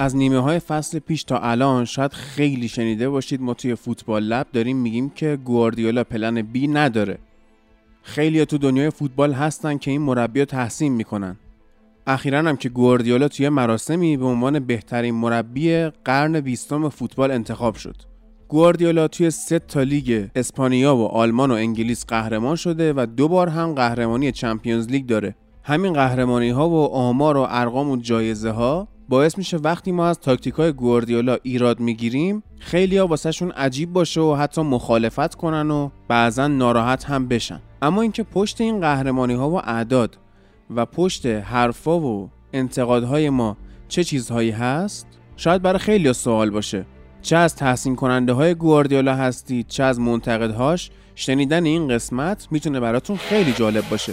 از نیمه های فصل پیش تا الان شاید خیلی شنیده باشید ما توی فوتبال لب داریم میگیم که گواردیولا پلن بی نداره. خیلی تو دنیای فوتبال هستن که این مربی رو تحسین می‌کنن. اخیرا هم که گواردیولا توی مراسمی به عنوان بهترین مربی قرن بیستم فوتبال انتخاب شد. گواردیولا توی سه تا لیگ اسپانیا و آلمان و انگلیس قهرمان شده و دو بار هم قهرمانی چمپیونز لیگ داره. همین قهرمانی ها و آمار و ارقام و جایزه ها باعث میشه وقتی ما از تاکتیک های گواردیولا ایراد می‌گیریم خیلی ها واسهشون عجیب باشه و حتی مخالفت کنن و بعضا ناراحت هم بشن. اما اینکه پشت این قهرمانی ها و اعداد و پشت حرفا و انتقادهای ما چه چیزهایی هست؟ شاید برای خیلی سوال باشه. چه از تحسین کننده های گواردیولا هستید چه از منتقدهاش؟ شنیدن این قسمت می‌تونه براتون خیلی جالب باشه.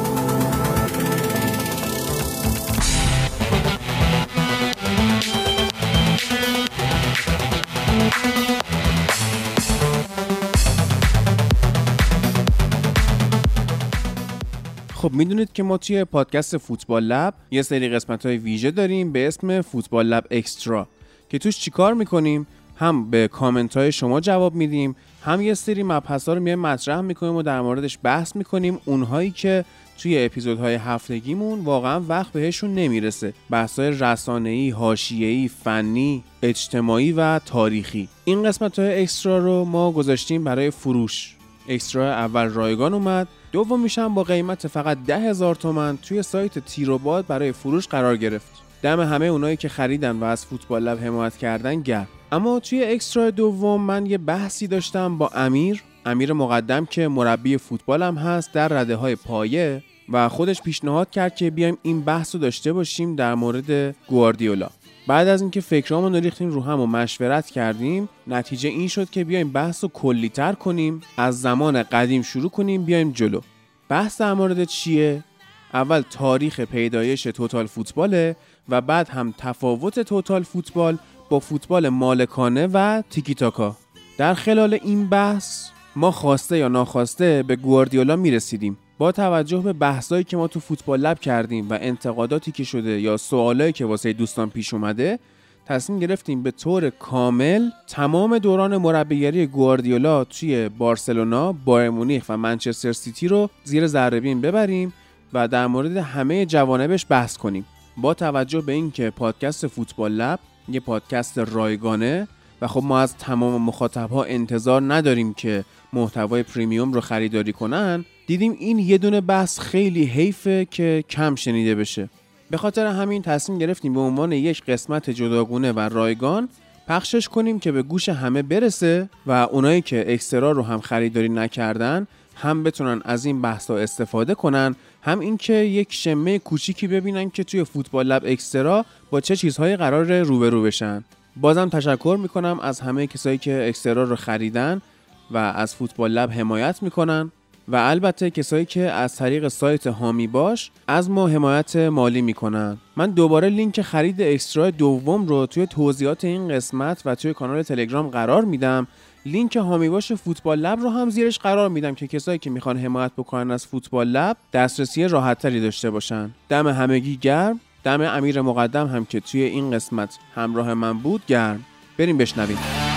خب می‌دونید که ما توی پادکست فوتبال لب یه سری قسمت های ویژه داریم به اسم فوتبال لب اکسترا که توش چیکار می‌کنیم؟ هم به کامنت های شما جواب میدیم هم یه سری مبحث ها رو میایم مطرح می‌کنیم و در موردش بحث می‌کنیم. اونهایی که توی اپیزودهای هفتگیمون واقعا وقت بهشون نمی‌رسه. بحث های رسانه‌ای، حاشیه‌ای، فنی، اجتماعی و تاریخی. این قسمت های اکسترا رو ما گذاشتیم برای فروش. اکسترا اول رایگان اومد. دومیش هم با قیمت فقط ده هزار تومن توی سایت تیروباد برای فروش قرار گرفت. دم همه اونایی که خریدن و از فوتبال لب حمایت کردن گرم. اما توی اکسترا دوم من یه بحثی داشتم با امیر. امیر مقدم که مربی فوتبالم هست در رده های پایه و خودش پیشنهاد کرد که بیایم این بحث رو داشته باشیم در مورد گواردیولا. بعد از اینکه فکرامون ریختیم رو هم و مشورت کردیم نتیجه این شد که بیایم بحث رو کلیتر کنیم از زمان قدیم شروع کنیم بیایم جلو. بحث در مورد چیه؟ اول تاریخ پیدایش توتال فوتباله و بعد هم تفاوت توتال فوتبال با فوتبال مالکانه و تیکی تاکا در خلال این بحث ما خواسته یا ناخواسته به گواردیولا می‌رسیدیم. با توجه به بحثایی که ما تو فوتبال لب کردیم و انتقاداتی که شده یا سوالایی که واسه دوستان پیش اومده تصمیم گرفتیم به طور کامل تمام دوران مربیگری گواردیولا توی بارسلونا، بایر مونیخ و منچستر سیتی رو زیر ذره ببریم و در مورد همه جوانبش بحث کنیم. با توجه به اینکه پادکست فوتبال لب یه پادکست رایگانه و خب ما از تمام مخاطبها انتظار نداریم که محتوای پریمیوم رو خریداری کنن دیدیم این یه دونه بحث خیلی حیفه که کم شنیده بشه. به خاطر همین تصمیم گرفتیم به عنوان یک قسمت جداگونه و رایگان پخشش کنیم که به گوش همه برسه و اونایی که اکسترا رو هم خریداری نکردن هم بتونن از این بحث استفاده کنن هم اینکه یک شمه کوچیکی ببینن که توی فوتبال لب اکسترا با چه چیزهایی قرار روبرو بشن. بازم تشکر می‌کنم از همه کسایی که اکسترا رو خریدن و از فوتبال لب حمایت می‌کنن. و البته کسایی که از طریق سایت هامی باش از ما حمایت مالی می‌کنن. من دوباره لینک خرید اکسترا دوم رو توی توضیحات این قسمت و توی کانال تلگرام قرار میدم. لینک هامی باش فوتبال لب رو هم زیرش قرار میدم که کسایی که می‌خوان حمایت بکنن از فوتبال لب دسترسی راحتتری داشته باشن. دم همگی گرم. دم امیر مقدم هم که توی این قسمت همراه من بود گرم. بریم بشنویم.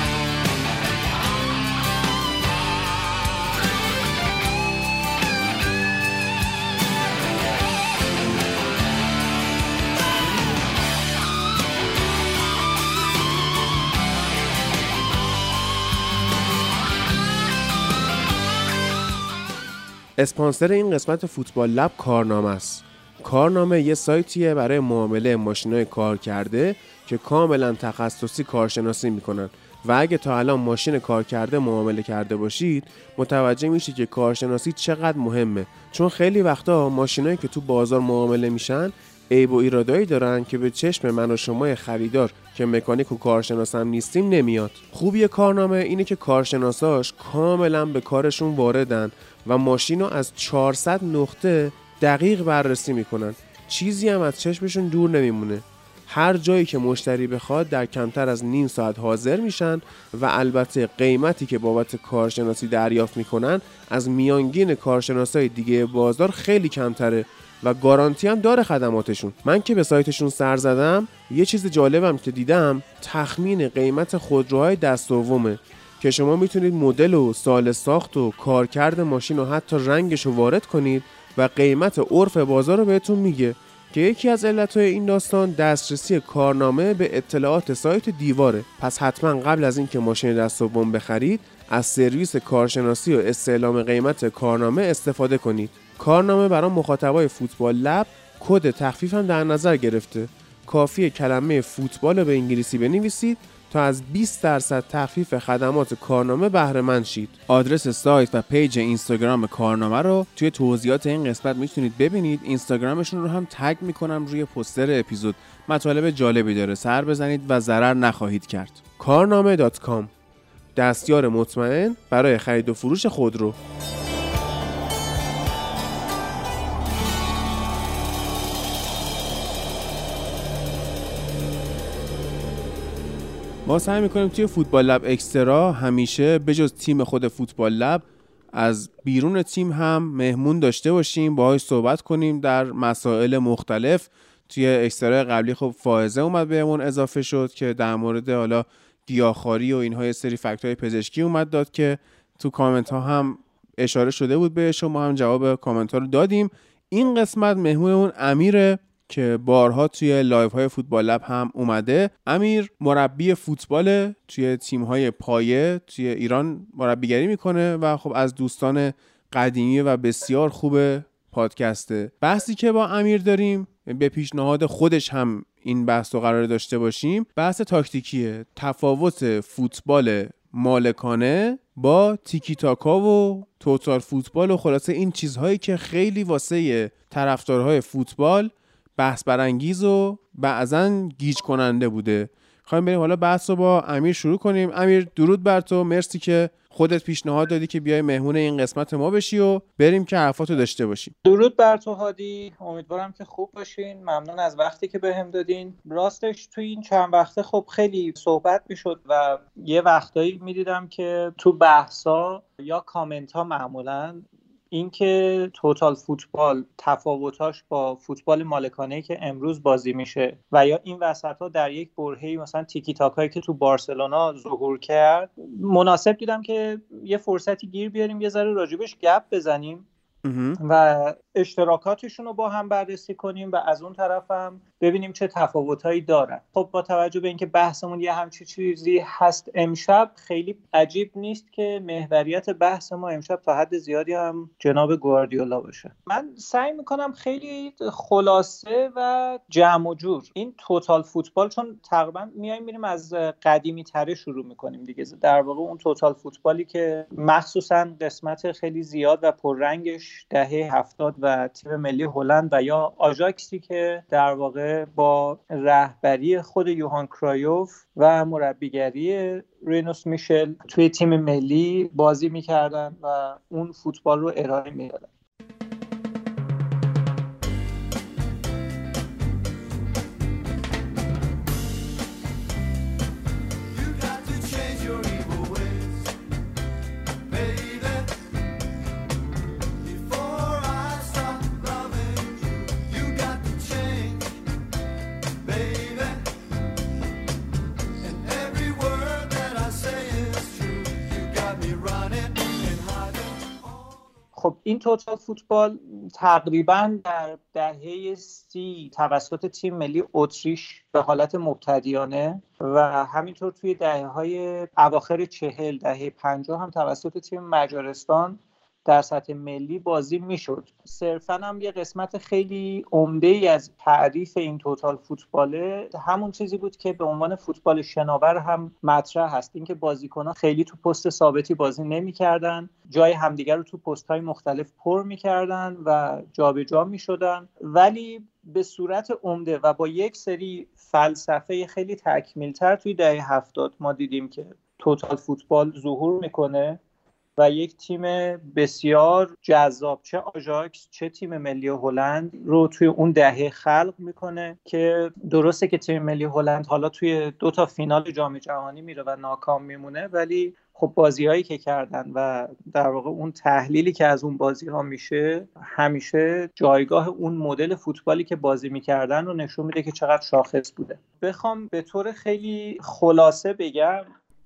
اسپانسر این قسمت فوتبال لب کارنامه است. کارنامه یه سایتیه برای معامله ماشینای کار کرده که کاملا تخصصی کارشناسی می‌کنن. و اگه تا الان ماشین کار کرده معامله کرده باشید متوجه میشید که کارشناسی چقدر مهمه. چون خیلی وقتا ماشینایی که تو بازار معامله میشن عیب و ایرادایی دارن که به چشم من و شما خریدار که مکانیک و کارشناسم نیستیم نمیاد. خوبی کارنامه اینه که کارشناساش کاملا به کارشون واردن و ماشین رو از 400 نقطه دقیق بررسی می‌کنن. چیزی هم از چشمشون دور نمیمونه. هر جایی که مشتری بخواد در کمتر از نیم ساعت حاضر میشن و البته قیمتی که بابت کارشناسی دریافت می‌کنن از میانگین کارشناسای دیگه بازار خیلی کمتره و گارانتی هم داره خدماتشون. من که به سایتشون سر زدم یه چیز جالبم که دیدم تخمین قیمت خودروهای دست دومه که شما می‌تونید مدل و سال ساخت و کارکرد ماشین و حتی رنگش رو وارد کنید و قیمت عرف بازار رو بهتون میگه که یکی از علتهای این داستان دسترسی کارنامه به اطلاعات سایت دیواره. پس حتما قبل از اینکه ماشین دست دوم بخرید از سرویس کارشناسی و استعلام قیمت کارنامه استفاده کنید. کارنامه برای مخاطبای فوتبال لب کد تخفیف هم در نظر گرفته. کافی کلمه فوتبال رو به انگلیسی بنویسید از 20 درصد تخفیف خدمات کارنامه بهره مند شید. آدرس سایت و پیج اینستاگرام کارنامه رو توی توضیحات این قسمت می‌تونید ببینید. اینستاگرامشون رو هم تگ می‌کنم روی پستر اپیزود. مطالب جالبی داره. سر بزنید و ضرر نخواهید کرد. کارنامه.com دستیار مطمئن برای خرید و فروش خودرو. ما سعی می‌کنیم توی فوتبال لب اکسترا همیشه بجز تیم خود فوتبال لب از بیرون تیم هم مهمون داشته باشیم باهاش صحبت کنیم در مسائل مختلف. توی اکسترا قبلی خب فائزه اومد بهمون اضافه شد که در مورد حالا گیاهخواری و اینها یه سری فکت پزشکی اومد داد که تو کامنت ها هم اشاره شده بود بهش و ما هم جواب کامنت ها رو دادیم. این قسمت مهمونمون امیره. که بارها توی live های فوتبال لب هم اومده. امیر مربی فوتبال توی تیم های پایه توی ایران مربیگری می‌کنه و خب از دوستان قدیمی و بسیار خوب پادکسته. بحثی که با امیر داریم به پیشنهاد خودش هم این بحث رو قرار داشته باشیم بحث تاکتیکیه تفاوت فوتبال مالکانه با تیکی تاکا و total football و خلاصه این چیزهایی که خیلی واسه طرفدارهای فوتبال بحث برانگیز و بعضا گیج کننده بوده. خواهیم بریم حالا بحث رو با امیر شروع کنیم. امیر درود بر تو. مرسی که خودت پیشنهاد دادی که بیای مهمون این قسمت ما بشی و بریم که حرفاتو داشته باشیم. درود بر تو هادی. امیدوارم که خوب باشین. ممنون از وقتی که بهم به دادین. راستش تو این چند وقته خب خیلی صحبت می‌شد و یه وقتایی می‌دیدم که تو بحثا یا کامنت ها معمولا اینکه توتال فوتبال تفاوتاش با فوتبال مالکانه که امروز بازی میشه و یا این وسط ها در یک برهه مثلا تیکی تاک که تو بارسلونا ظهور کرد مناسب دیدم که یه فرصتی گیر بیاریم یه ذره راجبش گپ بزنیم. و اشتراکاتشون رو با هم بررسی کنیم و از اون طرف هم ببینیم چه تفاوتهایی دارن. خب با توجه به اینکه بحثمون یه همچی چیزی هست امشب خیلی عجیب نیست که محوریت بحث ما امشب تا حد زیادی هم جناب گواردیولا باشه. من سعی می‌کنم خیلی خلاصه و جمع و جور این توتال فوتبال چون تقریبا میایم میریم از قدیمی تره شروع می‌کنیم دیگه. در واقع اون توتال فوتبالی که مخصوصا قسمت خیلی زیاد و پررنگش دهه هفتاد و تیم ملی هلند و یا آژاکسی که در واقع با رهبری خود یوهان کرایوف و مربیگری رینوس میشل توی تیم ملی بازی می‌کردن و اون فوتبال رو ارائه می‌دادن. توتال فوتبال تقریبا در دهه سی توسط تیم ملی اتریش به حالت مبتدیانه و همینطور توی دهه های اواخر چهل دهه پنجاه هم توسط تیم مجارستان در سطح ملی بازی می‌شد. صرفا هم یه قسمت خیلی عمده ای از تعریف این توتال فوتباله همون چیزی بود که به عنوان فوتبال شناور هم مطرح هست. اینکه بازیکنان خیلی تو پست ثابتی بازی نمی‌کردن جای همدیگر رو تو پست های مختلف پر می‌کردن و جابجا جا می‌شدن. ولی به صورت عمده و با یک سری فلسفه خیلی تکمیلتر توی دهه هفتاد ما دیدیم که توتال فوتبال ظهور می‌کنه. و یک تیم بسیار جذاب چه آژاکس چه تیم ملی هلند رو توی اون دهه خلق می‌کنه که درسته که تیم ملی هلند حالا توی دو تا فینال جام جهانی میره و ناکام میمونه ولی خب بازی هایی که کردن و در واقع اون تحلیلی که از اون بازی ها میشه همیشه جایگاه اون مدل فوتبالی که بازی می‌کردن رو نشون میده که چقدر شاخص بوده. بخوام به طور خیلی خلاصه بگم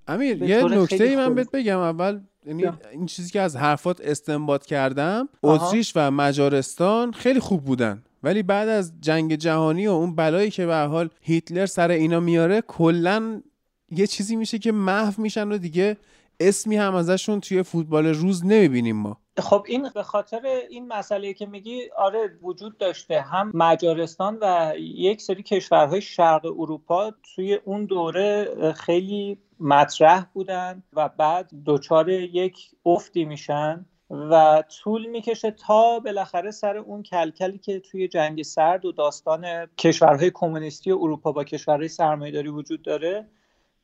امیر یه نکته ای من بهت بگم. اول یعنی این چیزی که از حرفات استنباط کردم اتریش و مجارستان خیلی خوب بودن. ولی بعد از جنگ جهانی و اون بلایی که به حال هیتلر سر اینا میاره کلا یه چیزی میشه که محو میشن و دیگه اسمی هم ازشون توی فوتبال روز نمی‌بینیم ما. خب این به خاطر این مسئله که میگی آره وجود داشته. هم مجارستان و یک سری کشورهای شرق اروپا توی اون دوره خیلی مطرح بودن و بعد دچار یک افتی میشن و طول می‌کشه تا بالاخره سر اون کلکلی که توی جنگ سرد و داستان کشورهای کمونیستی اروپا با کشورهای سرمایهداری وجود داره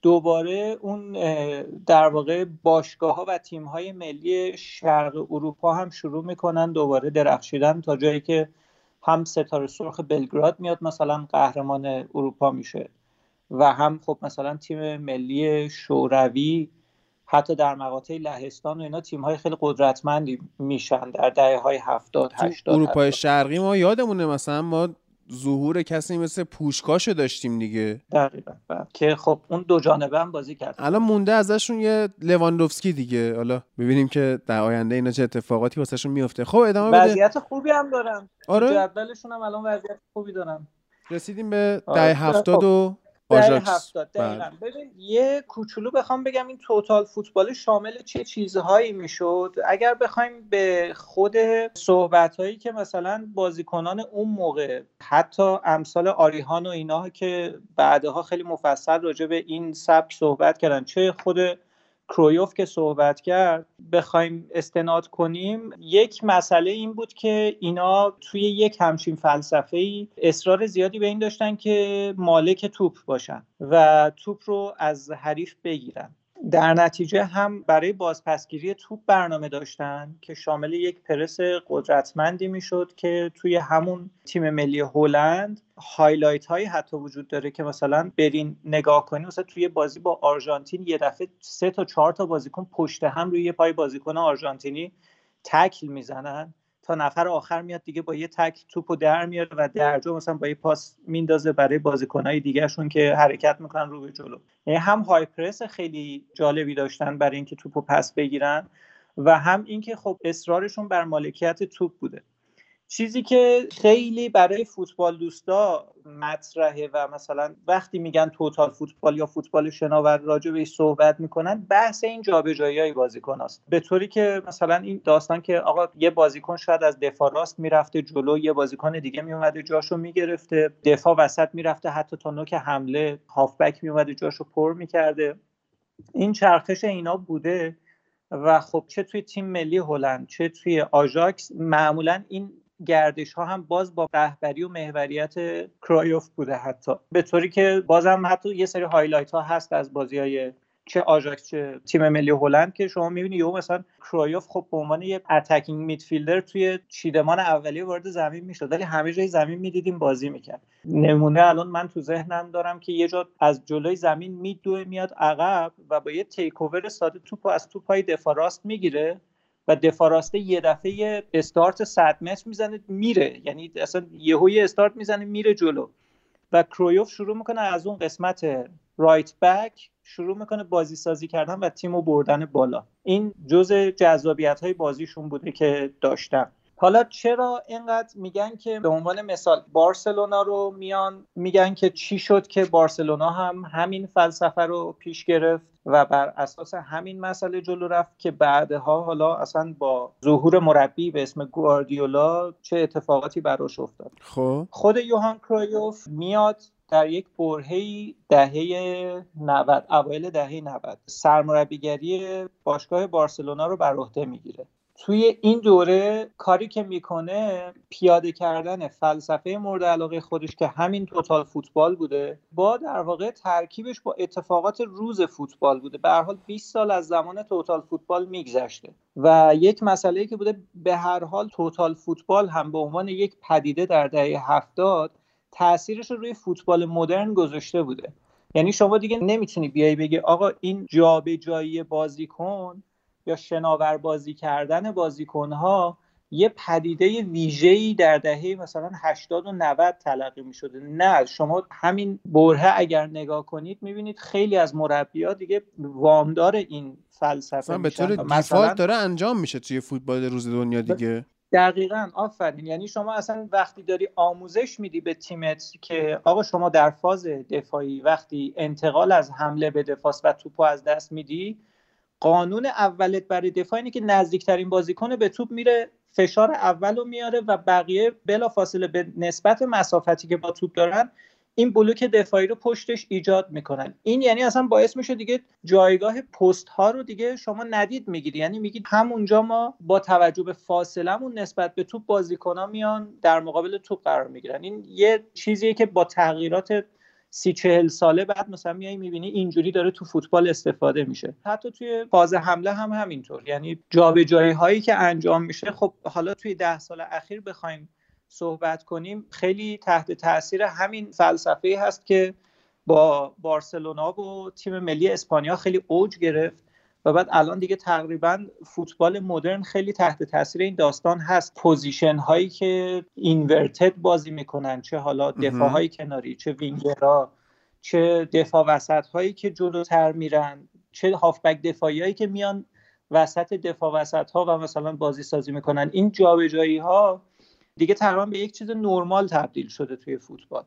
دوباره اون در واقع باشگاه ها و تیم های ملی شرق اروپا هم شروع می‌کنن دوباره درخشیدن تا جایی که هم ستاره سرخ بلگراد میاد مثلا قهرمان اروپا میشه و هم خب مثلا تیم ملی شوروی حتی در مقاطع لهستان و اینا تیم های خیلی قدرتمندی میشن در دهه های هفتاد هشتاد اروپای شرقی ما یادمونه مثلا ما ظهور کسی مثل پوشکاشو داشتیم دیگه. دقیقا بله. که خب اون دو جانبه هم بازی کرد. الان مونده ازشون یه لواندوفسکی دیگه. حالا ببینیم که در آینده اینا چه اتفاقاتی واسهشون میفته. خب ادامه بده. وضعیت خوبی هم دارن. آره. جدولشون هم الان وضعیت خوبی دارن. رسیدیم به آره. دهه هفتاد و هفتاد دقیقا. ببین یه کوچولو بخوام بگم این توتال فوتبال شامل چه چیزهایی می‌شد؟ اگر بخوایم به خود صحبت هایی که مثلا بازیکنان اون موقع حتی امثال آریهان و اینا که بعدها خیلی مفصل راجع به این سبک صحبت کردن چه خود کرویوف که صحبت کرد بخوایم استناد کنیم. یک مسئله این بود که اینا توی یک همچین فلسفه ای اصرار زیادی به این داشتن که مالک توپ باشن و توپ رو از حریف بگیرن. در نتیجه هم برای بازپسگیری توپ برنامه داشتن که شامل یک پرس قدرتمندی می‌شد که توی همون تیم ملی هلند highlight هایی حتی وجود داره که مثلا برین نگاه کنی مثلا توی بازی با آرژانتین یه دفعه سه تا چهار تا بازیکن پشت هم روی یه پای بازیکن آرژانتینی تکل می‌زنن. تا نفر آخر میاد دیگه با یه تک توپو در میاره و درجا مثلا با یه پاس میندازه برای بازیکنهای دیگهشون که حرکت می‌کنن رو به جلو. یعنی هم های پرس خیلی جالبی داشتن برای اینکه توپو پس بگیرن و هم اینکه خب اصرارشون بر مالکیت توپ بوده. چیزی که خیلی برای فوتبال دوستا مطرحه و مثلا وقتی میگن توتال فوتبال یا فوتبال شناور راجع بهش صحبت می‌کنن بحث این جابجایی های بازیکن است به طوری که مثلا این داستان که آقا یه بازیکن شاید از دفاع راست می‌رفته جلو یه بازیکن دیگه میومده جاشو می‌گرفته دفاع وسط می‌رفته حتی تا نوک حمله هافبک میومده جاشو پر می‌کرده. این چرخش اینا بوده و خب چه توی تیم ملی هلند چه توی آژاکس معمولا این گردش ها هم باز با رهبری و محوریت کرایوف بوده حتی. به طوری که بازم حتی یه سری highlight ها هست از بازی های چه آژاکس چه تیم ملی هلند که شما می‌بینی یهو مثلا کرایوف خب به عنوان یه attacking midfielder توی چیدمان اولیه وارد زمین می‌شد ولی همه جای زمین می‌دیدیم بازی می‌کرد. نمونه الان من تو ذهنم دارم که یه جا از جلوی زمین میدوه میاد عقب و با یه take over ساده توپو از تو پای دفاع راست می‌گیره. و دفاع راسته یه دفعه استارت 100 متر می‌زنه میره. یعنی اصلا یهو یه استارت می‌زنه میره جلو. و کرویوف شروع می‌کنه از اون قسمت رایت بک شروع می‌کنه بازی سازی کردن و تیمو بردن بالا. این جزء جذابیت های بازیشون بوده که داشتن. حالا چرا اینقدر میگن که به عنوان مثال بارسلونا رو میان میگن که چی شد که بارسلونا هم همین فلسفه رو پیش گرفت و بر اساس همین مسئله جلو رفت که بعدها حالا اصلا با ظهور مربی به اسم گواردیولا چه اتفاقاتی براش افتاد؟ خب. خود یوهان کرویوف میاد در یک برهه دهه 90 اوایل دهه 90 سرمربیگری باشگاه بارسلونا رو بر عهده می‌گیره. توی این دوره کاری که می‌کنه پیاده کردن فلسفه مورد علاقه خودش که همین توتال فوتبال بوده با در واقع ترکیبش با اتفاقات روز فوتبال بوده. به هر حال 20 سال از زمان توتال فوتبال میگذشته و یک مسئله که بوده به هر حال توتال فوتبال هم به عنوان یک پدیده در دهه هفتاد تاثیرش رو روی فوتبال مدرن گذاشته بوده. یعنی شما دیگه نمی‌تونی بیای بگی آقا این جابجایی بازیکن یا شناور بازی کردن بازیکنها یه پدیده ویژه‌ای در دهه مثلا 80 و 90 تلقی می شده نه شما همین برهه اگر نگاه کنید می‌بینید خیلی از مربی‌ها دیگه وامدار این فلسفه به طور دیفالت داره انجام میشه توی فوتبال روز دنیا دیگه. دقیقا آفرین. یعنی شما اصلا وقتی داری آموزش میدی به تیمت که آقا شما در فاز دفاعی وقتی انتقال از حمله به دفاع و توپو از دست میدی قانون اولت برای دفاع اینه که نزدیکترین بازیکن به توپ میره فشار اول رو میاره و بقیه بلا فاصله به نسبت مسافتی که با توپ دارن این بلوک دفاعی رو پشتش ایجاد می‌کنن. این یعنی اصلا باعث میشه دیگه جایگاه پست ها رو دیگه شما ندید می‌گیری. یعنی میگید همونجا ما با توجه به فاصلمون نسبت به توپ بازیکن میان در مقابل توپ قرار می‌گیرن. این یه چیزیه که با تغییرات سی چهل ساله بعد مثلا میای می‌بینی اینجوری داره تو فوتبال استفاده میشه. حتی توی فاز حمله هم همینطور. یعنی جابجایی هایی که انجام میشه خب حالا توی ده سال اخیر بخوایم صحبت کنیم خیلی تحت تاثیر همین فلسفه هست که با بارسلونا و تیم ملی اسپانیا خیلی اوج گرفت. و بعد الان دیگه تقریبا فوتبال مدرن خیلی تحت تاثیر این داستان هست. position هایی که inverted بازی می‌کنن چه حالا دفاع های کناری چه وینگرها چه دفاع وسط هایی که جلوتر میرن چه هافبک دفاعی هایی که میان وسط دفاع وسط ها و مثلا بازی سازی می‌کنن. این جابجایی ها دیگه تقریبا به یک چیز نرمال تبدیل شده توی فوتبال.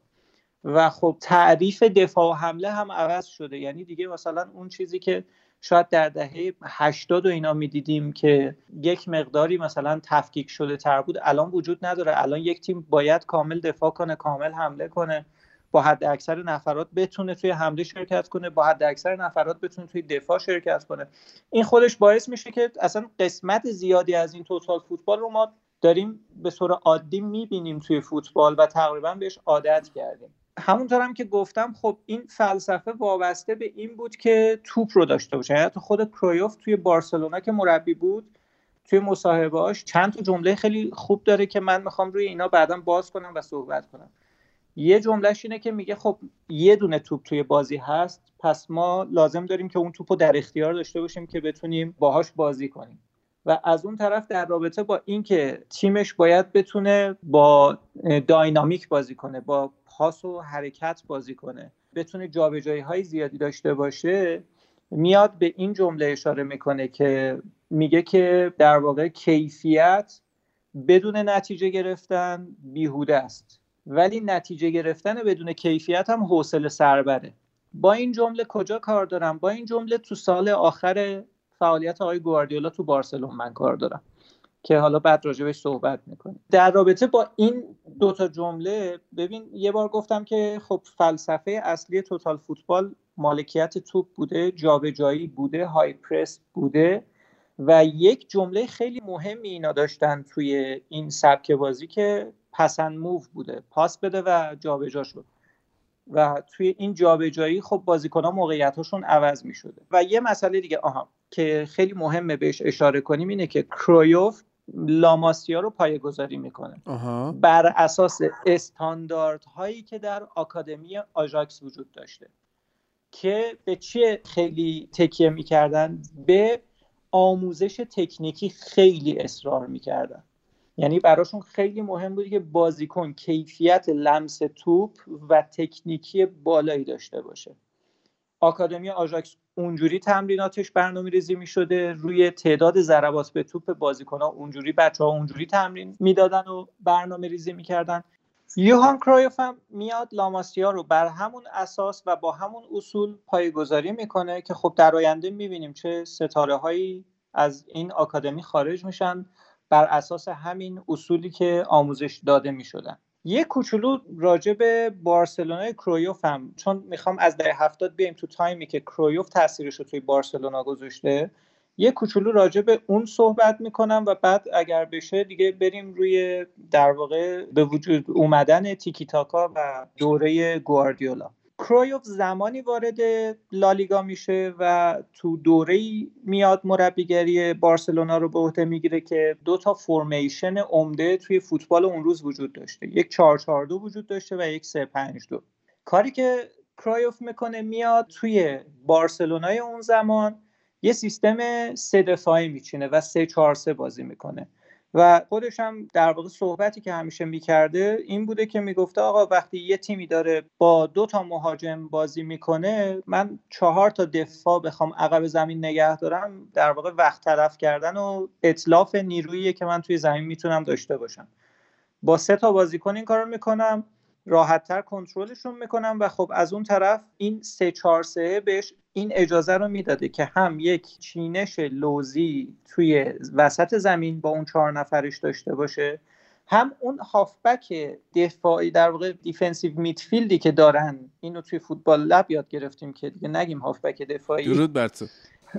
و خب تعریف دفاع و حمله هم عوض شده. یعنی دیگه مثلا اون چیزی که شاید در دهه 80 و اینا می‌دیدیم که یک مقداری مثلا تفکیک شده تر بود. الان وجود نداره. الان یک تیم باید کامل دفاع کنه کامل حمله کنه. با حد اکثر نفرات بتونه توی حمله شرکت کنه با حد اکثر نفرات بتونه توی دفاع شرکت کنه. این خودش باعث میشه که اصلا قسمت زیادی از این توتال فوتبال رو ما داریم به صورت عادی می‌بینیم توی فوتبال و تقریبا بهش عادت کردیم. همونطور هم که گفتم خب این فلسفه وابسته به این بود که توپ رو داشته باشه. یعنی خود کرویوف توی بارسلونا که مربی بود توی مصاحبهاش چند تا جمله خیلی خوب داره که من می‌خوام روی اینا بعدا باز کنم و صحبت کنم. یه جملهش اینه که میگه خب یه دونه توپ توی بازی هست پس ما لازم داریم که اون توپ رو در اختیار داشته باشیم که بتونیم باهاش بازی کنیم. و از اون طرف در رابطه با اینکه تیمش باید بتونه با داینامیک بازی کنه با پاس و حرکت بازی کنه. بتونه جابجایی های زیادی داشته باشه میاد به این جمله اشاره می‌کنه که میگه که در واقع کیفیت بدون نتیجه گرفتن بیهوده است. ولی نتیجه گرفتن بدون کیفیت هم حوصله سربره با این جمله کجا کار دارم؟ با این جمله تو سال آخر فعالیت آقای گواردیولا تو بارسلون من کار دارم. که حالا بعد راجبش صحبت می‌کنیم. در رابطه با این دوتا جمله ببین یه بار گفتم که خب فلسفه اصلی توتال فوتبال مالکیت توپ بوده جابجایی بوده های پرس بوده و یک جمله خیلی مهمی اینا داشتن توی این سبک بازی که پسند موو بوده. پاس بده و جابجا شد. و توی این جابجایی خب بازیکن‌ها موقعیت‌هاشون عوض می‌شده. و یه مسئله دیگه آها که خیلی مهمه بهش اشاره کنیم اینه که کرویوف لاماسیا رو پایگذاری می‌کنه. بر اساس استانداردهایی که در آکادمی آژاکس وجود داشته که به چیه خیلی تکیه می‌کردن؟ به آموزش تکنیکی خیلی اصرار می‌کردن. یعنی براشون خیلی مهم بود که بازیکن کیفیت لمس توپ و تکنیکی بالایی داشته باشه. آکادمی آژاکس اونجوری تمریناتش برنامه ریزی می شده روی تعداد ضربات به توپ بازیکن ها اونجوری بچه ها اونجوری تمرین می‌دادن و برنامه ریزی می‌کردن. یوهان کرایوف هم میاد لاماسیا رو بر همون اساس و با همون اصول پایگذاری می‌کنه که خب در آینده می‌بینیم چه ستاره هایی از این آکادمی خارج میشن بر اساس همین اصولی که آموزش داده می‌شدن. یه کوچولو راجع به بارسلونای کرویوف هم چون می‌خوام از دهه هفتاد بیایم تو تایمی که کرویوف تاثیرش رو توی بارسلونا گذاشته یه کوچولو راجع به اون صحبت می‌کنم و بعد اگر بشه دیگه بریم روی در واقع به وجود اومدن تیکی تاکا و دوره گواردیولا. کرویوف زمانی وارد لالیگا میشه و تو دوره میاد مربیگری بارسلونا رو به عهده می‌گیره که دو تا فرمیشن عمده توی فوتبال اون روز وجود داشته. یک 442 وجود داشته و یک 352 کاری که کرایوف می‌کنه میاد توی بارسلونای اون زمان یه سیستم سه دفاعی میچینه و سه چهار سه بازی می‌کنه. و خودش هم در واقع صحبتی که همیشه می‌کرده این بوده که می‌گفته آقا وقتی یه تیمی داره با دو تا مهاجم بازی می‌کنه من چهار تا دفاع بخوام عقب زمین نگه دارم در واقع وقت طرف کردن و اطلاف نیرویی که من توی زمین می‌تونم داشته باشم. با سه تا بازیکن این کارو می‌کنم راحتتر کنترلشون می‌کنم و خب از اون طرف این سه چهار سه بهش این اجازه رو می‌داده که هم یک چینش لوزی توی وسط زمین با اون چهار نفرش داشته باشه هم اون هافبک دفاعی در واقع defensive midfield ی که دارن. اینو توی فوتبال لب یاد گرفتیم که دیگه نگیم هافبک دفاعی. درود بر تو.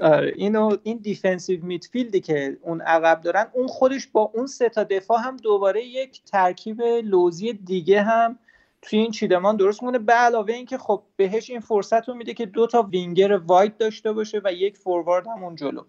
آره، اینو این defensive midfield ی که اون عقب دارن اون خودش با اون سه تا دفاع هم دوباره یک ترکیب لوزی دیگه هم توی این چیدمان درست مونه به علاوه اینکه خب بهش این فرصت رو میده که دو تا winger wide داشته باشه و یک forward همون جلو.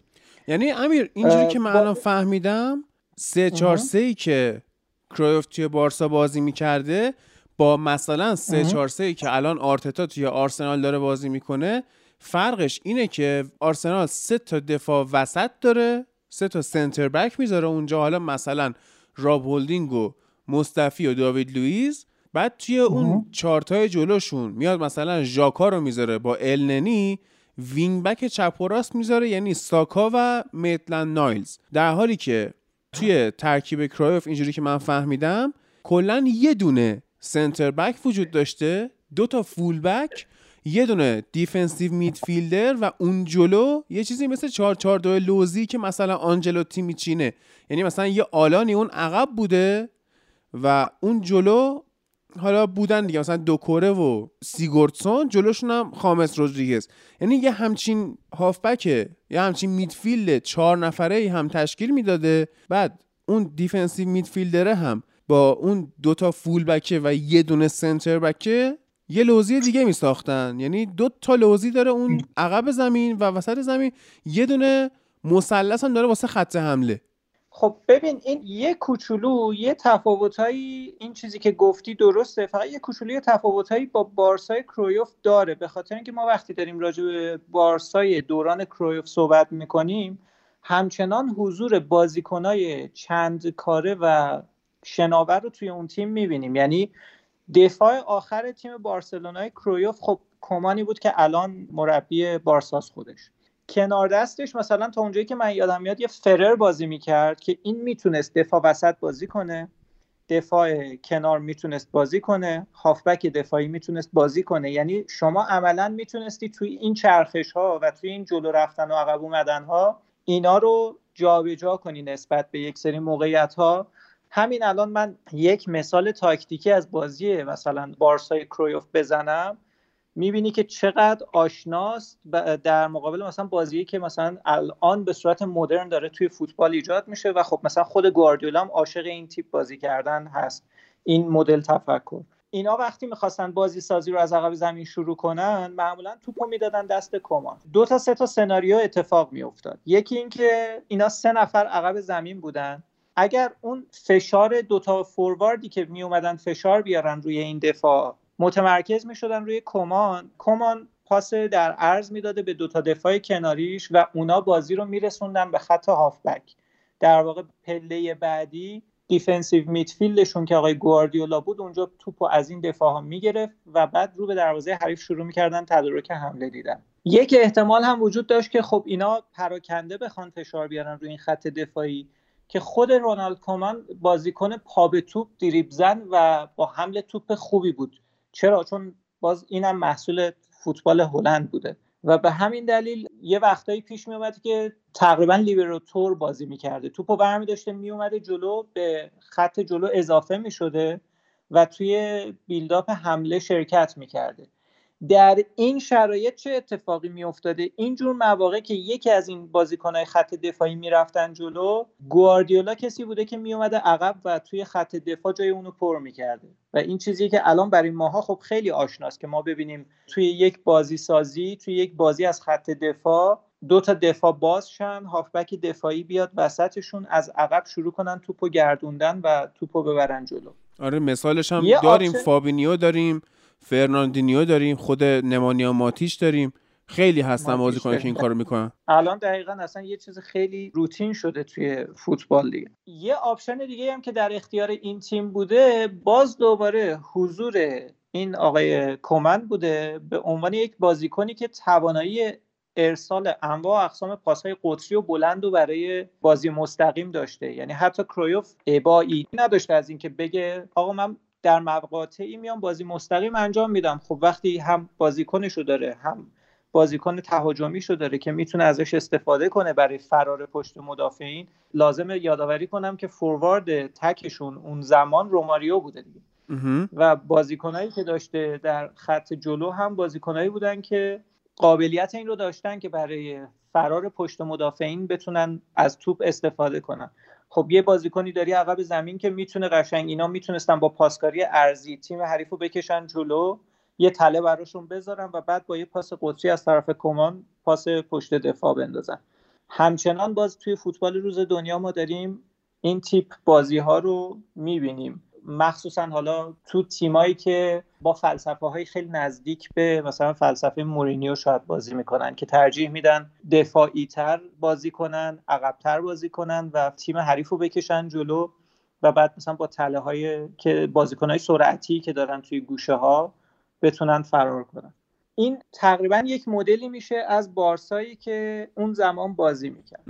یعنی امیر اینجوری که من الان فهمیدم سه چهار سه ای که کرویف توی بارسا بازی می‌کرده با مثلا سه چهار سه ای که الان آرتتا توی آرسنال داره بازی می‌کنه فرقش اینه که آرسنال سه تا دفاع وسط داره سه تا سنتر بک می‌ذاره اونجا. حالا مثلا راب هولدینگ و مصطفی و داوید لوئیس بعد توی اون چارتای جلوشون میاد مثلا ژاکا رو می‌ذاره با النی wing back چپ و راست می‌ذاره یعنی ساکا و میتلند نایلز. در حالی که توی ترکیب کرایوف اینجوری که من فهمیدم کلا یه دونه center back وجود داشته دو تا full back یه دونه defensive midfielder و اون جلو یه چیزی مثل 4 4 2 لوزی که مثلا آنچلوتی می چینه یعنی مثلا یه آلنی اون عقب بوده و اون جلو حالا بودن دیگه مثلا دوکوره و سیگورتسون جلوشون هم خامس رودریگز. یعنی یه همچین هافبکه یه همچین midfield چهار نفره هم تشکیل می‌داده. بعد اون defensive midfielder ه هم با اون دوتا full back ه و یه دونه center back ه یه لوزی دیگه می ساختن یعنی دو تا لوزی داره اون عقب زمین و وسط زمین. یه دونه مثلث هم داره واسه خط حمله. خب ببین این یه کوچولو یه تفاوتایی این چیزی که گفتی درسته. فقط یه کوچولو یه تفاوتایی با بارسای کرویوف داره. به خاطر اینکه ما وقتی داریم راجع به بارسای دوران کرویوف صحبت می‌کنیم همچنان حضور بازیکنای چند کاره و شناور رو توی اون تیم می‌بینیم. یعنی دفاع آخر تیم بارسلونای کرویوف خب کمانی بود که الان مربی بارساس خودش. کنار دستش مثلا تا اونجایی که من یادم میاد یه فرر بازی می‌کرد که این می‌تونست دفاع وسط بازی کنه دفاع کنار می‌تونست بازی کنه هافبک دفاعی می‌تونست بازی کنه. یعنی شما عملا می‌تونستی توی این چرخش ها و توی این جلو رفتن و عقب اومدن ها اینا رو جابجا جا کنی نسبت به یک سری موقعیت ها همین الان من یک مثال تاکتیکی از بازی مثلا بارسای کرویوف بزنم. می‌بینی که چقدر آشناست در مقابل مثلا بازی که مثلا الان به صورت مدرن داره توی فوتبال ایجاد میشه و خب مثلا خود گواردیولا هم عاشق این تیپ بازی کردن هست. این مدل تفکر. اینا وقتی می‌خواستن بازی سازی رو از عقب زمین شروع کنن معمولا توپو می‌دادن دست کمان. دو تا سه تا سناریو اتفاق میافتاد. یکی اینکه اینا سه نفر عقب زمین بودن. اگر اون فشار دوتا forward ی که می اومدن فشار بیارن روی این دفاع متمرکز می شدن روی کمان. کمان پاس در عرض می‌داده به دوتا دفاع کناریش و اونا بازی رو میرسوندن به خط هافبک. در واقع پله بعدی defensive midfield شون که آقای گواردیولا بود اونجا توپو از این دفاع ها می‌گرفت و بعد رو به دروازه حریف شروع می‌کردن تدارک حمله دیدن. یک احتمال هم وجود داشت که خب اینا پراکنده بخوان فشار بیارن روی این خط دفاعی که خود رونالد کومان بازیکن پا به توپ دریب زن و با حمل توپ خوبی بود. چرا؟ چون باز اینم محصول فوتبال هلند بوده. و به همین دلیل یه وقتایی پیش می اومد که تقریبا لیبراتور بازی می‌کرده. توپو برمی داشته می اومده جلو به خط جلو اضافه می شده و توی بیلداپ حمله شرکت می‌کرده. در این شرایط چه اتفاقی میافتاده؟ اینجور مواقع که یکی از این بازیکنهای خط دفاعی می‌رفتن جلو گواردیولا کسی بوده که میومده عقب و توی خط دفاع جای اونو پر می‌کرده. و این چیزی که الان برای ماها خب خیلی آشناست که ما ببینیم توی یک بازی سازی توی یک بازی از خط دفاع دو تا دفاع باز شن هافبک دفاعی بیاد وسطشون از عقب شروع کنن توپو گردوندن و توپو ببرن جلو. آره مثالش هم داریم فابینیو داریم. فرناندینیو داریم خود نمانیا ماتیش داریم. خیلی هستن بازیکن که این کارو می‌کنن. الان دقیقا اصلا یه چیز خیلی روتین شده توی فوتبال دیگه. یه option دیگه هم که در اختیار این تیم بوده باز دوباره حضور این آقای کومن بوده به عنوان یک بازیکنی که توانایی ارسال انواع و اقسام پاسهای قطری و بلند و برای بازی مستقیم داشته. یعنی حتی کرویوف ابایی نداشته از اینکه بگه آقا من در مقاطعی میام بازی مستقیم انجام میدم. خب وقتی هم بازیکنشو داره هم بازیکن تهاجمیشو داره که می‌تونه ازش استفاده کنه برای فرار پشت مدافعین لازمه یادآوری کنم که فوروارد تکشون اون زمان روماریو بوده دیگه. و بازیکنایی که داشته در خط جلو هم بازیکنایی بودن که قابلیت این رو داشتن که برای فرار پشت مدافعین بتونن از توپ استفاده کنن. خب یه بازیکنی داری عقب زمین که می‌تونه قشنگ اینا می‌تونستن با پاسکاری ارزی تیم حریفو بکشن جلو یه تله براشون بذارن و بعد با یه پاس قطری از طرف کمان پاس پشت دفاع بندازن. همچنان باز توی فوتبال روز دنیا ما داریم این تیپ بازی ها رو می‌بینیم. مخصوصا حالا تو تیمایی که با فلسفه های خیلی نزدیک به مثلا فلسفه مورینیو شاید بازی می‌کنن که ترجیح میدن دفاعی تر بازی کنن عقبتر بازی کنن و تیم حریف رو بکشن جلو و بعد مثلا با تله های که بازیکن های سرعتی که دارن توی گوشه ها بتونن فرار کنن. این تقریبا یک مدلی میشه از بارسایی که اون زمان بازی می‌کرد.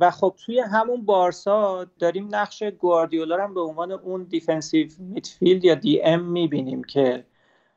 و خب توی همون بارسا داریم نقش گواردیولا هم به عنوان اون defensive midfield یا DM می‌بینیم که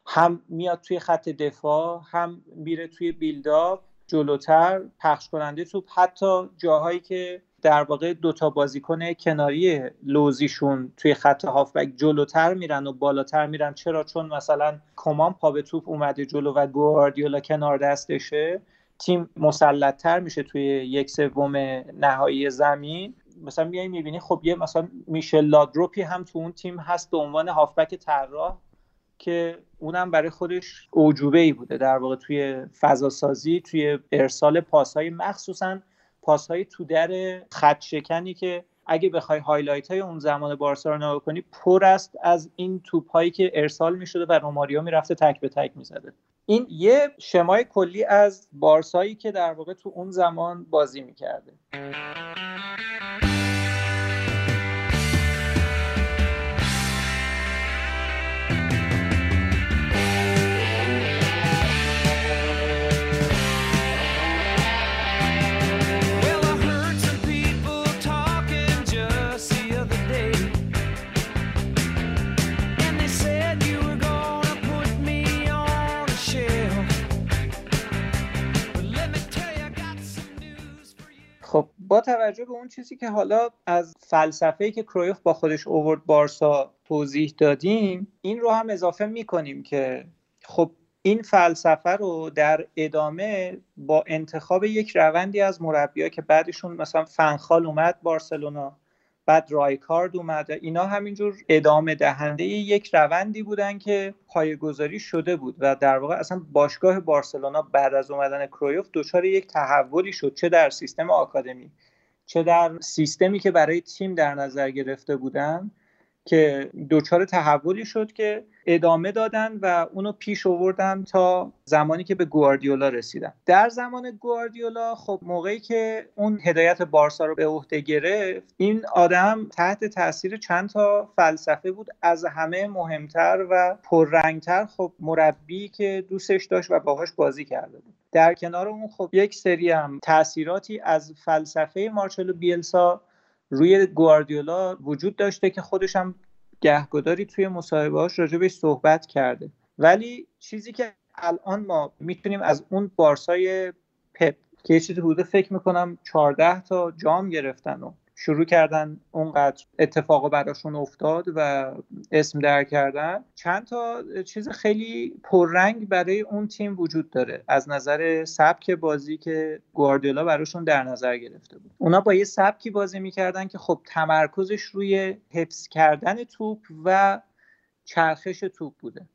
هم میاد توی خط دفاع هم میره توی build-up جلوتر پخش کننده توپ حتی جاهایی که در واقع دوتا بازیکن کناری لوزیشون توی خط هافبک جلوتر میرن و بالاتر میرن. چرا؟ چون مثلا کمان پا به توپ اومده جلو و گواردیولا کنار دستشه. تیم مسلطتر میشه توی یک سوم نهایی زمین. مثلا میای می‌بینی خب یه مثلا میشل لادروپی هم تو اون تیم هست به عنوان هافبک طراح که اونم برای خودش اعجوبه ای بوده. در واقع توی فضا سازی توی ارسال پاسهای مخصوصا پاسهای تو در خط شکنی که اگه بخوای highlight های اون زمان بارسا رو نگاه کنی پر است از این توپ هایی که ارسال می‌شده و روماریو می‌رفته تک به تک می‌زده. این یه شمای کلی از بارسایی که در واقع تو اون زمان بازی می‌کرده. با توجه به اون چیزی که حالا از فلسفه‌ای که کرویف با خودش اوورد بارسا توضیح دادیم این رو هم اضافه می‌کنیم که خب این فلسفه رو در ادامه با انتخاب یک روندی از مربیها که بعدشون مثلا فنخال اومد بارسلونا بعد رایکارد اومده اینا همینجور ادامه دهنده یک روندی بودن که پایگذاری شده بود و در واقع اصلا باشگاه بارسلونا بعد از اومدن کرویوف دچار یک تحولی شد چه در سیستم آکادمی چه در سیستمی که برای تیم در نظر گرفته بودن. که دچار تحولی شد که ادامه دادن و اونو پیش آوردن تا زمانی که به گواردیولا رسیدن. در زمان گواردیولا خب موقعی که اون هدایت بارسا رو به عهده گرفت این آدم تحت تاثیر چند تا فلسفه بود. از همه مهمتر و پررنگتر خب مربی که دوستش داشت و باهاش بازی کرده بود. در کنار اون خب یک سری هم تاثیراتی از فلسفه مارچلو بیلسا روی گواردیولا وجود داشته که خودش هم گهگداری توی مصاحبه‌هاش راجبش صحبت کرده. ولی چیزی که الان ما می‌تونیم از اون بارسای پپ که یه چیزی حدود فکر می‌کنم 14 تا جام گرفتن و شروع کردن اونقدر اتفاقا براشون افتاد و اسم در کردن. چند تا چیز خیلی پررنگ برای اون تیم وجود داره. از نظر سبک بازی که گواردیولا براشون در نظر گرفته بود. اونا با یه سبکی بازی می‌کردن که خب تمرکزش روی حفظ کردن توپ و چرخش توپ بوده.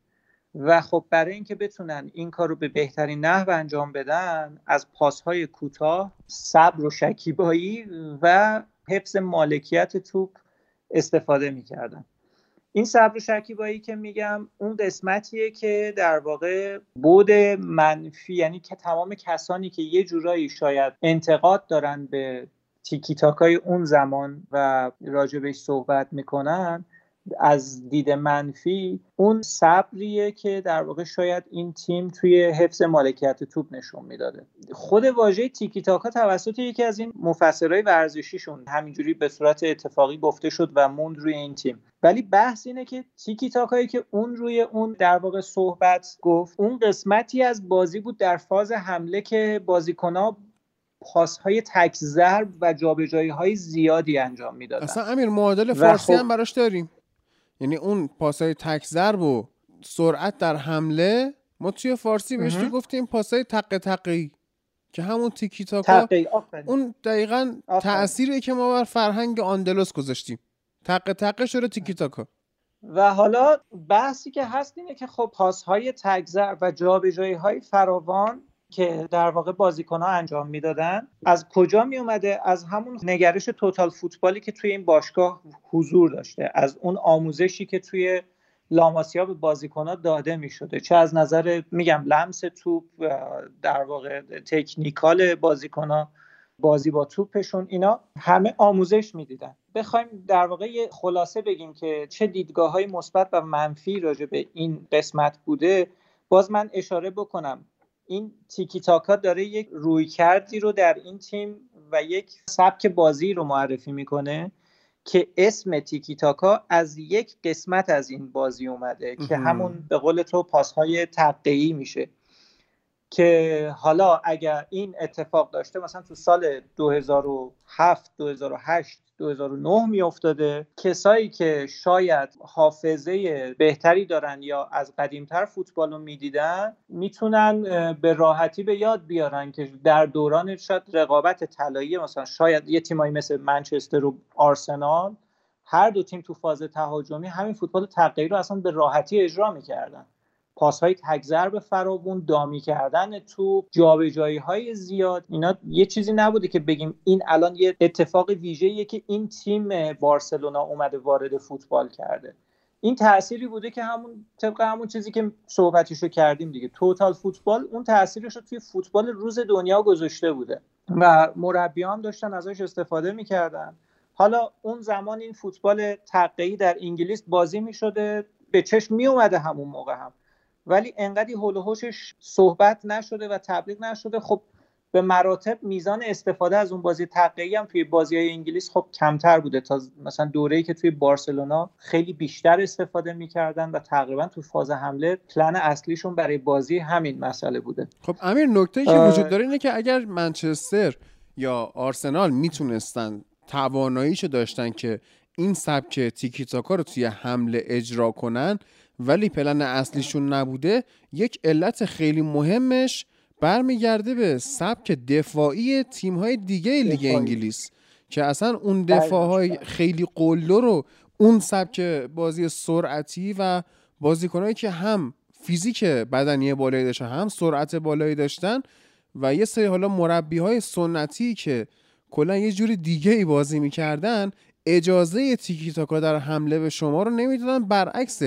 و خب برای اینکه بتونن این کار رو به بهترین نحو انجام بدن از پاسهای کوتاه صبر و شکیبایی و حفظ مالکیت توپ استفاده می‌کردن. این صبر و شکیبایی که میگم اون قسمتیه که در واقع بود منفی یعنی که تمام کسانی که یه جورایی شاید انتقاد دارن به تیکی تاکای اون زمان و راجبش صحبت می‌کنن از دید منفی اون صبریه که در واقع شاید این تیم توی حفظ مالکیت توپ نشون می‌داده. خود واژه تیکی تاکا توسط یکی از این مفسرهای ورزشیشون همینجوری به صورت اتفاقی گفته شد و موند روی این تیم. ولی بحث اینه که تیکی تاکایی که اون روی اون در واقع صحبت گفت اون قسمتی از بازی بود در فاز حمله که بازیکنها پاسهای تک ضرب و جابجایی های زیادی انجام می‌دادن. اصلا امیر معادل فارسی خب... هم براش داریم. یعنی اون پاسای تک ضرب و سرعت در حمله ما توی فارسی بهش تو گفتیم پاسای تق تقی که همون تیکی تاکا اون دقیقا تأثیری که ما بر فرهنگ آندلوس گذاشتیم. تق تقه شده تیکی تاکا و حالا بحثی که هست اینه که خب پاسهای تگذر و جابجایی های فراوان که در واقع بازیکن ها انجام می‌دادن. از کجا می اومده از همون نگرش توتال فوتبالی که توی این باشگاه حضور داشته. از اون آموزشی که توی لاماسیا به بازیکن ها داده می شده چه از نظر میگم لمس توپ در واقع تکنیکال بازیکن ها بازی با توپشون اینا همه آموزش می‌دیدن. بخوایم در واقع خلاصه بگیم که چه دیدگاه های مثبت و منفی راجع به این قسمت بوده. باز من اشاره بکنم. این تیکی تاکا داره یک روی کردی رو در این تیم و یک سبک بازی رو معرفی می‌کنه که اسم تیکی تاکا از یک قسمت از این بازی اومده که همون به قول تو پاسهای تقیی میشه. که حالا اگر این اتفاق داشته مثلا تو سال 2007 2008 2009 میافتاده کسایی که شاید حافظه بهتری دارن یا از قدیمتر فوتبال رو می‌دیدن می‌تونن به راحتی به یاد بیارن که در دوران شاید رقابت طلایی مثلا شاید یه تیمایی مثل منچستر و آرسنال هر دو تیم تو فاز تهاجمی همین فوتبال تغییر رو اصلا به راحتی اجرا می‌کردن. پاس های تک به فراوون دامی کردن توپ جابجایی های زیاد اینا یه چیزی نبوده که بگیم این الان یه اتفاق ویژه‌ایه که این تیم بارسلونا اومده وارد فوتبال کرده. این تأثیری بوده که همون طبق همون چیزی که صحبتیشو کردیم دیگه. توتال فوتبال اون تاثیرش رو توی فوتبال روز دنیا گذاشته بوده و مربی هم داشتن ازش استفاده می‌کردن. حالا اون زمان این فوتبال تقیی در انگلیس بازی می‌شده به چشم می اومده همون موقع هم. ولی انقدی هول صحبت نشده و تبلیغ نشده خب به مراتب میزان استفاده از اون بازی تقیی هم توی بازی های انگلیس خب کمتر بوده. تا مثلا دوره‌ای که توی بارسلونا خیلی بیشتر استفاده می‌کردن و تقریبا تو فاز حمله پلن اصلیشون برای بازی همین مسئله بوده. خب امیر نکته که وجود داره اینه که اگر منچستر یا آرسنال می‌تونستن تواناییشو داشتن که این سبک تیکی تاکا رو توی حمله اجرا کنن ولی پلن اصلیشون نبوده یک علت خیلی مهمش برمیگرده به سبک دفاعی تیم‌های دیگه لیگ انگلیس که اصلا اون دفاعهای خیلی قلو رو اون سبک بازی سرعتی و بازیکنهایی که هم فیزیک بدنی بالایی داشتن هم سرعت بالایی داشتن و یه سری حالا مربی های سنتی که کلا یه جوری دیگه ای بازی می‌کردن اجازه تیکی تاکا در حمله به شما رو نمی‌دادن. برعکس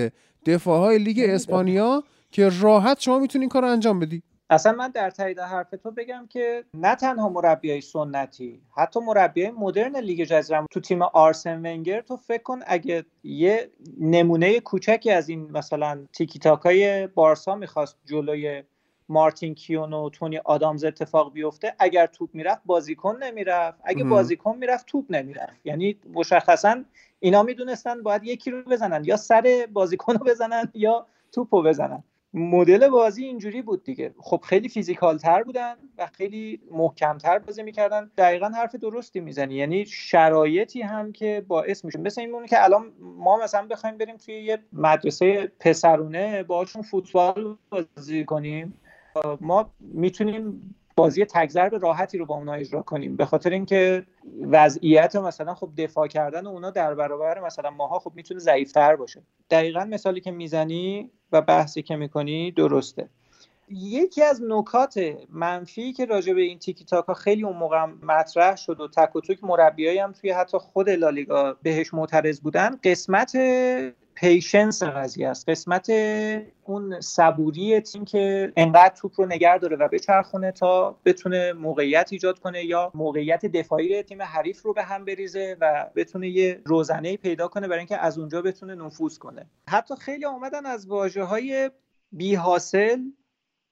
دفاعهای لیگ اسپانیا که راحت شما می‌تونین کار رو انجام بدی. اصلا من در تایید حرف تو بگم که نه تنها مربیای سنتی حتی مربیای مدرن لیگ جزیره تو تیم آرسن ونگر تو فکر کن اگه یه نمونه کوچکی از این مثلا تیکی تاکای بارسا می‌خواست جلوی مارتین کیون و تونی آدامز اتفاق بیفته اگر توپ می‌رفت بازیکن نمی‌رفت. اگه بازیکن می‌رفت توپ نمی‌رفت. یعنی مشخصا اینا می‌دونستن باید یکی رو بزنن یا سر بازیکن رو بزنن یا توپ رو بزنن. مدل بازی اینجوری بود دیگه. خب خیلی فیزیکال تر بودن و خیلی محکم تر بازی می‌کردن. دقیقا حرف درستی می‌زنی. یعنی شرایطی هم که باعث میشه مثل این که الان ما مثلا بخوایم بریم توی یه مدرسه پسرونه باشون فوتبال بازی کنیم. ما می‌تونیم بازی تگذرب راحتی رو با اونها اجرا کنیم. به خاطر اینکه وضعیت مثلا خب دفاع کردن اونا در برابر مثلا ماها خب می‌تونه ضعیفتر باشه. دقیقا مثالی که می‌زنی و بحثی که می‌کنی درسته. یکی از نکات منفی که راجع به این تیکی تاکا خیلی اون موقع مطرح شد و تک و توک مربیایی هم توی حتی خود لالیگا بهش معترض بودن قسمت پیشنس قضیه است. قسمت اون صبوری تیم که انقدر توپ رو نگر داره و بچرخونه تا بتونه موقعیت ایجاد کنه یا موقعیت دفاعی تیم حریف رو به هم بریزه و بتونه یه روزنه پیدا کنه برای اینکه از اونجا بتونه نفوذ کنه. حتی خیلی آمدن از واژه های بی حاصل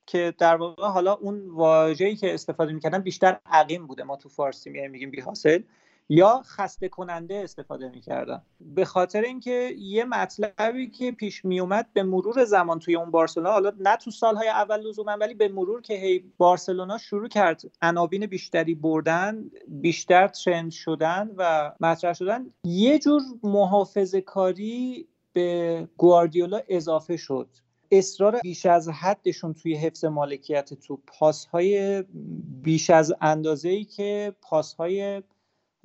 که در واقع حالا اون واژه‌ای که استفاده می‌کردن بیشتر عقیم بوده. ما تو فارسی میگیم بی حاصل یا خسته کننده استفاده می‌کردن به خاطر اینکه یه مطلبی که پیش میومد به مرور زمان توی اون بارسلونا حالا نه تو سالهای اول لزوما ولی به مرور که هی بارسلونا شروع کرد عناوین بیشتری بردن بیشتر ترند شدن و مطرح شدن یه جور محافظه کاری به گواردیولا اضافه شد. اصرار بیش از حدشون توی حفظ مالکیت تو پاسهای بیش از اندازه ای که پاسهای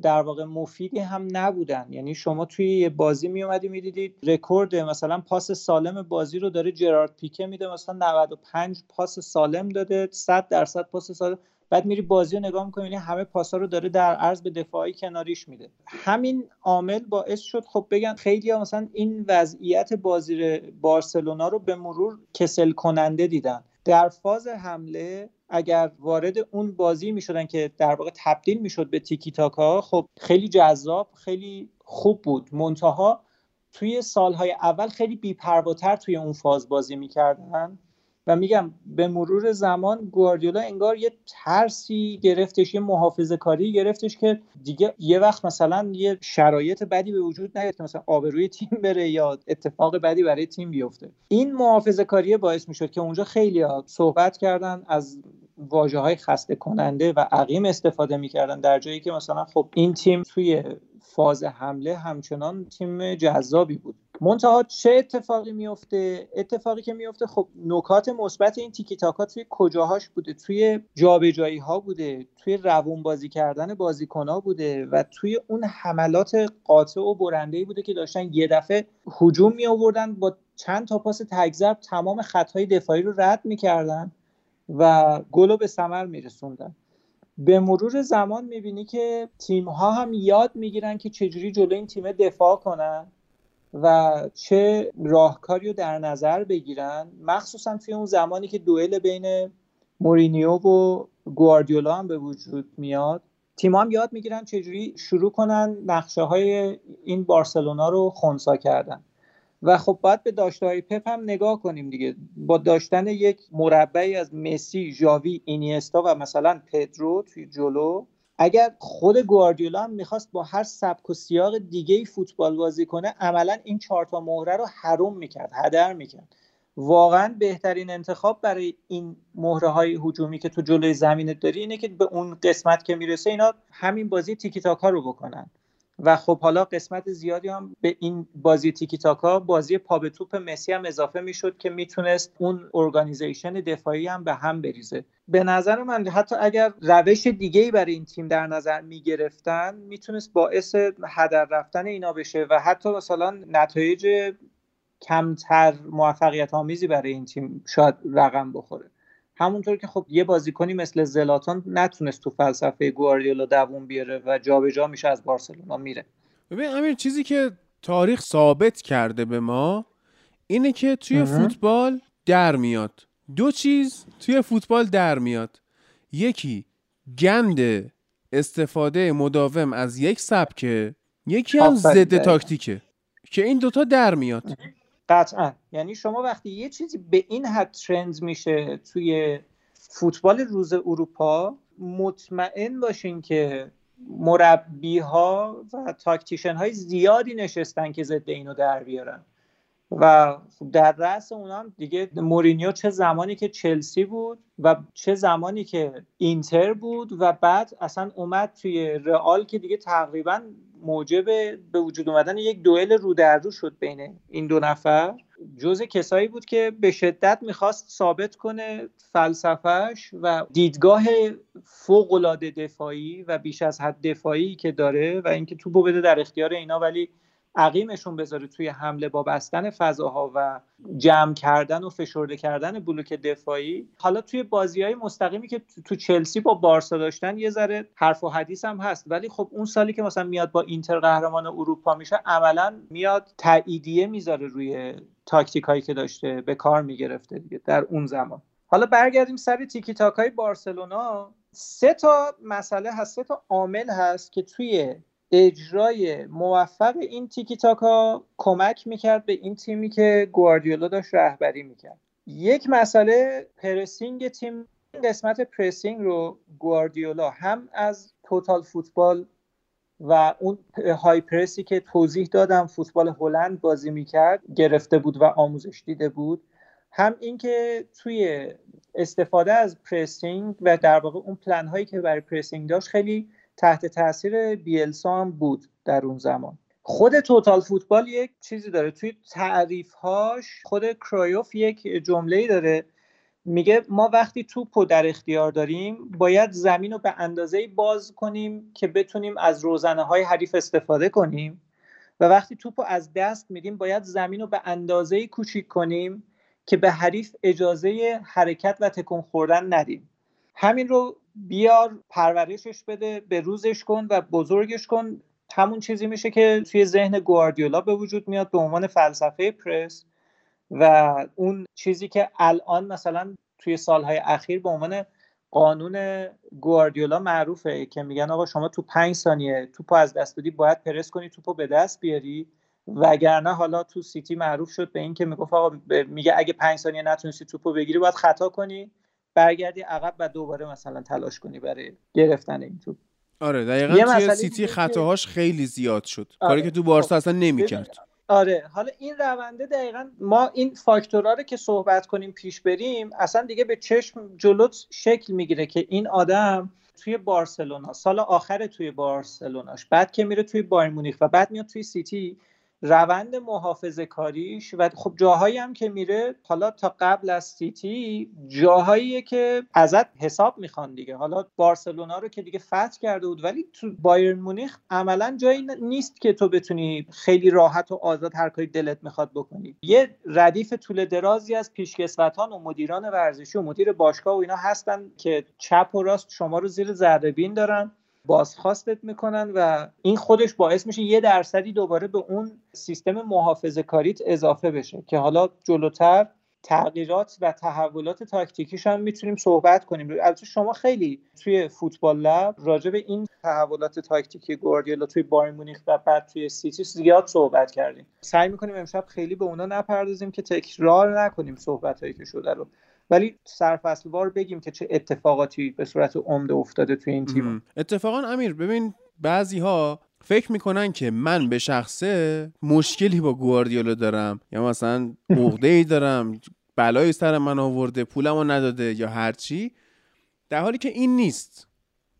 در واقع مفیدی هم نبودن. یعنی شما توی یه بازی می اومدی می‌دیدید رکورد مثلا پاس سالم بازی رو داره جرارد پیکه میده مثلا 95 پاس سالم داده 100 درصد پاس سالم. بعد میری بازی رو نگاه می‌کنی همه پاسا رو داره در عرض به دفاعی کناریش میده. همین عامل باعث شد خب بگن خیلی ها مثلا این وضعیت بازی بارسلونا رو به مرور کسل کننده دیدن. در فاز حمله اگر وارد اون بازی می‌شدن که در واقع تبدیل می‌شد به تیکی تاکا خب خیلی جذاب خیلی خوب بود. منتها توی سالهای اول خیلی بیپرواتر توی اون فاز بازی می‌کردن. و میگم به مرور زمان گواردیولا انگار یه ترسی گرفتش یه محافظه کاری گرفتش که دیگه یه وقت مثلا یه شرایط بدی به وجود نیاد که مثلا آبروی تیم بره یا اتفاق بدی برای تیم بیفته. این محافظه کاری باعث می‌شد که اونجا خیلی صحبت کردن از واجه های خسته کننده و عقیم استفاده می‌کردن در جایی که مثلا خب این تیم توی فاز حمله همچنان تیم جذابی بود. منتها چه اتفاقی میفته اتفاقی که میفته خب نکات مثبت این تیکی تاکا توی کجاهاش بوده؟ توی جابجایی ها بوده؟ توی روون بازی کردن بازیکن ها بوده؟ و توی اون حملات قاطع و برنده ای بوده که داشتن یه دفعه هجوم می آوردن با چند تا پاس تگذب تمام خطهای دفاعی رو رد می‌کردن؟ و گل به ثمر میرسوندن. به مرور زمان می‌بینی که تیم ها هم یاد می‌گیرن که چجوری جلو این تیم دفاع کنن و چه راهکاری رو در نظر بگیرن. مخصوصا توی اون زمانی که دوئل بین مورینیو و گواردیولا هم به وجود میاد تیم هم یاد می‌گیرن چجوری شروع کنن نقشه های این بارسلونا رو خونسا کردن. و خب باید به داشته های پپ هم نگاه کنیم دیگه. با داشتن یک مربعی از مسی، ژاوی، اینیستا و مثلا پدرو توی جلو اگر خود گواردیولا هم می‌خواست با هر سبک و سیاق دیگه ای فوتبال بازی کنه عملا این چهارتا مهره رو حروم می‌کرد هدر می‌کرد. واقعا بهترین انتخاب برای این مهره های هجومی که تو جلوی زمینت داری اینه که به اون قسمت که می‌رسه اینا همین بازی تیکی تاکا رو بکنن. و خب حالا قسمت زیادی هم به این بازی تیکی تاکا بازی پا به توپ مسی هم اضافه می‌شد که می‌تونست اون ارگانیزیشن دفاعی هم به هم بریزه. به نظر من حتی اگر روش دیگه ای برای این تیم در نظر می‌گرفتن می‌تونست باعث هدر رفتن اینا بشه و حتی مثلا نتایج کمتر موفقیت آمیزی برای این تیم شاید رقم بخوره. همونطور که خب یه بازیکنی مثل زلاتان نتونست تو فلسفه گواردیولا دووم بیاره و جابجا جا میشه از بارسلونا میره. ببین امیر چیزی که تاریخ ثابت کرده به ما اینه که توی فوتبال در میاد. دو چیز توی فوتبال در میاد. یکی گند استفاده مداوم از یک سبکه یکی هم ضد تاکتیکه که این دوتا در میاد. قطعا. یعنی شما وقتی یه چیزی به این حد trend میشه توی فوتبال روز اروپا مطمئن باشین که مربی ها و tactician های زیادی نشستن که ضد اینو در بیارن. و در رأس اونا هم دیگه مورینیو چه زمانی که چلسی بود و چه زمانی که اینتر بود و بعد اصلا اومد توی رئال که دیگه تقریبا موجب به وجود اومدن یک دوئل رو در رو شد بین این دو نفر. جز کسایی بود که به شدت می‌خواست ثابت کنه فلسفهش و دیدگاه فوق العاده دفاعی و بیش از حد دفاعی که داره و اینکه توپو بده در اختیار اینا ولی عقیمشون بذاره توی حمله با بستن فضاها و جمع کردن و فشرده کردن بلوک دفاعی. حالا توی بازی های مستقیمی که تو چلسی با بارسا داشتن یه ذره حرف و حدیث هم هست. ولی خب اون سالی که مثلا میاد با اینتر قهرمان اروپا میشه عملا میاد تاییدیه می‌ذاره روی تاکتیک هایی که داشته به کار می‌گرفته دیگه در اون زمان. حالا برگردیم سر تیکی تاکای بارسلونا. سه تا مسئله هست سه تا عامل هست که توی اجرای موفق این تیکی تاکا کمک می‌کرد به این تیمی که گواردیولا داشت رهبری می‌کرد. یک مسئله pressing تیم قسمت pressing رو گواردیولا هم از total football و اون high press ی که توضیح دادم فوتبال هلند بازی می‌کرد گرفته بود و آموزش دیده بود. هم اینکه توی استفاده از pressing و در واقع اون پلن هایی که برای pressing داشت خیلی تحت تاثیر بیلسا هم بود در اون زمان. خود total football یک چیزی داره. توی تعریفهاش خود کرایوف یک جمله داره. میگه ما وقتی توپ رو در اختیار داریم باید زمین رو به اندازه باز کنیم که بتونیم از روزنه های حریف استفاده کنیم. و وقتی توپ رو از دست میدیم باید زمین رو به اندازه کوچیک کنیم که به حریف اجازه حرکت و تکون خوردن ندیم. همین رو بیار پرورشش بده به روزش کن و بزرگش کن. همون چیزی میشه که توی ذهن گواردیولا به وجود میاد به عنوان فلسفه پرس. و اون چیزی که الان مثلا توی سالهای اخیر به عنوان قانون گواردیولا معروفه که میگن آقا شما تو پنج ثانیه توپو از دست بدی باید پرس کنی توپو به دست بیاری. وگرنه حالا تو سیتی معروف شد به اینکه می‌گفت آقا میگه اگه پنج ثانیه نتونستی توپو بگیری باید خطا کنی. برگردی عقب و دوباره مثلا تلاش کنی برای گرفتن این توپ آره دقیقا توی سیتی خطاهاش خیلی زیاد شد آره. کاری که تو بارسا خب. اصلا نمی‌کرد آره حالا این رونده دقیقا ما این فاکتورها رو که صحبت کنیم پیش بریم اصلا دیگه به چشم جلوت شکل می‌گیره که این آدم توی بارسلونا سال آخر توی بارسلوناش بعد که میره توی بایر مونیخ و بعد میاد توی سیتی روند محافظه کاریش و خب جاهایی هم که میره حالا تا قبل از سیتی جاهاییه که ازت حساب می‌خوان دیگه. حالا بارسلونا رو که دیگه فتح کرده بود ولی تو بایرن مونیخ عملا جایی نیست که تو بتونی خیلی راحت و آزاد هر کاری دلت می‌خواد بکنی. یه ردیف طول درازی از پیشکسوتان و مدیران ورزشی و مدیر باشگاه و اینا هستن که چپ و راست شما رو زیر ذره دارن. بازخواستت می‌کنن و این خودش باعث میشه یه درصدی دوباره به اون سیستم محافظه کاریت اضافه بشه که حالا جلوتر تغییرات و تحولات تاکتیکیش هم می‌تونیم صحبت کنیم. البته شما خیلی توی فوتبال لب راجع به این تحولات تاکتیکی گواردیولا توی بایر مونیخ و بعد توی سیتی زیاد صحبت کردیم. سعی می‌کنیم امشب خیلی به اونا نپردازیم که تکرار نکنیم صحبت هایی که شده رو. ولی سرفصلوار بگیم که چه اتفاقاتی به صورت عمده افتاده توی این تیم. اتفاقا امیر ببین بعضی ها فکر می‌کنن که من به شخصه مشکلی با گواردیولا دارم. یا مثلا عقده ای دارم بلایی سر من آورده پولمو نداده یا هرچی در حالی که این نیست.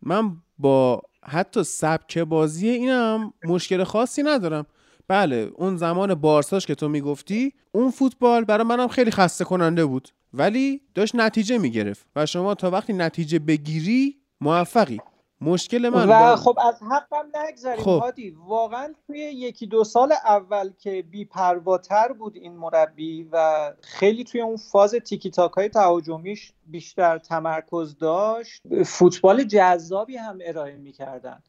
من با حتی سبک بازی اینم مشکل خاصی ندارم. بله اون زمان بارساش که تو می‌گفتی اون فوتبال برای منم خیلی خسته کننده بود. ولی داشت نتیجه می‌گرفت و شما تا وقتی نتیجه بگیری موفقی. مشکل من و خب از حقم نگذاریم خب. هادی. واقعا توی یکی دو سال اول که بی پرواتر بود این مربی و خیلی توی اون فاز تیکی تاک های تهاجمیش بیشتر تمرکز داشت فوتبال جذابی هم ارائه می‌کردن.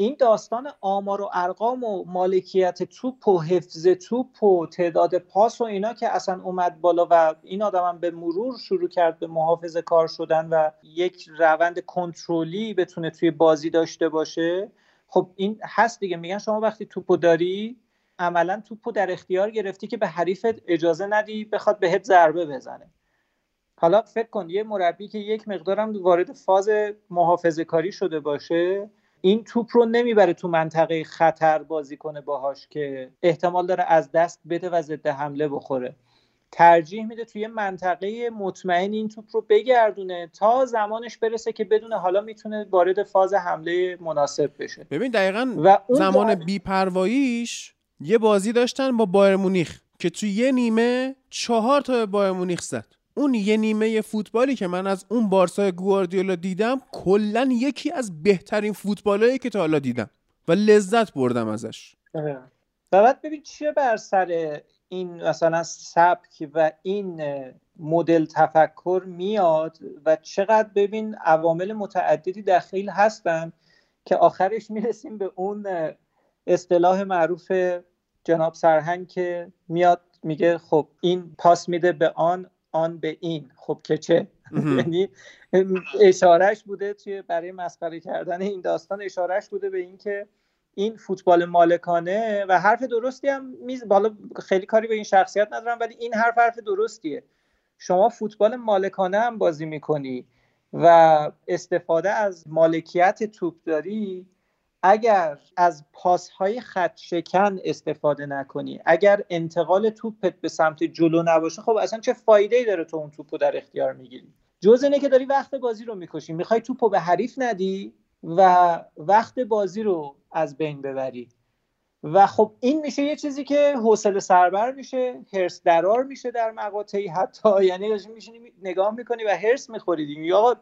این داستان آمار و ارقام و مالکیت توپ و حفظ توپ و تعداد پاس و اینا که اصلا اومد بالا و این آدمم به مرور شروع کرد به محافظ کار شدن و یک روند کنترلی بتونه توی بازی داشته باشه. خب این هست دیگه میگن شما وقتی توپو داری عملا توپو در اختیار گرفتی که به حریفت اجازه ندی بخواد بهت ضربه بزنه. حالا فکر کن یه مربی که یک مقدارم وارد فاز محافظه کاری شده باشه این توپ رو نمی‌بره تو منطقه خطر بازی کنه باهاش که احتمال داره از دست بده و ضد حمله بخوره. ترجیح میده توی منطقه مطمئن این توپ رو بگردونه تا زمانش برسه که بدونه حالا می‌تونه وارد فاز حمله مناسب بشه. ببین دقیقا و زمان بیپرواییش یه بازی داشتن با بایر مونیخ که توی یه نیمه چهار تا بایر مونیخ زد. اون یه نیمه فوتبالی که من از اون بارسای گواردیولا دیدم کلا یکی از بهترین فوتبالایی که تا حالا دیدم و لذت بردم ازش. و بعد ببین چیه بر سر این مثلا سبک و این مدل تفکر میاد و چقدر ببین عوامل متعددی دخیل هستن که آخرش می‌رسیم به اون اصطلاح معروف جناب سرهنگ که میاد میگه خب این پاس میده به آن آن به این. خب که چه؟ یعنی اشارهش بوده توی برای مسخره کردن این داستان اشارهش بوده به اینکه این فوتبال مالکانه و حرف درستی هم میز بالا خیلی کاری به این شخصیت ندارم ولی این حرف حرف درستیه. شما فوتبال مالکانه هم بازی می‌کنی و استفاده از مالکیت توپ داری اگر از پاسهای خط شکن استفاده نکنی اگر انتقال توپت به سمت جلو نباشه خب اصلا چه فایده ای داره تو اون توپو در اختیار می‌گیری؟ جز اینه که داری وقت بازی رو می‌کشی. می‌خوای توپو به حریف ندی و وقت بازی رو از بین ببری. و خب این میشه یه چیزی که حوصله سربر میشه هرس درار میشه در مقاطعی حتی. یعنی میشینی نگاه می‌کنی و هرس می‌خوری یا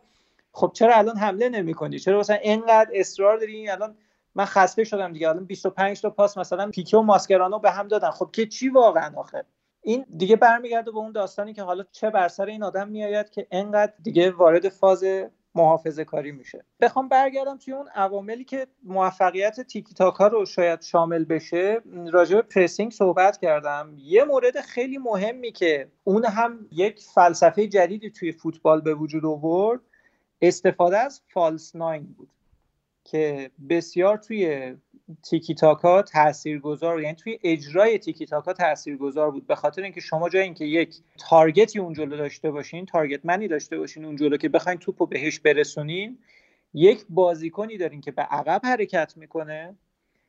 خب چرا الان حمله نمی‌کنی؟ چرا مثلا اینقدر اصرار داری؟ الان من خسته شدم دیگه. الان 25 تا پاس مثلا پیکه و ماسکرانو به هم دادن. خب که چی واقعا آخر این دیگه برمیگرده به اون داستانی که حالا چه بر سر این آدم میآید که انقدر دیگه وارد فاز محافظه کاری میشه. بخوام برگردم توی اون عواملی که موفقیت تیکی تاکا رو شاید شامل بشه. راجع به پرسینگ صحبت کردم. یه مورد خیلی مهمی که اون هم یک فلسفه جدیدی توی فوتبال به وجود آورد استفاده از فالس ناین بود. که بسیار توی تیکی تاکا تاثیرگذار یعنی توی اجرای تیکی تاکا تاثیرگذار بود. به خاطر اینکه شما جای اینکه یک تارگتی اون جلو داشته باشین تارگت منی داشته باشین اون جلو که بخواین توپو بهش برسونین یک بازیکنی دارین که به عقب حرکت می‌کنه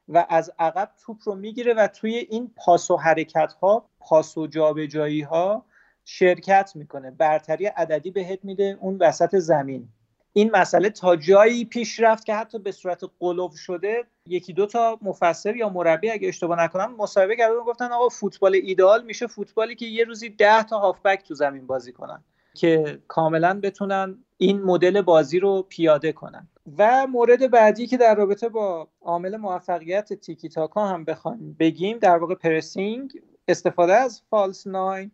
و از عقب توپ رو می‌گیره و توی این پاس و حرکت ها پاس و جابجایی ها شرکت می‌کنه. برتری عددی بهت میده اون وسط زمین. این مسئله تا جایی پیش رفت که حتی به صورت قلوب شده یکی دو تا مفسر یا مربی اگه اشتباه نکنم مصاحبه کردن گفتن آقا فوتبال ایدئال میشه فوتبالی که یه روزی ده تا هافبک تو زمین بازی کنن که کاملا بتونن این مدل بازی رو پیاده کنن. و مورد بعدی که در رابطه با عامل موفقیت تیکی تاکا هم بخوایم بگیم در واقع پرسینگ استفاده از false nine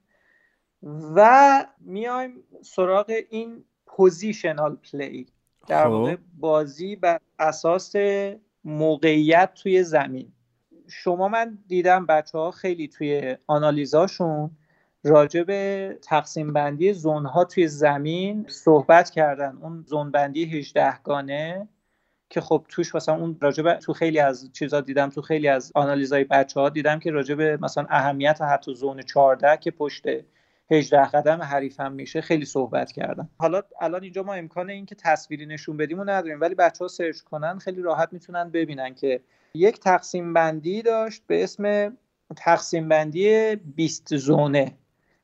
و میایم سراغ این positional play در خب. واقع بازی بر اساس موقعیت توی زمین. شما من دیدم بچه ها خیلی توی آنالیزاشون راجع به تقسیم بندی zone ها توی زمین صحبت کردن. اون zone بندی 18 گانه که خب توش مثلا اون راجع تو خیلی از چیزا دیدم تو خیلی از آنالیزای بچه ها دیدم که راجع به مثلا اهمیت حتی zone 14 که پشت 18 قدم حریفم میشه خیلی صحبت کردم. حالا الان اینجا ما امکان این که تصویری نشون بدیم و نداریم ولی بچه ها سرچ کنن خیلی راحت می‌تونن ببینن که یک تقسیم بندی داشت به اسم تقسیم بندی 20 zone ه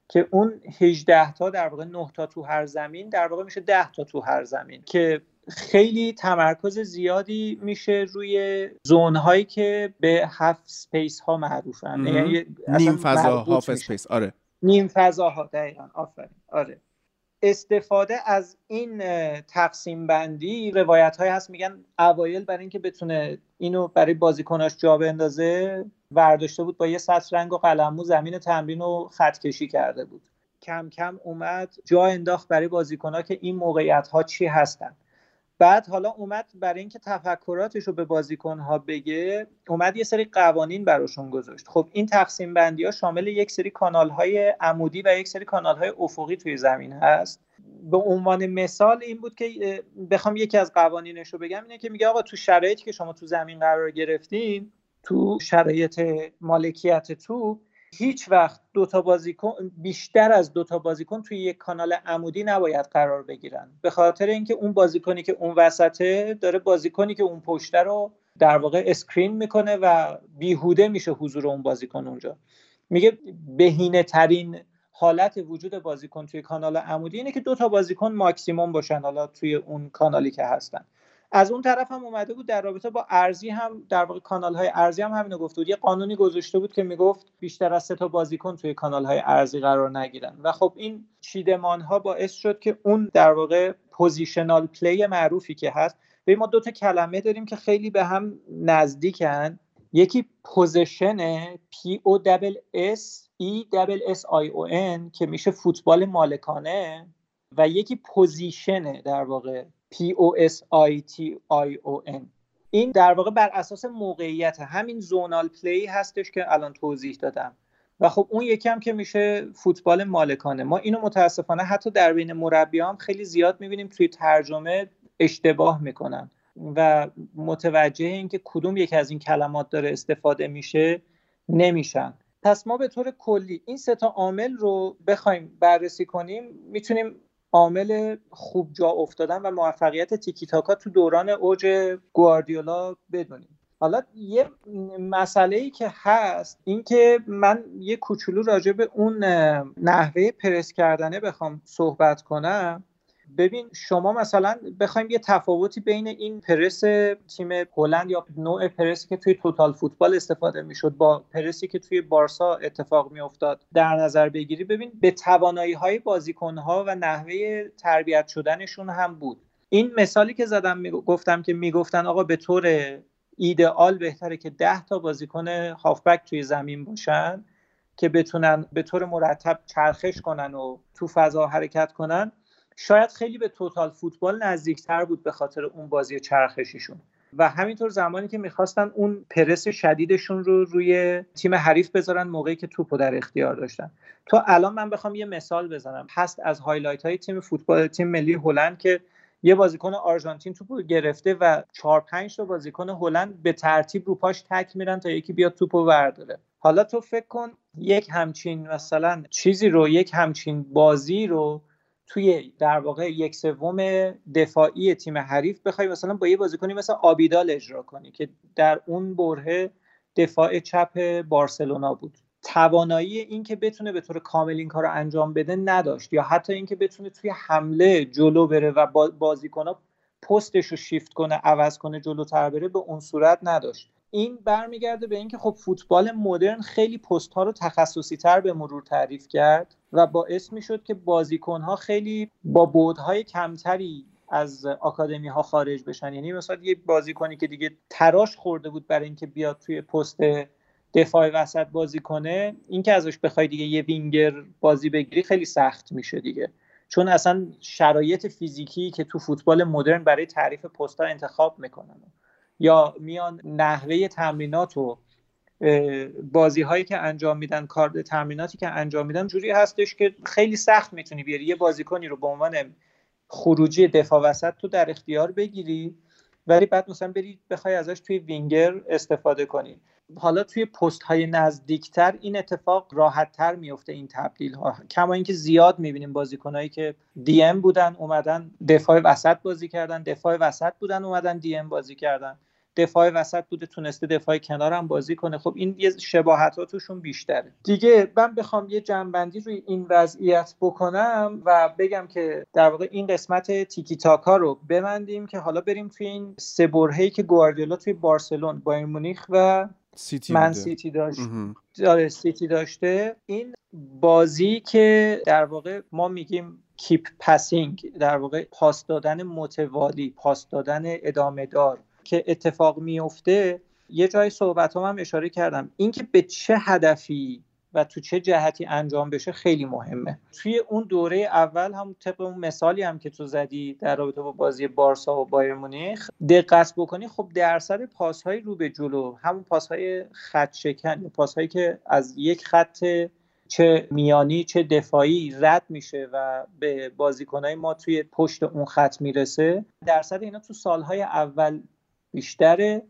که اون 18 تا در واقع 9 تا تو هر زمین در واقع میشه 10 تا تو هر زمین که خیلی تمرکز زیادی میشه روی zone هایی که به half space ها معروفن یعنی نیم فضا half space آره. نیم فضاها دقیقا. آفرین. آره. استفاده از این تقسیم بندی روایت های هست. میگن اوایل برای اینکه بتونه اینو برای بازیکناش جا بندازه برداشته بود با یه سطل رنگ و قلمو زمین تمرین رو خط کشی کرده بود. کم کم اومد جا انداخت برای بازیکنها که این موقعیت ها چی هستن. بعد حالا اومد برای اینکه تفکراتش رو به بازیکنها بگه اومد یه سری قوانین براشون گذاشت. خب این تقسیم بندی ها شامل یک سری کانال های عمودی و یک سری کانال های افقی توی زمین هست. به عنوان مثال این بود که بخوام یکی از قوانینش رو بگم اینه که میگه آقا تو شرایطی که شما تو زمین قرار گرفتین تو شرایط مالکیت تو هیچ وقت دو تا بازیکن بیشتر از دو تا بازیکن توی یک کانال عمودی نباید قرار بگیرن. به خاطر اینکه اون بازیکنی که اون وسطه داره بازیکنی که اون پشته رو در واقع اسکرین می‌کنه و بیهوده میشه حضور اون بازیکن اونجا. میگه بهینه ترین حالت وجود بازیکن توی کانال عمودی اینه که دو تا بازیکن ماکسیموم باشن حالا توی اون کانالی که هستن. از اون طرف هم اومده بود در رابطه با عرضی هم در واقع کانال های عرضی هم همینو گفته بود. یه قانونی گذاشته بود که می‌گفت بیشتر از سه تا بازیکن توی کانال های عرضی قرار نگیرن. و خب این چیدمان ها باعث شد که اون در واقع positional play معروفی که هست به ما دو تا کلمه داریم که خیلی به هم نزدیکن. یکی possession P O S E S I O N که میشه فوتبال مالکانه و یکی position در واقع P O S I T I O N. این در واقع بر اساس موقعیت همین zonal play هستش که الان توضیح دادم. و خب اون یکی هم که میشه فوتبال مالکانه. ما اینو متاسفانه حتی در بین مربی هم خیلی زیاد می‌بینیم توی ترجمه اشتباه می‌کنن. و متوجه اینکه کدوم یک از این کلمات داره استفاده میشه نمیشن. پس ما به طور کلی این سه تا عامل رو بخوایم بررسی کنیم می‌تونیم عامل خوب جا افتادن و موفقیت تیکی تاکا تو دوران اوج گواردیولا بدونیم. حالا یه مسئله ای که هست اینکه من یه کوچولو راجع به اون نحوه پرس کردنه بخوام صحبت کنم. ببین شما مثلا بخوایم یه تفاوتی بین این پرس تیم هلند یا نوع پرسی که توی توتال فوتبال استفاده می‌شد با پرسی که توی بارسا اتفاق میافتاد در نظر بگیری. ببین به توانایی های بازیکن ها و نحوه تربیت شدنشون هم بود. این مثالی که زدم گفتم که می‌گفتن آقا به طور ایدئال بهتره که ده تا بازیکن هافبک توی زمین باشن که بتونن به طور مرتب چرخش کنن و تو فضا حرکت کنن. شاید خیلی به total football نزدیکتر بود به خاطر اون بازی چرخشیشون. و همینطور زمانی که می‌خواستن اون پرس شدیدشون رو روی تیم حریف بذارن موقعی که توپو در اختیار داشتن. تو الان من بخوام یه مثال بزنم. هست از highlight های تیم فوتبال تیم ملی هلند که یه بازیکن آرژانتین توپو گرفته و 4 5 تا بازیکن هلند به ترتیب رو پاش تکل میرن تا یکی بیاد توپو ورداره حالا تو فکر کن یک همچین مثلا چیزی رو یک همچین بازی رو توی در واقع یک سوم دفاعی تیم حریف بخوای مثلا با یه بازیکنی مثل آبیدال اجرا کنی که در اون بره دفاع چپ بارسلونا بود. توانایی این که بتونه به طور کامل این کار رو انجام بده نداشت یا حتی اینکه بتونه توی حمله جلو بره و بازیکنها پستش رو شیفت کنه عوض کنه جلوتر بره به اون صورت نداشت. این برمیگرده به اینکه خب فوتبال مدرن خیلی پست ها رو تخصصی تر به مرور تعریف کرد و باعث می شد که بازیکن ها خیلی با بودهای کمتری از آکادمی ها خارج بشن. یعنی مثلا یه بازیکنی که دیگه تراش خورده بود برای اینکه بیاد توی پست دفاع وسط بازی کنه اینکه ازش بخوای دیگه یه وینگر بازی بگیری خیلی سخت میشه دیگه. چون اصلا شرایط فیزیکی که تو فوتبال مدرن برای تعریف پست ها انتخاب می‌کنن. یا میان نحوه تمرینات و بازی هایی که انجام میدن کار تمریناتی که انجام میدن جوری هستش که خیلی سخت می‌تونی بیاری. یه بازیکنی رو به عنوان خروجی دفاع وسط تو در اختیار بگیری ولی بعد مثلا بری بخوای ازش توی وینگر استفاده کنی. حالا توی پست های نزدیکتر این اتفاق راحت تر میفته این تبدیل ها کما اینکه زیاد می‌بینیم بازیکنهایی که دی ام بودن اومدن دفاع وسط بازی کردن دفاع وسط بودن اومدن دی ام بازی کردن. دفاع وسط بوده تونسته دفاع کنار هم بازی کنه. خب این یه شباهتاتشون بیشتره. دیگه من بخوام یه جنبندی روی این وضعیت بکنم و بگم که در واقع این قسمت تیکی تاکا رو ببندیم که حالا بریم توی این سه برهه‌ای که گواردیولا توی بارسلون بایر مونیخ و سیتی من سیتی داشت. داره سیتی داشته. این بازی که در واقع ما میگیم keep passing در واقع پاس دادن متوالی پاس دادن ادامه دار که اتفاق میفته یه جای صحبت هم, هم اشاره کردم. اینکه به چه هدفی و تو چه جهتی انجام بشه خیلی مهمه. توی اون دوره اول هم طبق اون مثالی هم که تو زدی در رابطه با بازی بارسا و بایر مونیخ دقت بکنی خب درصد پاسهای رو به جلو همون پاسهای خط شکن پاسهایی که از یک خط چه میانی چه دفاعی رد میشه و به بازیکنهای ما توی پشت اون خط می‌رسه درصد اینا تو سالهای اول بیشتره.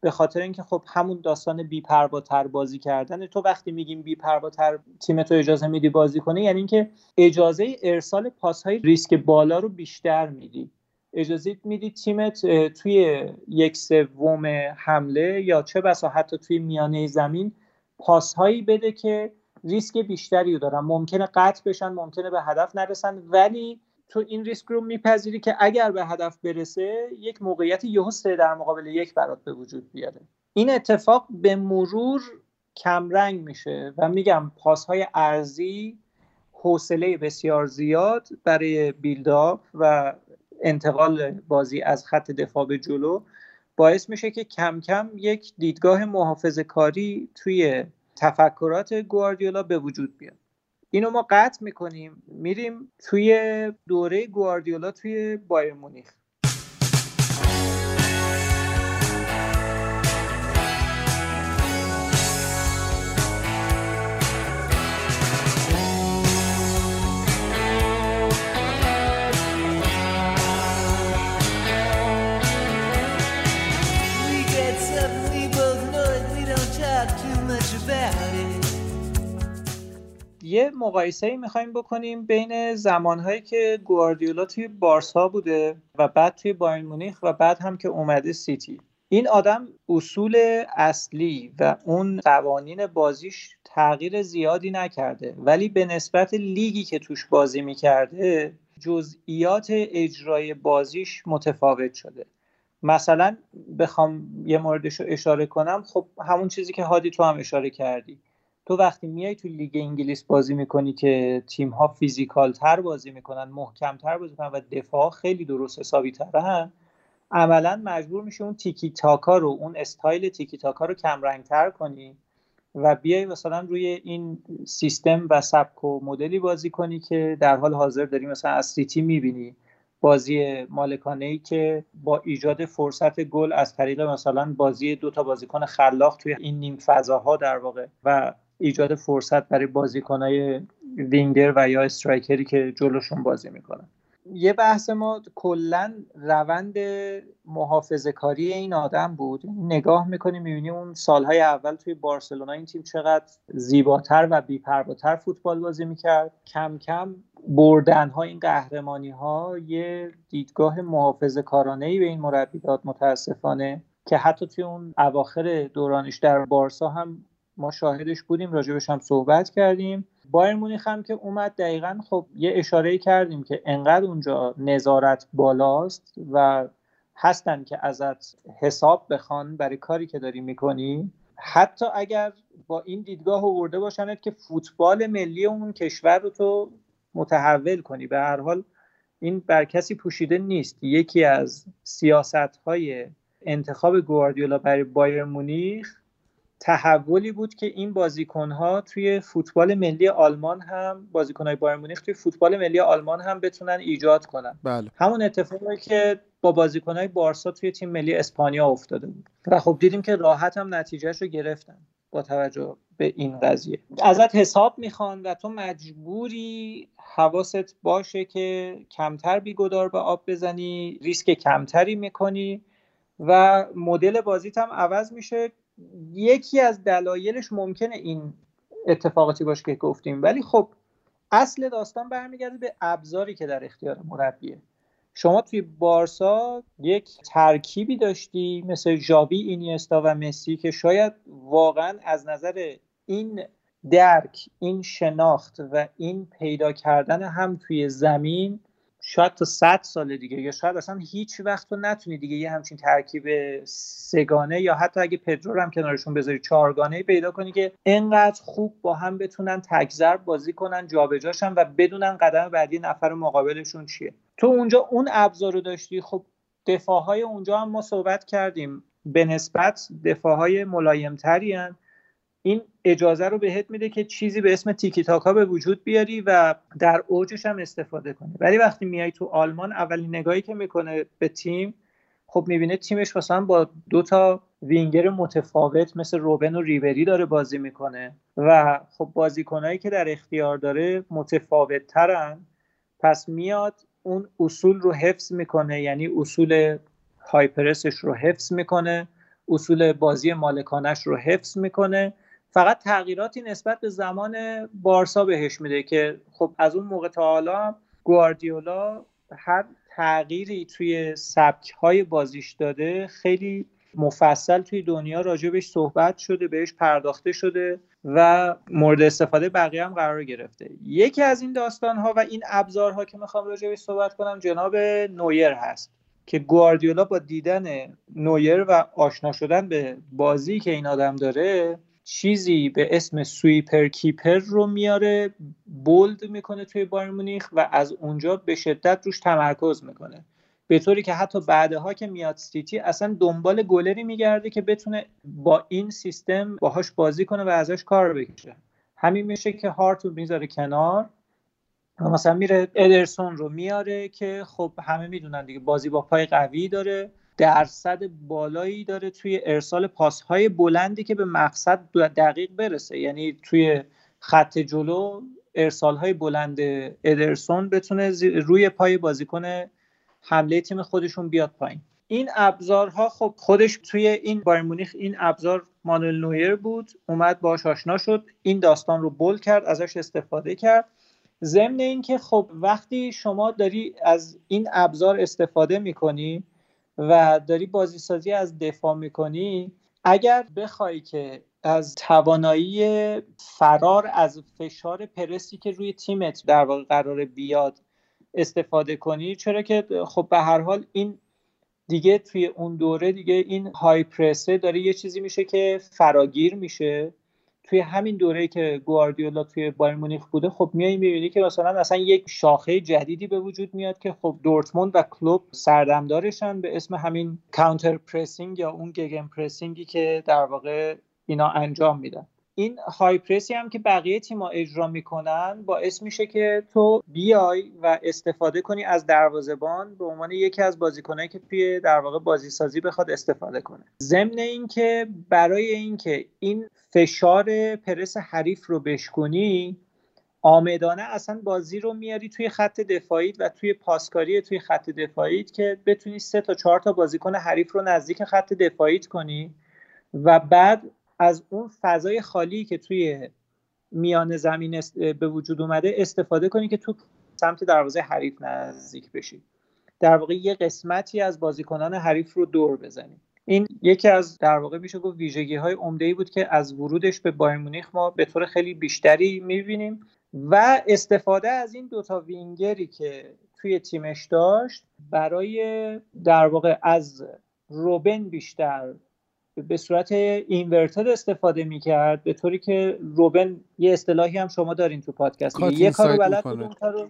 به خاطر اینکه خب همون داستان بی پرواتر بازی کردن تو وقتی میگیم بی پرواتر تیم تو اجازه میدی بازی کنه یعنی اینکه اجازه ارسال پاس های ریسک بالا رو بیشتر میدی. اجازه میدی تیمت توی یک سوم حمله یا چه بسا حتی توی میانه زمین پاس هایی بده که ریسک بیشتری رو دارن. ممکنه قطع بشن ممکنه به هدف نرسن ولی تو این ریسک رو میپذیری که اگر به هدف برسه یک موقعیت یهو سه در مقابل یک برات به وجود بیاره. این اتفاق به مرور کمرنگ میشه و میگم پاسهای ارزی حوصله بسیار زیاد برای بیلداپ و انتقال بازی از خط دفاع به جلو باعث میشه که کم کم یک دیدگاه محافظه کاری توی تفکرات گواردیولا به وجود بیاد. اینو ما قطع می‌کنیم. میریم توی دوره گواردیولا توی بایر مونیخ. یه مقایسه می‌خوایم بکنیم بین زمانهایی که گواردیولا توی بارسا بوده و بعد توی بایر مونیخ و بعد هم که اومده سیتی. این آدم اصول اصلی و اون قوانین بازیش تغییر زیادی نکرده ولی به نسبت لیگی که توش بازی می‌کرده جزئیات اجرای بازیش متفاوت شده. مثلا بخوام یه موردش رو اشاره کنم خب همون چیزی که هادی تو هم اشاره کردی. تو وقتی میای تو لیگ انگلیس بازی می‌کنی که تیم ها physical تر بازی می‌کنن محکم تر بازی می‌کنن و دفاع خیلی درست حسابی ترن عملا مجبور میشه اون تیکی تاکا رو اون استایل تیکی تاکا رو کم رنگ تر کنی و بیای مثلا روی این سیستم و سبک و مدلی بازی کنی که در حال حاضر داری مثلا از سیتی می‌بینی. بازی مالکانه ای که با ایجاد فرصت گل از طریق مثلا بازی دو تا بازیکن خلاق توی این نیم فضاها در واقع و ایجاد فرصت برای بازیکنهای وینگر و یا استرایکری که جلوشون بازی می‌کنن. یه بحث ما کلا روند محافظه کاری این آدم بود. نگاه می‌کنیم می‌بینیم اون سالهای اول توی بارسلونا این تیم چقدر زیباتر و بیپرواتر فوتبال بازی می‌کرد. کم کم بردن ها این قهرمانی ها یه دیدگاه محافظه کارانه ای به این مربی داد متاسفانه که حتی توی اون اواخر دورانش در بارسا هم ما شاهدش بودیم راجبش هم صحبت کردیم. بایر مونیخ هم که اومد دقیقا خب یه اشاره کردیم که انقدر اونجا نظارت بالاست و هستن که ازت حساب بخوان برای کاری که داری می‌کنی. حتی اگر با این دیدگاه آورده باشنت که فوتبال ملی اون کشور رو تو متحول کنی. به هر حال این بر کسی پوشیده نیست. یکی از سیاست های انتخاب گواردیولا برای بایر مونیخ تحولی بود که این بازیکنها توی فوتبال ملی آلمان هم بازیکنهای بایر مونیخ توی فوتبال ملی آلمان هم بتونن ایجاد کنن. بله. همون اتفاقی که با بازیکنهای بارسا توی تیم ملی اسپانیا افتاده بود. و خب دیدیم که راحت هم نتیجهش رو گرفتن با توجه به این قضیه. ازت حساب می‌خوان و تو مجبوری حواست باشه که کمتر بیگدار به آب بزنی ریسک کمتری می‌کنی و مدل بازیت هم عوض میشه. یکی از دلایلش ممکنه این اتفاقاتی باشه که گفتیم. ولی خب اصل داستان برمیگرده به ابزاری که در اختیار مربیه. شما توی بارسا یک ترکیبی داشتی مثل ژاوی اینیستا و مسی که شاید واقعا از نظر این درک این شناخت و این پیدا کردن هم توی زمین شاید تا صد سال دیگه یا شاید اصلا هیچ وقت تو نتونی دیگه یه همچین ترکیب سگانه یا حتی اگه پدرو هم کنارشون بذاری چهارگانه پیدا کنی که انقدر خوب با هم بتونن تکذر بازی کنن جابجاشن و بدونن قدم بعدی نفر مقابلشون چیه. تو اونجا اون ابزار رو داشتی خب دفاعهای اونجا هم ما صحبت کردیم. به نسبت دفاعهای ملایمتری این اجازه رو بهت میده که چیزی به اسم تیکی تاکا به وجود بیاری و در اوجش هم استفاده کنی. ولی وقتی میای تو آلمان اولین نگاهی که می‌کنه به تیم خب می‌بینه تیمش مثلا با دو تا وینگر متفاوت مثل روبن و ریبری داره بازی می‌کنه و خب بازیکنهایی که در اختیار داره متفاوت ترن پس میاد اون اصول رو حفظ می‌کنه یعنی اصول هایپرسش رو حفظ می‌کنه اصول بازی مالکانش رو حفظ می‌کنه فقط تغییراتی نسبت به زمان بارسا بهش میده که خب از اون موقع تا حالا گواردیولا هر تغییری توی سبک های بازیش داده خیلی مفصل توی دنیا راجبش صحبت شده بهش پرداخته شده و مورد استفاده بقیه هم قرار گرفته. یکی از این داستان ها و این ابزارها که می‌خوام راجبش صحبت کنم جناب نویر هست که گواردیولا با دیدن نویر و آشنا شدن به بازی که این آدم داره چیزی به اسم سویپر کیپر رو میاره بولد می‌کنه توی بایر مونیخ و از اونجا به شدت روش تمرکز می‌کنه. به طوری که حتی بعدها که میاد سیتی اصلا دنبال گلری میگرده که بتونه با این سیستم باهاش بازی کنه و ازش کار بکشه. همین میشه که هارت رو می‌ذاره کنار و مثلا میره ادرسون رو میاره که خب همه می‌دونن دیگه بازی با پای قوی داره. درصد بالایی داره توی ارسال پاسهای بلندی که به مقصد دقیق برسه. یعنی توی خط جلو ارسال های بلند ادرسون بتونه روی پای بازیکن حمله تیم خودشون بیاد پایین. این ابزارها خب خودش توی این بایر مونیخ این ابزار مانوئل نویر بود اومد باش آشنا شد این داستان رو بول کرد ازش استفاده کرد. ضمن اینکه خب وقتی شما داری از این ابزار استفاده می‌کنی و داری بازی سازی از دفاع می‌کنی اگر بخوای که از توانایی فرار از فشار پرسی که روی تیمت در واقع قرار بیاد استفاده کنی چرا که خب به هر حال این دیگه توی اون دوره دیگه این های پرسه داره یه چیزی میشه که فراگیر میشه. توی همین دوره که گواردیولا توی بایر مونیخ بوده خب میای می‌بینی که مثلا اصلا یک شاخه جدیدی به وجود میاد که خب دورتموند و کلوب سردمدارشن به اسم همین کانتر پرسینگ یا اون گگن پرسینگی که در واقع اینا انجام میدن. این های پرسی هم که بقیه تیما اجرا می‌کنن باعث میشه که تو بیای و استفاده کنی از دروازبان به عنوان یکی از بازیکنایی که توی در واقع بازی سازی بخواد استفاده کنه. ضمن اینکه برای اینکه این فشار پرس حریف رو بشکنی آمدانه اصلا بازی رو میاری توی خط دفاعیت و توی پاسکاری توی خط دفاعیت که بتونی سه تا چهار تا بازیکن حریف رو نزدیک خط دفاعیت کنی و بعد از اون فضای خالی که توی میان زمین به وجود اومده استفاده کنی که تو سمت دروازه حریف نزدیک بشی. در واقع یه قسمتی از بازیکنان حریف رو دور بزنی. این یکی از در واقع میشه گفت ویژگی های عمده ای بود که از ورودش به بایر مونیخ ما به طور خیلی بیشتری می‌بینیم و استفاده از این دوتا وینگری که توی تیمش داشت برای در واقع از روبن بیشتر به صورت اینورتد استفاده می‌کرد به طوری که روبن یه اصطلاحی هم شما دارین تو پادکست یه کارو بلد بود اون کارو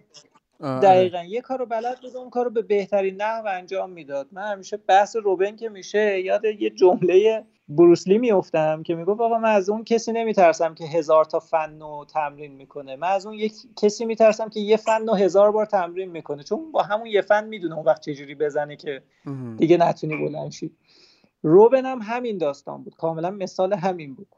دقیقا. یه کارو بلد بود اون کارو به بهترین نحو انجام می‌داد. من همیشه بحث روبن که میشه یاد یه جمله بروسلی میفتم که می‌گفت آقا من از اون کسی نمیترسم که هزار تا فن و تمرین می‌کنه. من از اون یک کسی میترسم که یه فن و هزار بار تمرین می‌کنه. چون با همون یه فن می‌دونه اون وقت چجوری بزنه که دیگه نتونی بلند شید روبن هم همین داستان بود. کاملا مثال همین بود.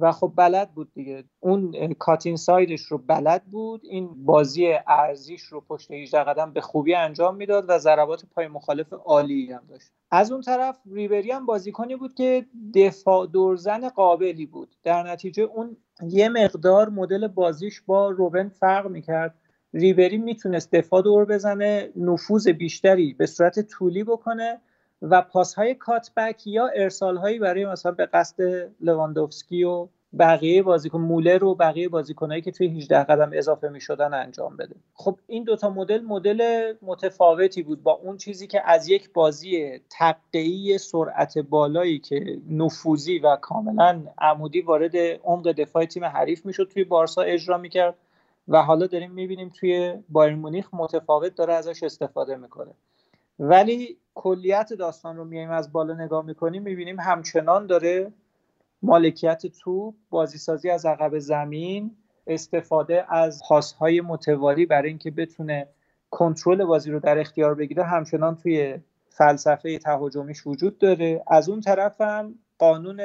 و خب بلد بود دیگه. اون کاتین سایدش رو بلد بود. این بازی ارزیش رو پشت 18 قدم به خوبی انجام می‌داد و ضربات پای مخالف عالی هم داشت. از اون طرف ریبری هم بازیکنی بود که دفاع دورزن قابلی بود. در نتیجه اون یه مقدار مدل بازیش با روبن فرق می‌کرد. ریبری می‌تونست دفاع دور بزنه نفوذ بیشتری به صورت طولی بکنه و پاس های کاتبک یا ارسال هایی برای مثلا به قصد لواندوفسکی و بقیه بازیکن مولر و بقیه بازیکنایی که توی 18 قدم اضافه می شدن انجام بده. خب این دوتا مدل مدل متفاوتی بود با اون چیزی که از یک بازی تقیی سرعت بالایی که نفوذی و کاملا عمودی وارد عمق دفاع تیم حریف می‌شد توی بارسا اجرا می‌کرد. و حالا داریم می‌بینیم توی بایر مونیخ متفاوت داره ازش استفاده می‌کنه. ولی کلیت داستان رو میایم از بالا نگاه می‌کنیم می‌بینیم همچنان داره مالکیت توپ بازیسازی از عقب زمین استفاده از پاسهای متوالی برای اینکه بتونه کنترل بازی رو در اختیار بگیره همچنان توی فلسفه تهاجمیش وجود داره. از اون طرف هم قانون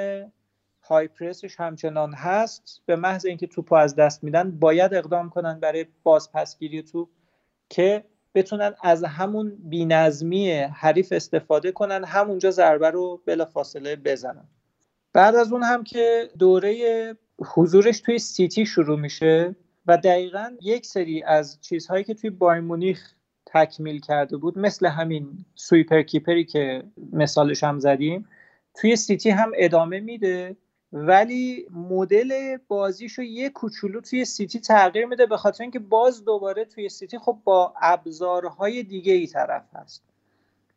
های پرسش همچنان هست. به محض اینکه توپ از دست میدن باید اقدام کنن برای بازپسگیری توپ که بتونن از همون بینظمی حریف استفاده کنن همونجا ضربه رو بلا فاصله بزنن. بعد از اون هم که دوره حضورش توی سیتی شروع میشه و دقیقا یک سری از چیزهایی که توی بایر مونیخ تکمیل کرده بود مثل همین سویپر کیپری که مثالش هم زدیم توی سیتی هم ادامه میده. ولی مدل بازیشو یه کوچولو توی سیتی تغییر میده به خاطر اینکه باز دوباره توی سیتی خب با ابزارهای دیگه ای طرف هست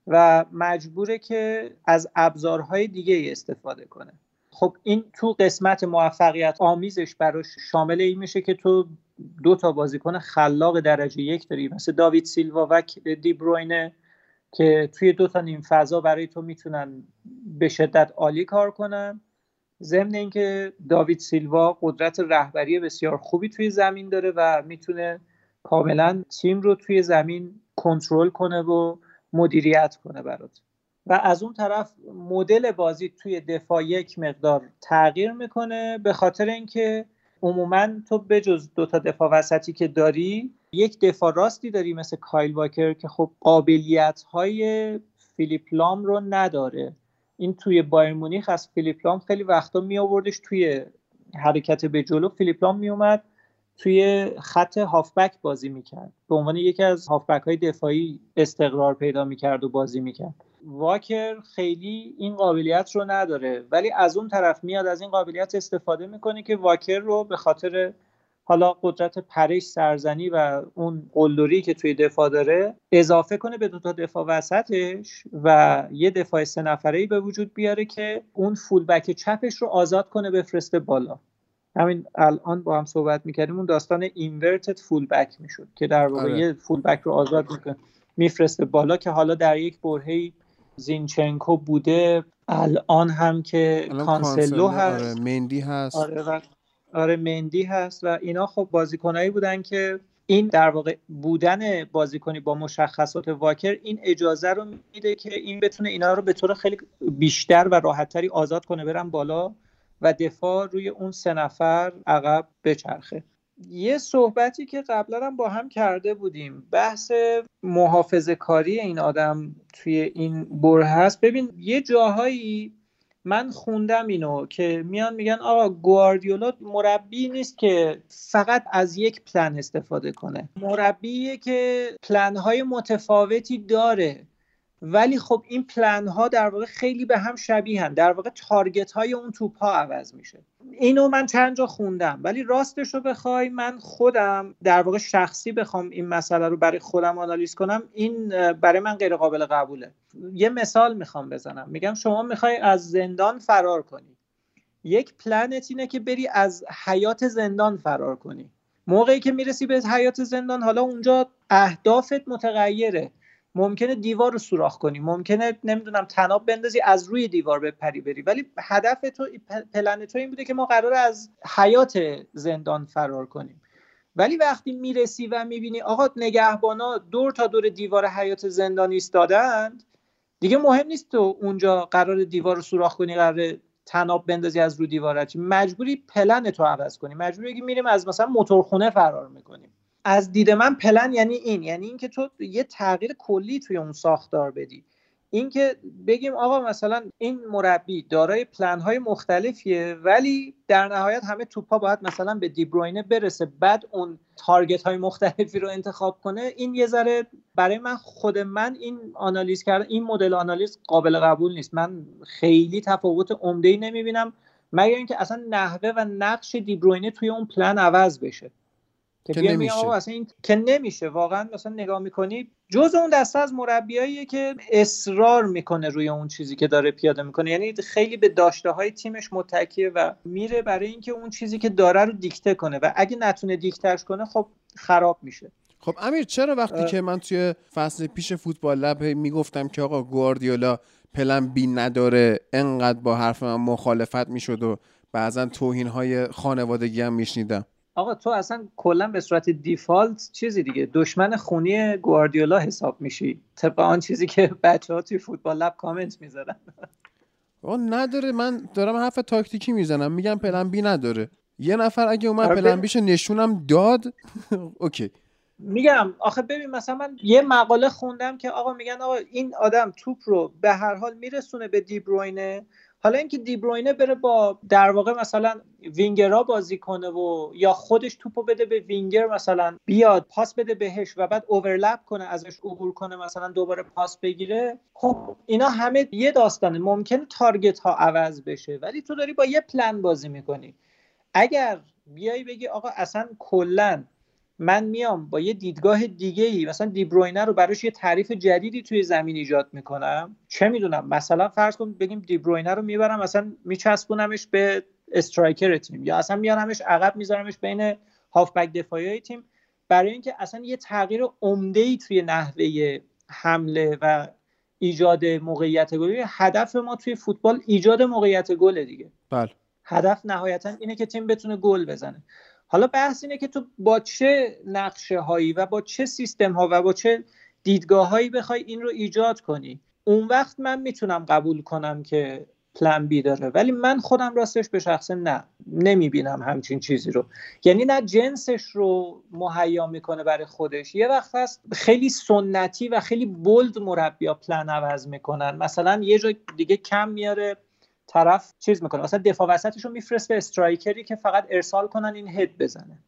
و مجبوره که از ابزارهای دیگه ای استفاده کنه. خب این تو قسمت موفقیت آمیزش براش شامل این میشه که تو دو تا بازیکن خلاق درجه یک داری مثل داوید سیلوا و دیبروینه که توی دو تا نیم فضا برای تو می‌تونن به شدت عالی کار کنن. ضمن اینکه داوید سیلوا قدرت رهبری بسیار خوبی توی زمین داره و می‌تونه کاملا تیم رو توی زمین کنترل کنه و مدیریت کنه برات. و از اون طرف مدل بازی توی دفاع یک مقدار تغییر می‌کنه به خاطر اینکه عموما تو بجز دو تا دفاع وسطی که داری یک دفاع راستی داری مثل کایل واکر که خب قابلیت های فیلیپ لام رو نداره. این توی بایر مونیخ از فیلیپ لام خیلی وقتا می آوردش توی حرکت به جلو. فیلیپ لام می اومد توی خط هافبک بازی می‌کرد به عنوان یکی از هافبک های دفاعی استقرار پیدا می‌کرد و بازی می‌کرد واکر خیلی این قابلیت رو نداره ولی از اون طرف میاد از این قابلیت استفاده می‌کنه که واکر رو به خاطر حالا قدرت پرش سرزنی و اون قلدری که توی دفاع داره اضافه کنه به دوتا دفاع وسطش و یه دفاع سه نفره به وجود بیاره که اون fullback چپش رو آزاد کنه بفرسته بالا. همین الان با هم صحبت می‌کردیم اون داستان اینورتد فولبک می‌شد که در واقع آره. یه فولبک رو آزاد می‌کنه میفرسته بالا که حالا در یک برهی زینچنکو بوده الان هم که کانسلو هست آره مندی هست. آره آره مندی هست و اینا خب بازیکنایی بودن که این در واقع بودن بازیکنی با مشخصات واکر این اجازه رو میده که این بتونه اینا رو به طور خیلی بیشتر و راحتتری آزاد کنه برن بالا و دفاع روی اون سه نفر عقب بچرخه. یه صحبتی که قبلا هم با هم کرده بودیم بحث محافظه کاری این آدم توی این بره هست. ببین یه جاهایی من خوندم اینو که میان میگن آقا گواردیولا مربی نیست که فقط از یک پلن استفاده کنه. مربیه که پلن های متفاوتی داره. ولی خب این پلن ها در واقع خیلی به هم شبیه هم. در واقع تارگت های اون توپ ها عوض میشه. اینو من چند جا خوندم. ولی راستش رو بخوای من خودم در واقع شخصی بخوام این مسئله رو برای خودم آنالیز کنم این برای من غیر قابل قبوله. یه مثال می‌خوام بزنم. میگم شما می‌خوای از زندان فرار کنی. یک پلنت اینه که بری از حیات زندان فرار کنی. موقعی که می‌رسی به حیات زندان حالا اونجا اهدافت متغیره. ممکنه دیوار رو سوراخ کنی. ممکنه نمی‌دونم تناب بندازی از روی دیوار بپری بری. ولی هدف تو پلن تو این بوده که ما قرار از حیات زندان فرار کنیم. ولی وقتی می‌رسی و می‌بینی آقا نگهبانا دور تا دور دیوار حیات زندان ایستادند دیگه مهم نیست تو اونجا قرار دیوار رو سوراخ کنی قرار تناب بندازی از رو دیوارت. مجبوری پلن تو عوض کنی. مجبوری میریم از مثلا موتورخونه فرار می‌کنیم. از دید من پلن یعنی این یعنی اینکه تو یه تغییر کلی توی اون ساختار بدی. اینکه بگیم آقا مثلا این مربی دارای پلن های مختلفیه ولی در نهایت همه توپا باید مثلا به دیبروینه برسه. بعد اون تارگت های مختلفی رو انتخاب کنه. این یه ذره برای من خود من این آنالیز کردن این مدل آنالیز قابل قبول نیست. من خیلی تفاوت عمده ای نمی‌بینم. مگر اینکه اصلا نحوه و نقش دیبروینه توی اون پلن عوض بشه. که, نمیشه. اصلا این که نمیشه. واقعا مثلا نگاه می‌کنی جز اون دسته از مربیاییه که اصرار می‌کنه روی اون چیزی که داره پیاده می‌کنه. یعنی خیلی به داشته های تیمش متکیه و میره برای اینکه اون چیزی که داره رو دیکته کنه. و اگه نتونه دیکتهش کنه خب خراب میشه. خب امیر چرا وقتی که من توی فصل پیش فوتبال لب می‌گفتم که آقا گواردیولا پلن بی نداره انقدر با حرف من مخالفت می‌شد و بعضا توهین های خانوادگی هم میشنیدم. آقا تو اصلا کلا به صورت دیفالت چیزی دیگه دشمن خونی گواردیولا حساب میشی. طبق آن چیزی که بچه ها توی فوتبال لب کامنت می‌ذارن. آقا نداره. من دارم حرف تاکتیکی می‌زنم. میگم پلن بی نداره. یه نفر اگه اومد آره، plan B شو نشونم داد OK. میگم آخه ببین مثلا من یه مقاله خوندم که آقا میگن آقا این آدم توپ رو به هر حال میرسونه به دیبروینه. حالا اینکه دیبروینه بره با در واقع مثلا وینگرها بازی کنه و یا خودش توپو بده به وینگر مثلا بیاد پاس بده بهش و بعد overlap کنه ازش عبور کنه مثلا دوباره پاس بگیره خب اینا همه یه داستانه. ممکنه target ها عوض بشه ولی تو داری با یه پلن بازی می‌کنی. اگر بیای بگی آقا اصلا کلا من میام با یه دیدگاه دیگه ای مثلا دیبروینه رو براش یه تعریف جدیدی توی زمین ایجاد می‌کنم؟ چه می‌دونم؟ مثلا فرض کن بگیم دیبروینه رو می‌برم مثلا میچسبونمش به استرایکر تیم یا اصلا میارمش عقب میذارمش بین هافبک دفاعی تیم. برای اینکه اصلا یه تغییر عمده ای توی نحوه حمله و ایجاد موقعیت گل. هدف ما توی فوتبال ایجاد موقعیت گل دیگه. بله. هدف نهایتا اینه که تیم بتونه گل بزنه. حالا بحث اینه که تو با چه نقشه هایی و با چه سیستم ها و با چه دیدگاه هایی بخوای این رو ایجاد کنی؟ اون وقت من می‌تونم قبول کنم که پلن بی داره ولی من خودم راستش به شخصه نه نمی‌بینم همچین چیزی رو. یعنی نه جنسش رو مهیا می‌کنه برای خودش. یه وقت هست خیلی سنتی و خیلی بولد مربیا پلن عوض می‌کنن. مثلا یه جا دیگه کم میاره طرف چیز می‌کنه. مثلا دفاع وسطش رو میفرسته به striker ی که فقط ارسال کنن این هد بزنه.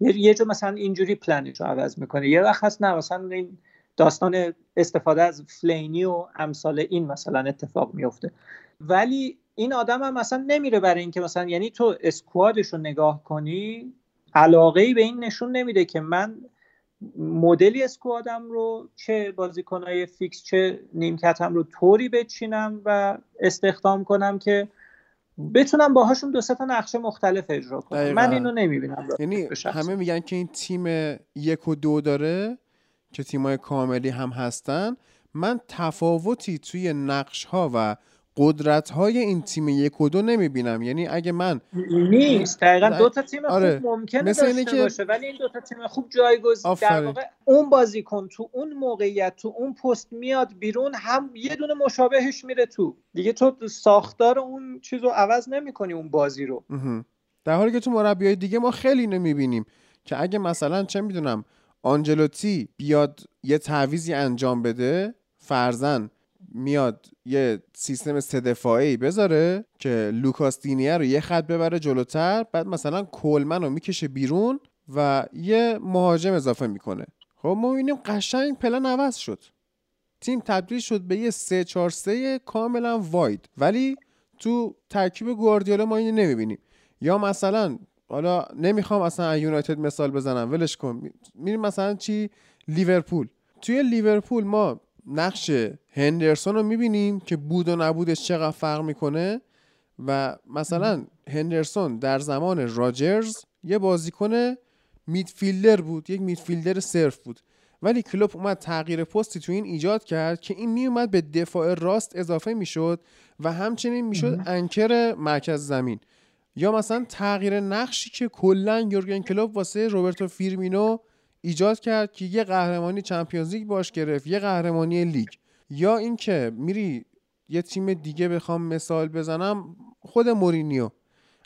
یه جا مثلا اینجوری پلنش رو عوض می‌کنه. یه وقت هست نه مثلا این داستان استفاده از فلینی و امثال این مثلا اتفاق میفته ولی این آدم هم مثلا نمیره برای اینکه مثلا یعنی تو squad ش رو نگاه کنی علاقه ای به این نشون نمیده که من مدلی squad م رو چه بازیکنهای فیکس چه نیمکتم رو طوری بچینم و استخدام کنم که بتونم باهاشون دو تا نقشه مختلف اجرا کنم. دقیقا. من اینو نمی‌بینم. یعنی همه میگن که این تیم یک و دو داره که تیمای کاملی هم هستن. من تفاوتی توی نقش ها و قدرت های این تیم یک و دو نمی‌بینم. یعنی اگه من نیست. دقیقا دو تا تیم آره. خوب ممکنه مثل داشته که... باشه ولی این دو تا تیم خوب جایگزین در واقع اون بازیکن تو اون موقعیت تو اون پست میاد بیرون هم یه دونه مشابهش میره تو. دیگه تو ساختار اون چیز رو عوض نمی‌کنی اون بازی رو. در حالی که تو مربیای دیگه ما خیلی نمی‌بینیم که اگه مثلا چه می‌دونم آنجلوتی بیاد یه تعویزی انجام بده فرزن میاد یه سیستم سه دفاعی بذاره که لوکاس دینیه رو یه خط ببره جلوتر بعد مثلا کولمن رو می‌کشه بیرون و یه مهاجم اضافه می‌کنه. خب ما می‌بینیم قشنگ پلن عوض شد. تیم تبدیل شد به یه 3 4 3 کاملا واید. ولی تو ترکیب گواردیولا ما اینو نمی‌بینیم. یا مثلا حالا نمی‌خوام اصلا یونایتد مثال بزنم ولش کن. میریم مثلا چی؟ لیورپول. توی لیورپول ما نقش هندرسون رو می‌بینیم که بود و نبودش چقدر فرق می‌کنه و مثلا هندرسون در زمان راجرز یه بازیکن میدفیلدر بود یک میدفیلدر صرف بود. ولی کلوب اومد تغییر پستی تو این ایجاد کرد که این میومد به دفاع راست اضافه می‌شد و همچنین می‌شد anchor مرکز زمین. یا مثلا تغییر نقشی که کلا یورگن کلوب واسه روبرتو فیرمینو ایجاد کرد که یه قهرمانی Champions League باش گرفت یه قهرمانی لیگ یا اینکه میری یه تیم دیگه بخوام مثال بزنم خود مورینیو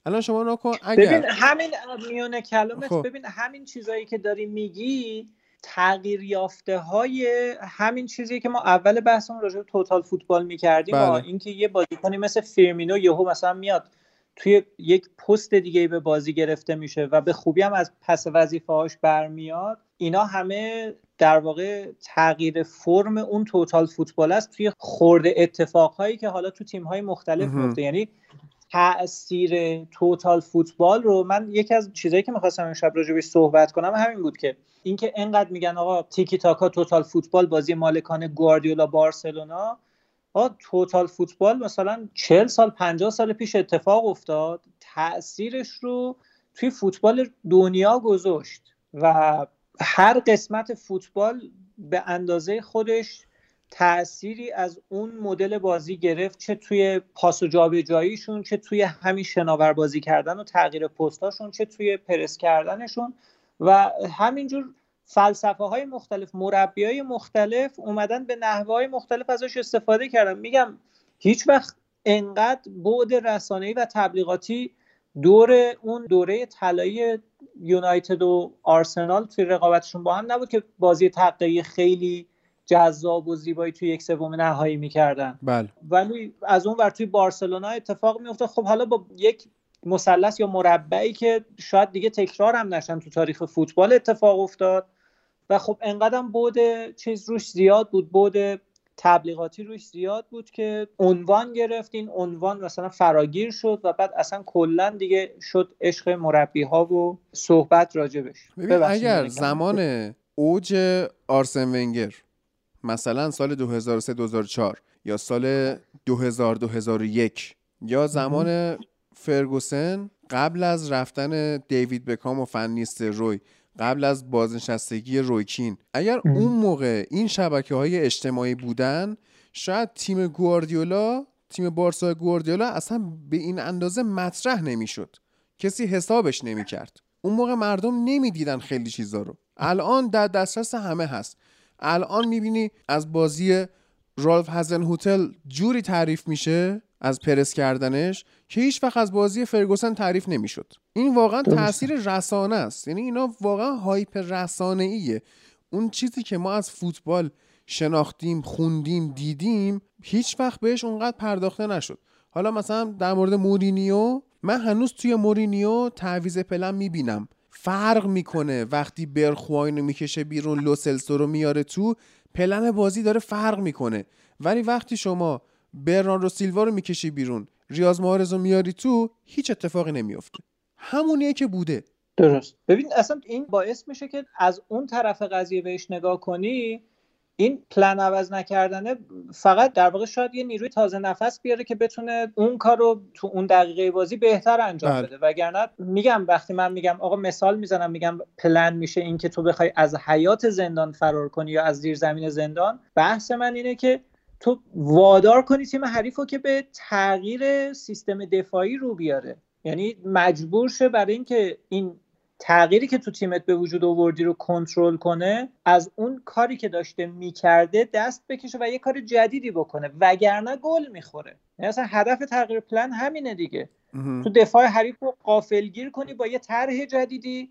الان شما نکن اگر ببین همین میونه کلامت خب. ببین همین چیزایی که داری میگی تغییر یافته های همین چیزی که ما اول بحثمون راجع به total football می‌کردیم بله. اینکه یه بازیکنی مثل فیرمینو یهو مثلا میاد توی یک پست دیگه به بازی گرفته میشه و به خوبی هم از پس وظیفه هاش برمیاد. اینا همه در واقع تغییر فرم اون توتال فوتبال است توی خورده اتفاقهایی که حالا تو تیم های مختلف میفته یعنی تاثیر توتال فوتبال رو من یکی از چیزایی که می‌خواستم امشب راجبش صحبت کنم همین بود که اینکه انقدر میگن آقا تیکی تاکا توتال فوتبال بازی مالکان گواردیولا بارسلونا آقا توتال فوتبال مثلا 40 سال 50 سال پیش اتفاق افتاد. تاثیرش رو توی فوتبال دنیا گذاشت و هر قسمت فوتبال به اندازه خودش تأثیری از اون مدل بازی گرفت چه توی پاس و جابجاییشون چه توی همین شناور بازی کردن و تغییر پستاشون چه توی پرس کردنشون. و همینجور فلسفه های مختلف مربی های مختلف اومدن به نحوه های مختلف ازش استفاده کردن. میگم هیچ وقت انقدر بعد رسانه‌ای و تبلیغاتی دور اون دوره طلایی یونایتد و آرسنال توی رقابتشون با هم نبود که بازی تقیی خیلی جذاب و زیبایی توی یک سوم نهایی می‌کردن. بله. ولی از اون ور توی بارسلونا اتفاق میفته خب حالا با یک مثلث یا مربعی که شاید دیگه تکرار هم نشن تو تاریخ فوتبال اتفاق افتاد. و خب انقدرم بود چیز روش زیاد بود بود تبلیغاتی روش زیاد بود که عنوان گرفت. این عنوان مثلا فراگیر شد و بعد اصلا کلا دیگه شد عشق مربی ها و صحبت راجبش. ببین اگر زمان اوج آرسن ونگر مثلا سال 2003 2004 یا سال 2000 2001 یا زمان فرگوسن قبل از رفتن دیوید بکام و فنیست روی قبل از بازنشستگی رویکین. اگر اون موقع این شبکه های اجتماعی بودن شاید تیم گواردیولا تیم بارسا گواردیولا اصلا به این اندازه مطرح نمی‌شد. کسی حسابش نمی‌کرد. اون موقع مردم نمی‌دیدن خیلی چیزا رو. الان در دسترس همه هست. الان می‌بینی از بازی رالف هزن هتل جوری تعریف میشه؟ از پرس کردنش که هیچ وقت از بازی فرگوسن تعریف نمی‌شد. این واقعا تاثیر رسانه است. یعنی اینا واقعا هایپ رسانه ایه اون چیزی که ما از فوتبال شناختیم خوندیم دیدیم هیچ وقت بهش اونقدر پرداخته نشد. حالا مثلا در مورد مورینیو من هنوز توی مورینیو تعویز پلن می‌بینم. فرق می‌کنه وقتی برخواین رو می‌کشه بیرون لوسلسو رو میاره تو پلن بازی داره فرق می‌کنه. ولی وقتی شما برناردو سیلوا رو می‌کشی بیرون. ریاض مارز رو میاری تو هیچ اتفاقی نمیافته. همونیه که بوده. درست. ببین اصلا این باعث میشه که از اون طرف قضیه بهش نگاه کنی این پلن عوض نکردنه فقط در واقع شاید یه نیروی تازه نفس بیاره که بتونه اون کار رو تو اون دقیقه بازی بهتر انجام بله. بده. وگرنه میگم وقتی من میگم آقا مثال می‌زنم میگم پلن میشه این که تو بخوای از حیات زندان فرار کنی یا از زیر زمین زندان بحث من اینه که تو وادار کنی تیم حریف رو که به تغییر سیستم دفاعی رو بیاره. یعنی مجبور شه برای اینکه این تغییری که تو تیمت به وجود آوردی رو کنترل کنه از اون کاری که داشته می‌کرده دست بکشه و یه کار جدیدی بکنه. وگرنه گل می‌خوره. یعنی اصلا هدف تغییر پلن همینه دیگه. تو دفاع حریف رو قافلگیر کنی با یه طرح جدیدی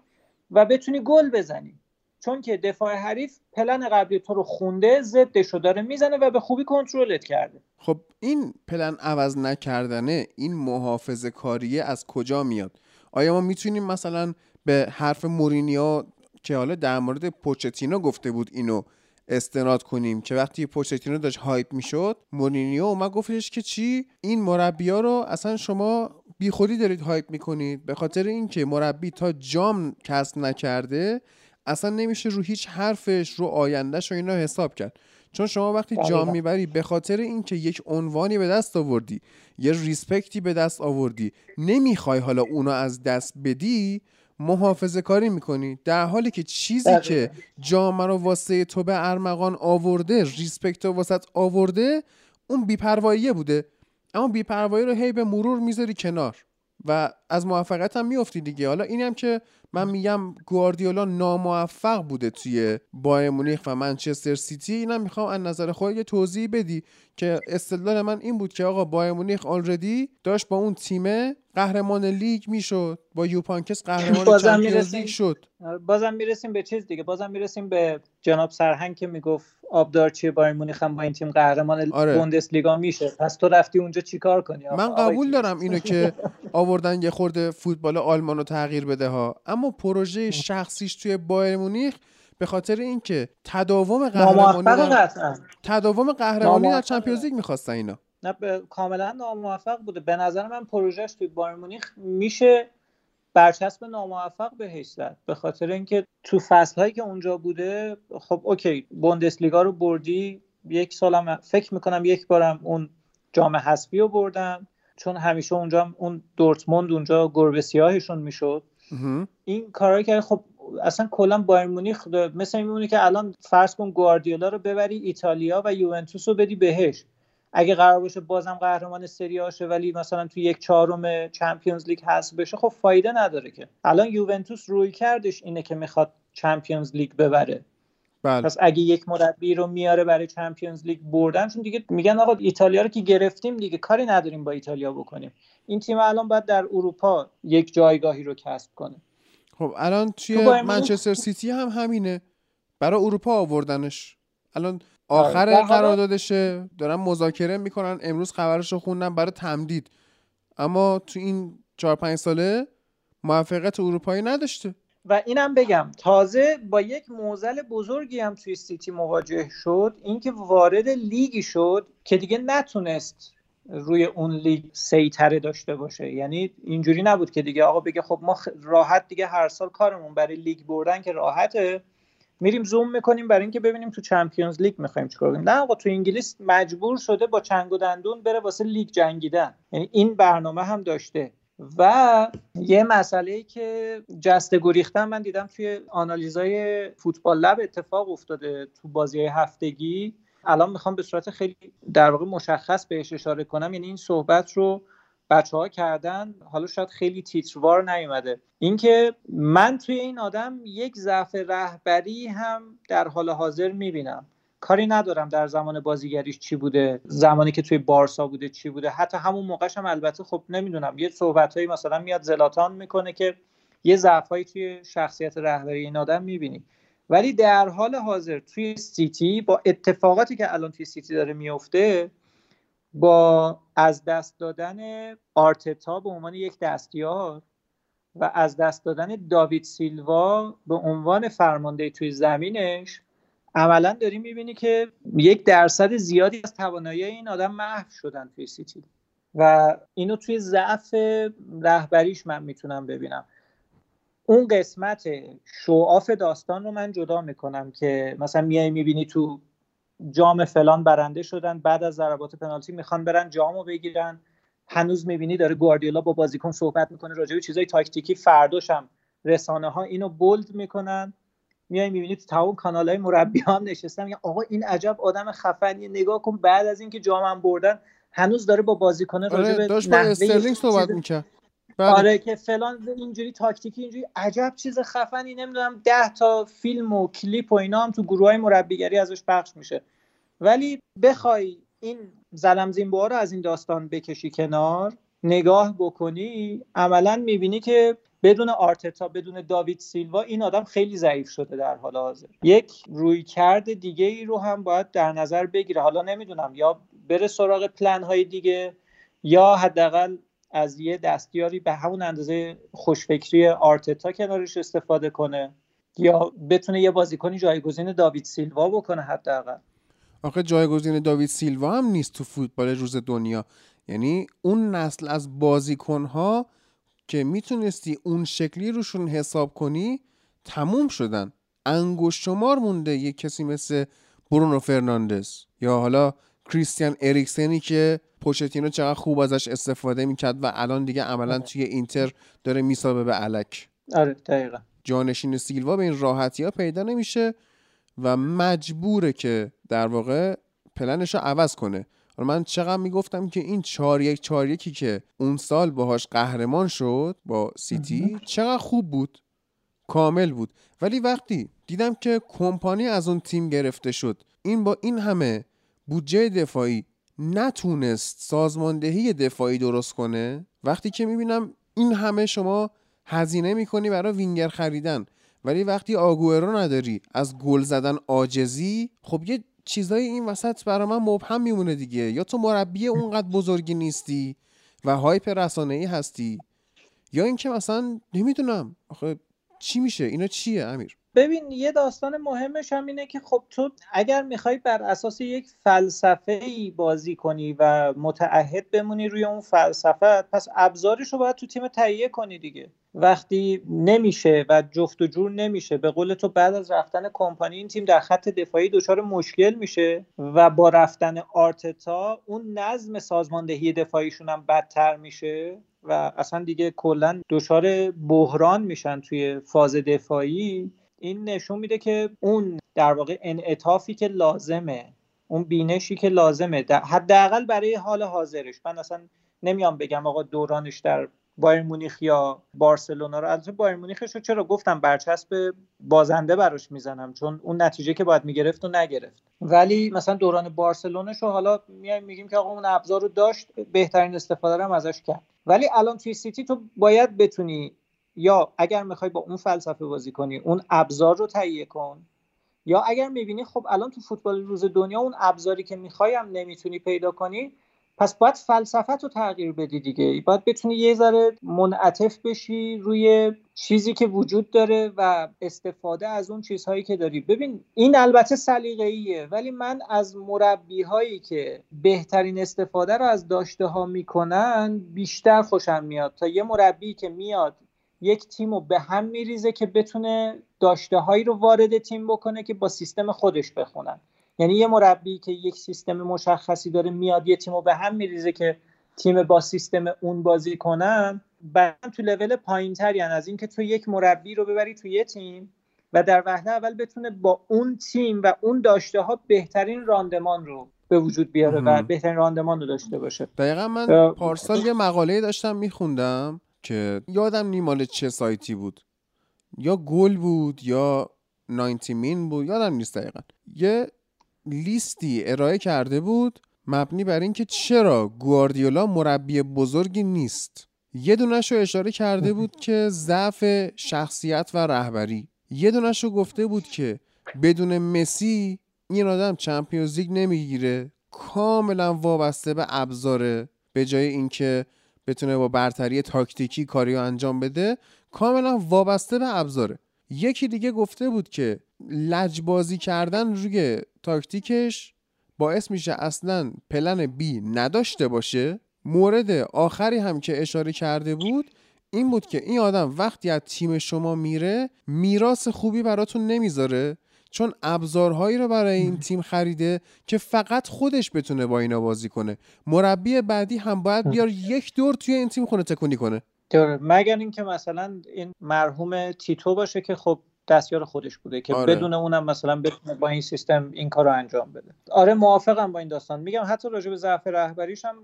و بتونی گل بزنی. چون که دفاع حریف پلن قبلی تو رو خونده ضدش رو داره می‌زنه و به خوبی کنترلت کرده. خب این پلن عوض نکردنه این محافظه کاریه از کجا میاد؟ آیا ما می‌تونیم مثلا به حرف مورینیو که حالا در مورد پوچتینو گفته بود اینو استناد کنیم که وقتی پوچتینو داشت hype می‌شد مورینیو اومد گفتش که چی؟ این مربیا رو اصلا شما بیخودی دارید hype می‌کنید؟ به خاطر اینکه مربی تا جام کسب نکرده اصلا نمیشه رو هیچ حرفش رو آیندهش و اینا حساب کرد. چون شما وقتی جام می‌بری به خاطر اینکه یک عنوانی به دست آوردی یه respect ی به دست آوردی نمی‌خوای حالا اونو از دست بدی محافظه کاری می‌کنی. در حالی که چیزی که جام رو واسه تو به ارمغان آورده respect رو واسه آورده اون بیپرواییه بوده. اما بیپروایی رو هی به مرور می‌ذاری کنار. و از موفقیت هم میافتی دیگه. حالا اینم که من میگم گواردیولا ناموفق بوده توی بایر مونیخ و منچستر سیتی. اینم می‌خوام از نظر خود یه توضیح بدی که استدلال من این بود که آقا بایر مونیخ already داشت با اون تیمه قهرمان لیگ می‌شد با یوپ هاینکس قهرمان Champions League شد. آره، بازم می‌رسیم به چیز دیگه. بازم می‌رسیم به جناب سرهنگ که می‌گفت آبدارچی بایر مونیخ هم با این تیم قهرمان آره. بوندسلیگا میشه. پس تو رفتی اونجا چیکار کنی؟ من قبول دارم اینو که آوردن یه خورده فوتبال آلمان رو تغییر بده ها. اما پروژه شخصیش توی بایر مونیخ به خاطر اینکه تداوم قهرمانی تداوم قهرمانی در Champions League می‌خواستن اینا. نه کاملا ناموفق بوده. به نظر من پروژهش توی بایر مونیخ میشه. برچسب ناموفق بهش زد. به خاطر اینکه تو فصل هایی که اونجا بوده خب OK بوندسلیگا رو بردی یک سالم فکر می‌کنم یک بارم اون جام حذفی رو بردن چون همیشه اونجا اون دورتموند اونجا گربه سیاهشون می‌شد. این کارهایی که خب اصلا کلا بایر مونیخ مثل میمونه که الان فرض کن گواردیولا رو ببری ایتالیا و یوونتوس رو بدی بهش. اگه قرار باشه بازم قهرمان سری آ بشه ولی مثلا تو یک چهارم چمپیونز لیگ هست بشه خب فایده نداره که. الان یوونتوس رویکردش اینه که می‌خواد Champions League ببره. بله. پس اگه یک مربی رو میاره برای Champions League بردن چون دیگه میگن آقا ایتالیا رو که گرفتیم دیگه کاری نداریم با ایتالیا بکنیم. این تیم الان باید در اروپا یک جایگاهی رو کسب کنه. خب الان توی منچستر سیتی هم همینه. برای اروپا آوردنش. الان آخر آره. قراردادشه. دارن مذاکره می‌کنن. امروز خبرش رو خوندم برای تمدید. اما تو این چهار پنج ساله موفقیت اروپایی نداشته. و اینم بگم تازه با یک موزل بزرگی هم توی سیتی مواجه شد. اینکه وارد لیگی شد که دیگه نتونست روی اون لیگ سیطره داشته باشه. یعنی اینجوری نبود که دیگه آقا بگه خب ما راحت دیگه هر سال کارمون برای لیگ بردن که راحته. میریم زوم می‌کنیم برای اینکه ببینیم تو Champions League می‌خوایم چیکار کنیم. نه آقا تو انگلیس مجبور شده با چنگ و دندون بره واسه لیگ جنگیدن. یعنی این برنامه هم داشته. و یه مسئله که جسته گریختن من دیدم توی آنالیزای فوتبال لب اتفاق افتاده تو بازی هفتگی. الان می‌خوام به صورت خیلی در واقع مشخص بهش اشاره کنم. یعنی این صحبت رو بچه ها کردن حالا شاید خیلی تیتروار نیومده. اینکه من توی این آدم یک ضعف رهبری هم در حال حاضر می‌بینم. کاری ندارم در زمان بازیگریش چی بوده زمانی که توی بارسا بوده چی بوده. حتی همون موقعش هم البته خب نمی‌دونم. یه صحبتهایی مثلا میاد زلاتان می‌کنه که یه ضعفایی توی شخصیت رهبری این آدم می‌بینی. ولی در حال حاضر توی سیتی با اتفاقاتی که الان توی سیتی داره میفته با از دست دادن آرتتا به عنوان یک دستیار و از دست دادن داوید سیلوا به عنوان فرمانده توی زمینش عملا داری می‌بینی که یک درصد زیادی از توانایی این آدم محو شدن توی سیتی. و اینو توی ضعف رهبریش من می‌تونم ببینم. اون قسمت شوآف داستان رو من جدا می‌کنم که مثلا میای می‌بینی تو جام فلان برنده شدن بعد از ضربات پنالتی می‌خوان برن جامو بگیرن. هنوز می‌بینی داره گواردیولا با بازیکن صحبت می‌کنه راجع به چیزای تاکتیکی فرداشم رسانه ها اینو بولد می‌کنن. میای می‌بینی تو تمام کانال های مربی هم نشستن میگن آقا این عجب آدم خفنی نگاه کن بعد از اینکه جامم بردن هنوز داره با بازیکن راجع به داشت با استرلینگ صحبت می‌کرد. بله. آره که فلان اینجوری تاکتیکی اینجوری عجب چیز خفنی نمی‌دونم ده تا فیلم و کلیپ و اینا هم تو گروه های مربیگری ازش پخش میشه. ولی بخوای این زلم زیمبوها رو از این داستان بکشی کنار نگاه بکنی عملا می‌بینی که بدون آرتتا بدون داوید سیلوا این آدم خیلی ضعیف شده در حال حاضر. یک روی کرد دیگه ای رو هم باید در نظر بگیره. حالا نمی‌دونم یا بره سراغ پلن های دیگه یا حداقل از یه دستیاری به همون اندازه خوشفکری آرتتا کنارش استفاده کنه یا بتونه یه بازیکنی جایگزین داوید سیلوا بکنه حداقل. آخه جایگزین داوید سیلوا هم نیست تو فوتبال روز دنیا. یعنی اون نسل از بازیکنها که می‌تونستی اون شکلی روشون حساب کنی تموم شدن. انگوش شمار مونده یه کسی مثل برونو فرناندز. یا حالا کریستیان اریکسنی که پوچتینو چقدر خوب ازش استفاده می‌کرد و الان دیگه عملا آره. توی اینتر داره میسابه به علک آره دقیقا. جانشین سیلوا به این راحتی ها پیدا نمیشه و مجبوره که در واقع پلنش رو عوض کنه. من چقدر می‌گفتم که این چهار یک چهار یکی که اون سال باهاش قهرمان شد با سیتی چقدر خوب بود. کامل بود. ولی وقتی دیدم که کمپانی از اون تیم گرفته شد این با این همه بودجه دفاعی نتونست سازماندهی دفاعی درست کنه؟ وقتی که می‌بینم این همه شما هزینه می‌کنی برای وینگر خریدن ولی وقتی آگوئرو نداری از گل زدن آجزی خب یه چیزای این وسط برای من مبهم میمونه دیگه. یا تو مربی اونقدر بزرگی نیستی و هایپ رسانه ای هستی یا اینکه مثلا نمی‌دونم آخه چی میشه؟ اینا چیه امیر؟ ببین یه داستان مهمش هم اینه که خب تو اگر می‌خوای بر اساس یک فلسفه ای بازی کنی و متعهد بمونی روی اون فلسفه پس ابزارش رو باید تو تیم تهیه کنی دیگه. وقتی نمیشه و جفت و جور نمیشه به قول تو بعد از رفتن کمپانی این تیم در خط دفاعی دچار مشکل میشه و با رفتن آرتتا اون نظم سازماندهی دفاعیشون هم بدتر میشه و اصلا دیگه کلا دچار بحران میشن توی فاز دفاعی. این نشون میده که اون در واقع انعطافی که لازمه اون بینشی که لازمه حداقل برای حال حاضرش. من اصلا نمیام بگم آقا دورانش در بایر مونیخ یا بارسلونا رو. البته بایر مونیخش رو چرا گفتم؟ برچسب بازنده براش می‌زنم چون اون نتیجه که باید می‌گرفت و نگرفت. ولی مثلا دوران بارسلونش رو حالا میایم میگیم که آقا اون ابزار رو داشت بهترین استفاده رو ازش کرد. ولی الان توی سیتی تو باید بتونی یا اگر می‌خوای با اون فلسفه بازی کنی اون ابزار رو تهیه کن. یا اگر می‌بینی خب الان تو فوتبال روز دنیا اون ابزاری که می‌خوای هم نمی‌تونی پیدا کنی پس باید فلسفت رو تغییر بدی دیگه. باید بتونی یه ذره منعطف بشی روی چیزی که وجود داره و استفاده از اون چیزهایی که داری. ببین این البته سلیقه‌ایه ولی من از مربی هایی که بهترین استفاده رو از داشته ها می‌کنن بیشتر خوشم میاد. تا یه مربی که میاد یک تیم رو به هم میریزه که بتونه داشته هایی رو وارد تیم بکنه که با سیستم خودش بخونن. یعنی یه مربی که یک سیستم مشخصی داره میاد یه تیم رو به هم میریزه که تیم با سیستم اون بازی کنن بعد تو لول پایین تری از اینکه تو یک مربی رو ببری تو یه تیم و در وهله اول بتونه با اون تیم و اون داشته ها بهترین راندمان رو به وجود بیاره و بهترین راندمان رو داشته باشه. دقیقا من پارسال یه مقاله داشتم میخوندم. که یادم نیمال چه سایتی بود. یا گل بود یا 90 مین بود یادم نیست دقیقا. یه لیستی ارائه کرده بود مبنی بر اینکه چرا گواردیولا مربی بزرگی نیست. یه دونش رو اشاره کرده بود که ضعف شخصیت و رهبری. یه دونش رو گفته بود که بدون مسی این آدم چمپیونز لیگ نمی‌گیره. کاملا وابسته به ابزاره به جای اینکه بتونه با برتری تاکتیکی کاری رو انجام بده کاملا وابسته به ابزاره. یکی دیگه گفته بود که لجبازی کردن روی تاکتیکش باعث میشه اصلا پلن بی نداشته باشه. مورد آخری هم که اشاره کرده بود این بود که این آدم وقتی از تیم شما میره میراث خوبی براتون نمی‌ذاره. چون ابزارهایی رو برای این تیم خریده که فقط خودش بتونه با اینا بازی کنه. مربی بعدی هم باید بیار یک دور توی این تیم خونه تکونی کنه. مگر اینکه مثلا این مرحوم تیتو باشه که خب دستیار خودش بوده که آره. بدون اونم مثلا بتونه با این سیستم این کار رو انجام بده. آره موافقم با این داستان. میگم حتی راجع به ضعف رهبریش هم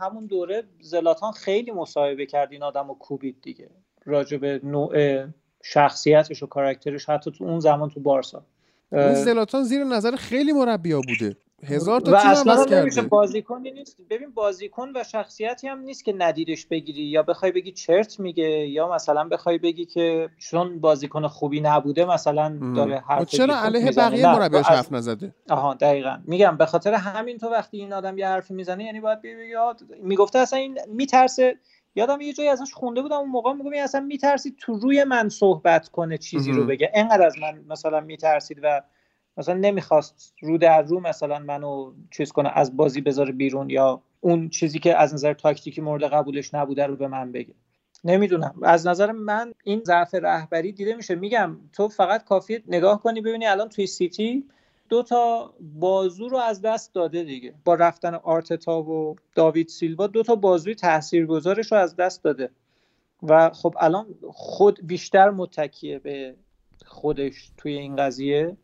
همون دوره زلاتان خیلی مصاحبه کرد این آدم رو کوبید دیگه. راجع به نوع شخصیتش و کاراکترش حتی تو اون زمان تو بارسا. زلاتان زیر نظر خیلی مربیا بوده. هزار تا و اصلا نمیشه بازیکنی نیست. ببین بازیکن و شخصیتی هم نیست که ندیدش بگیری یا بخوای بگی چرت میگه یا مثلا بخوای بگی که چون بازیکن خوبی نبوده مثلا داره حرف چرا علیه بقیه مربیاش حرف نزده؟ آها دقیقا. میگم به خاطر همین تو وقتی این آدم یه حرفی می‌زنه یعنی باید بگی می‌گفته اصلا این میترسه یادم یه جایی ازش خونده بودم اون موقع میگم اصلا میترسید تو روی من صحبت کنه چیزی رو بگه؟ انقدر از من مثلا میترسید و مثلا نمی‌خواست رو در رو مثلا منو چیز کنه از بازی بذاره بیرون یا اون چیزی که از نظر تاکتیکی مورد قبولش نبوده رو به من بگه. نمی‌دونم. از نظر من این ضعف رهبری دیده میشه. میگم تو فقط کافی نگاه کنی ببینی الان توی سیتی دو تا بازو رو از دست داده دیگه. با رفتن آرتتا و داوید سیلوا دو تا بازوی تاثیرگذارش رو از دست داده. و خب الان خود بیشتر متکیه به خودش توی این قضیه.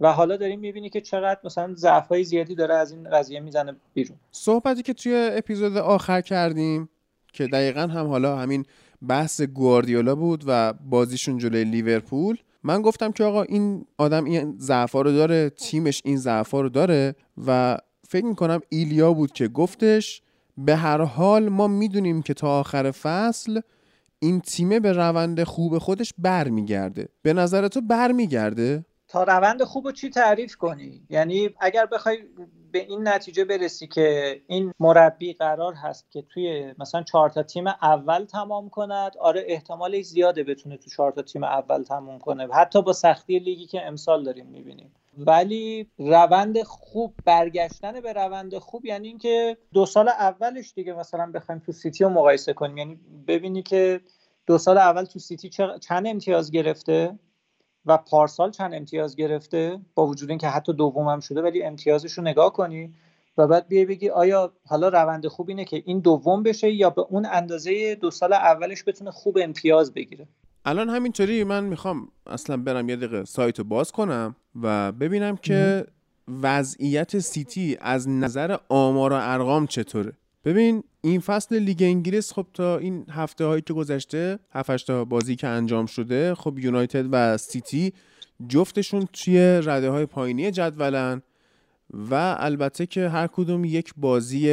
و حالا داریم می‌بینی که چقدر مثلا ضعف زیادی داره از این قضیه می‌زنه بیرون. صحبتی که توی اپیزود آخر کردیم که دقیقا هم حالا همین بحث گواردیولا بود و بازیشون جلوی لیورپول من گفتم که آقا این آدم این ضعفا رو داره تیمش این ضعفا رو داره و فکر می‌کنم ایلیا بود که گفتش به هر حال ما می‌دونیم که تا آخر فصل این تیمه به روند خوب خودش برمیگرده. به نظر تو برمیگرده؟ تا روند خوب رو چی تعریف کنی؟ یعنی اگر بخوای به این نتیجه برسی که این مربی قرار هست که توی مثلا چهار تا تیم اول تمام کند آره احتمال زیاده بتونه تو چهار تا تیم اول تمام کنه. حتی با سختی لیگی که امسال داریم می‌بینیم. ولی روند خوب برگشتن به روند خوب یعنی اینکه دو سال اولش دیگه مثلا بخوایم تو سیتی رو مقایسه کنیم. یعنی ببینی که دو سال اول تو سیتی چند امتیاز گرفته؟ و پارسال چند امتیاز گرفته با وجود اینکه حتی دوم هم شده ولی امتیازش رو نگاه کنی و بعد بیای بگی آیا حالا روند خوب اینه که این دوم بشه یا به اون اندازه دو سال اولش بتونه خوب امتیاز بگیره؟ الان همینطوری من می‌خوام اصلا برم یه دقیقه سایت رو باز کنم و ببینم که وضعیت سیتی از نظر آمار و ارقام چطوره. ببین این فصل لیگ انگلیس خب تا این هفته هایی که گذشته هفت تا بازی که انجام شده خب یونایتد و سیتی جفتشون توی رده های پایینی جدولن و البته که هر کدوم یک بازی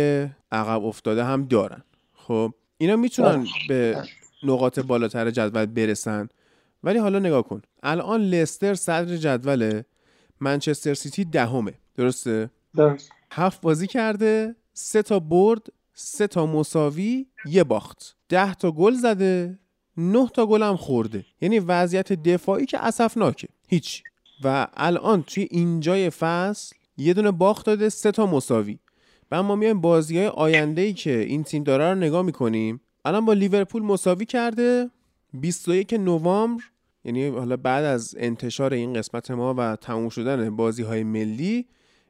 عقب افتاده هم دارن. خب اینا می‌تونن به نقاط بالاتر جدول برسن. ولی حالا نگاه کن. الان لستر صدر جدوله منچستر سیتی دهمه. درسته؟ درست. هفت بازی کرده سه تا برد سه تا مساوی یه باخت. ده تا گل زده نه تا گل هم خورده. یعنی وضعیت دفاعی که اسفناکه. هیچ. و الان توی اینجای فصل یه دونه باخت داده سه تا مساوی. و ما میایم بازی های ای که این تیم داره رو نگاه می‌کنیم. الان با لیورپول مساوی کرده 21 نوامبر. یعنی حالا بعد از انتشار این قسمت ما و تموم شدن بازی های ملی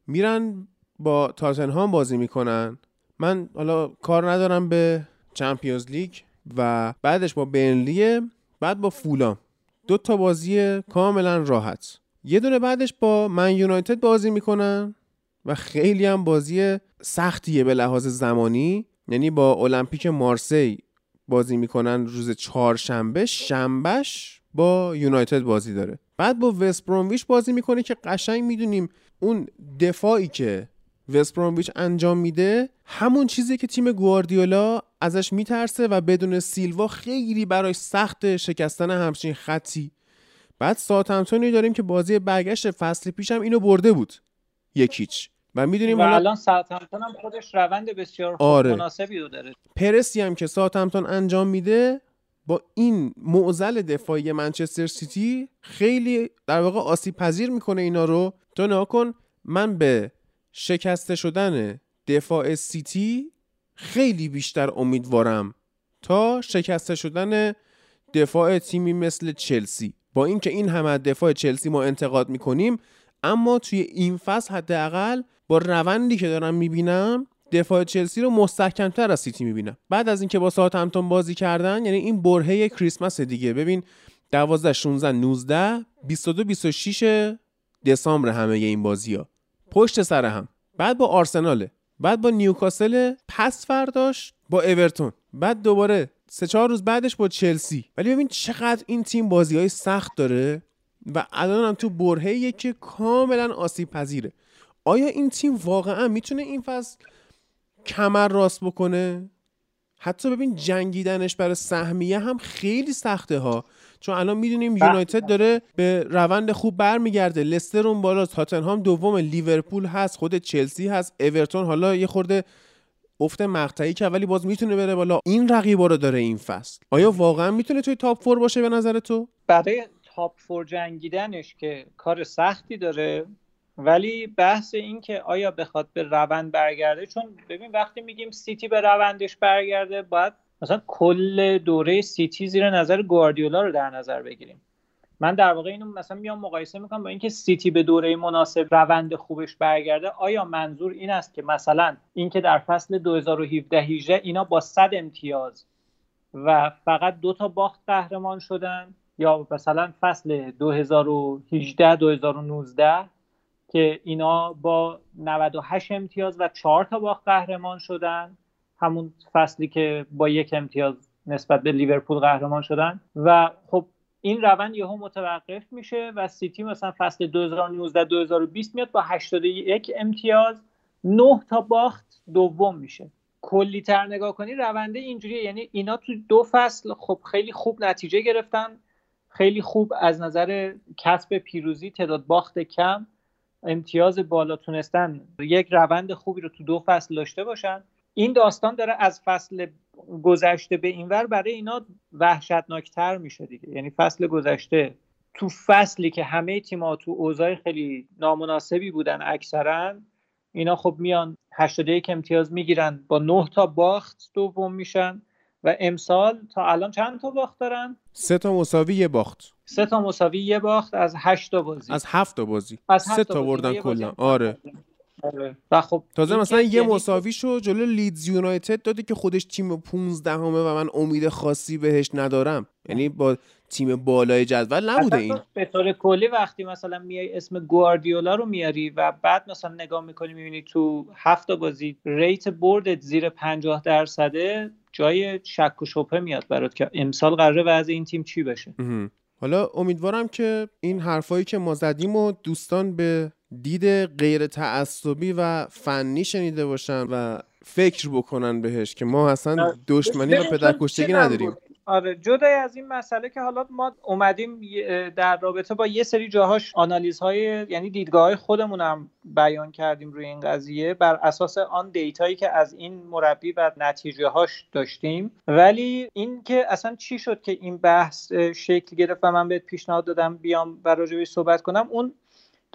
میرن با تاتنهام بازی می‌کنن. من حالا کار ندارم به چمپیونز لیگ و بعدش با برنلیه بعد با فولام. دو تا بازی کاملا راحت. یه دونه بعدش با من یونایتد بازی می‌کنن و خیلی هم بازی سختیه به لحاظ زمانی. یعنی با المپیک مارسی بازی می‌کنن روز چهارشنبه شنبهش با یونایتد بازی داره. بعد با وست بازی می‌کنه که قشنگ می‌دونیم اون دفاعی که وست برومویچ انجام میده همون چیزی که تیم گواردیولا ازش میترسه و بدون سیلوا خیلی برای سخت شکستن همچین خطی. بعد ساوثهمپتونی داریم که بازی برگشت فصل پیشم اینو برده بود. یکیچ. و می‌دونیم و الان هم خودش روند بسیار خوب آره. مناسبی رو داره. پرسی هم که ساوثهمپتون انجام میده با این معضل دفاعی منچستر سیتی خیلی در واقع آسیب پذیر می‌کنه اینا رو. تو نگاه کن من به شکسته شدن دفاع سیتی خیلی بیشتر امیدوارم تا شکسته شدن دفاع تیمی مثل چلسی. با اینکه این همه دفاع چلسی ما انتقاد می‌کنیم اما توی این فصل حداقل با روندی که دارم می‌بینم دفاع چلسی رو مستحکمتر از سیتی می‌بینم. بعد از اینکه با ساوثهمپتون بازی کردن یعنی این برهه کریسمس دیگه. ببین 12 16 19 22 26 دسامبر همه این بازی ها پشت سر هم. بعد با آرسناله بعد با نیوکاسل پس فرداش با اورتون. بعد دوباره سه چهار روز بعدش با چلسی. ولی ببین چقدر این تیم بازی های سخت داره و الان هم تو برهه که کاملا آسیب پذیره آیا این تیم واقعا می‌تونه این فصل کمر راست بکنه؟ حتی ببین جنگیدنش برای سهمیه هم خیلی سخته ها. چون الان می‌دونیم یونایتد داره به روند خوب برمیگرده. لستر اون بالا تاتنهام دوم لیورپول هست خود چلسی هست اورتون حالا یه خورده افت مقطعی که ولی باز می‌تونه بره بالا. این رقیبا رو داره این فصل. آیا واقعا می‌تونه توی تاپ فور باشه به نظر تو؟ برای تاپ فور جنگیدنش که کار سختی داره ولی بحث این که آیا بخواد به روند برگرده چون ببین وقتی میگیم سیتی به روندش برگرده باید مثلا کل دوره سیتی زیر نظر گواردیولا رو در نظر بگیریم. من در واقع اینو مثلا میام مقایسه می‌کنم با اینکه سیتی به دوره مناسب روند خوبش برگرده آیا منظور این است که مثلا اینکه در فصل 2017 18 اینا با 100 امتیاز و فقط دو تا باخت قهرمان شدن یا مثلا فصل 2018 2019 که اینا با 98 امتیاز و 4 تا باخت قهرمان شدن؟ همون فصلی که با یک امتیاز نسبت به لیورپول قهرمان شدن. و خب این روند یهو متوقف میشه و سیتی مثلا فصل 2019 2020 میاد با 81 امتیاز. 9 تا باخت دوم میشه. کلی تر نگاه کنی رونده اینجوریه. یعنی اینا تو دو فصل خب خیلی خوب نتیجه گرفتن. خیلی خوب از نظر کسب پیروزی تعداد باخت کم. امتیاز بالا تونستن یک روند خوبی رو تو دو فصل داشته باشن. این داستان داره از فصل گذشته به اینور برای اینا وحشتناکتر میشه دیگه. یعنی فصل گذشته تو فصلی که همه تیم‌ها تو اوضاع خیلی نامناسبی بودن اکثرا اینا خب میان 81 امتیاز می‌گیرن با 9 تا باخت دوم میشن و امسال تا الان چند تا باخت دارن؟ سه تا مساوی یه باخت. سه تا مساوی یه باخت از 8 تا بازی. از هفت تا بازی. از سه تا. بردن کلا. آره. و خب تازه مثلا یه یعنی مساوی شو جلو لیدز یونایتد داده که خودش تیم 15 همه و من امید خاصی بهش ندارم. یعنی با تیم بالای جدول نبوده این. به طور کلی وقتی مثلا میای اسم گواردیولا رو میاری و بعد مثلا نگاه می‌کنی می‌بینی تو هفت بازی ریت بردت زیر 50 درصده جای شک و شبهه میاد برات که امسال قراره وضع این تیم چی بشه. حالا امیدوارم که این حرفایی که ما زدیم و دوستان به دید غیر تعصبی و فنی شنیده باشن و فکر بکنن بهش که ما اصلا دشمنی و پدرکشتگی نداریم. آره جدای از این مسئله که حالا ما اومدیم در رابطه با یه سری جاهاش آنالیزهای یعنی دیدگاه های خودمونم بیان کردیم روی این قضیه بر اساس آن دیتایی که از این مربی و نتیجه هاش داشتیم. ولی این که اصلا چی شد که این بحث شکل گرفت و من بهت پیشنهاد دادم بیام و راجبش صحبت کنم اون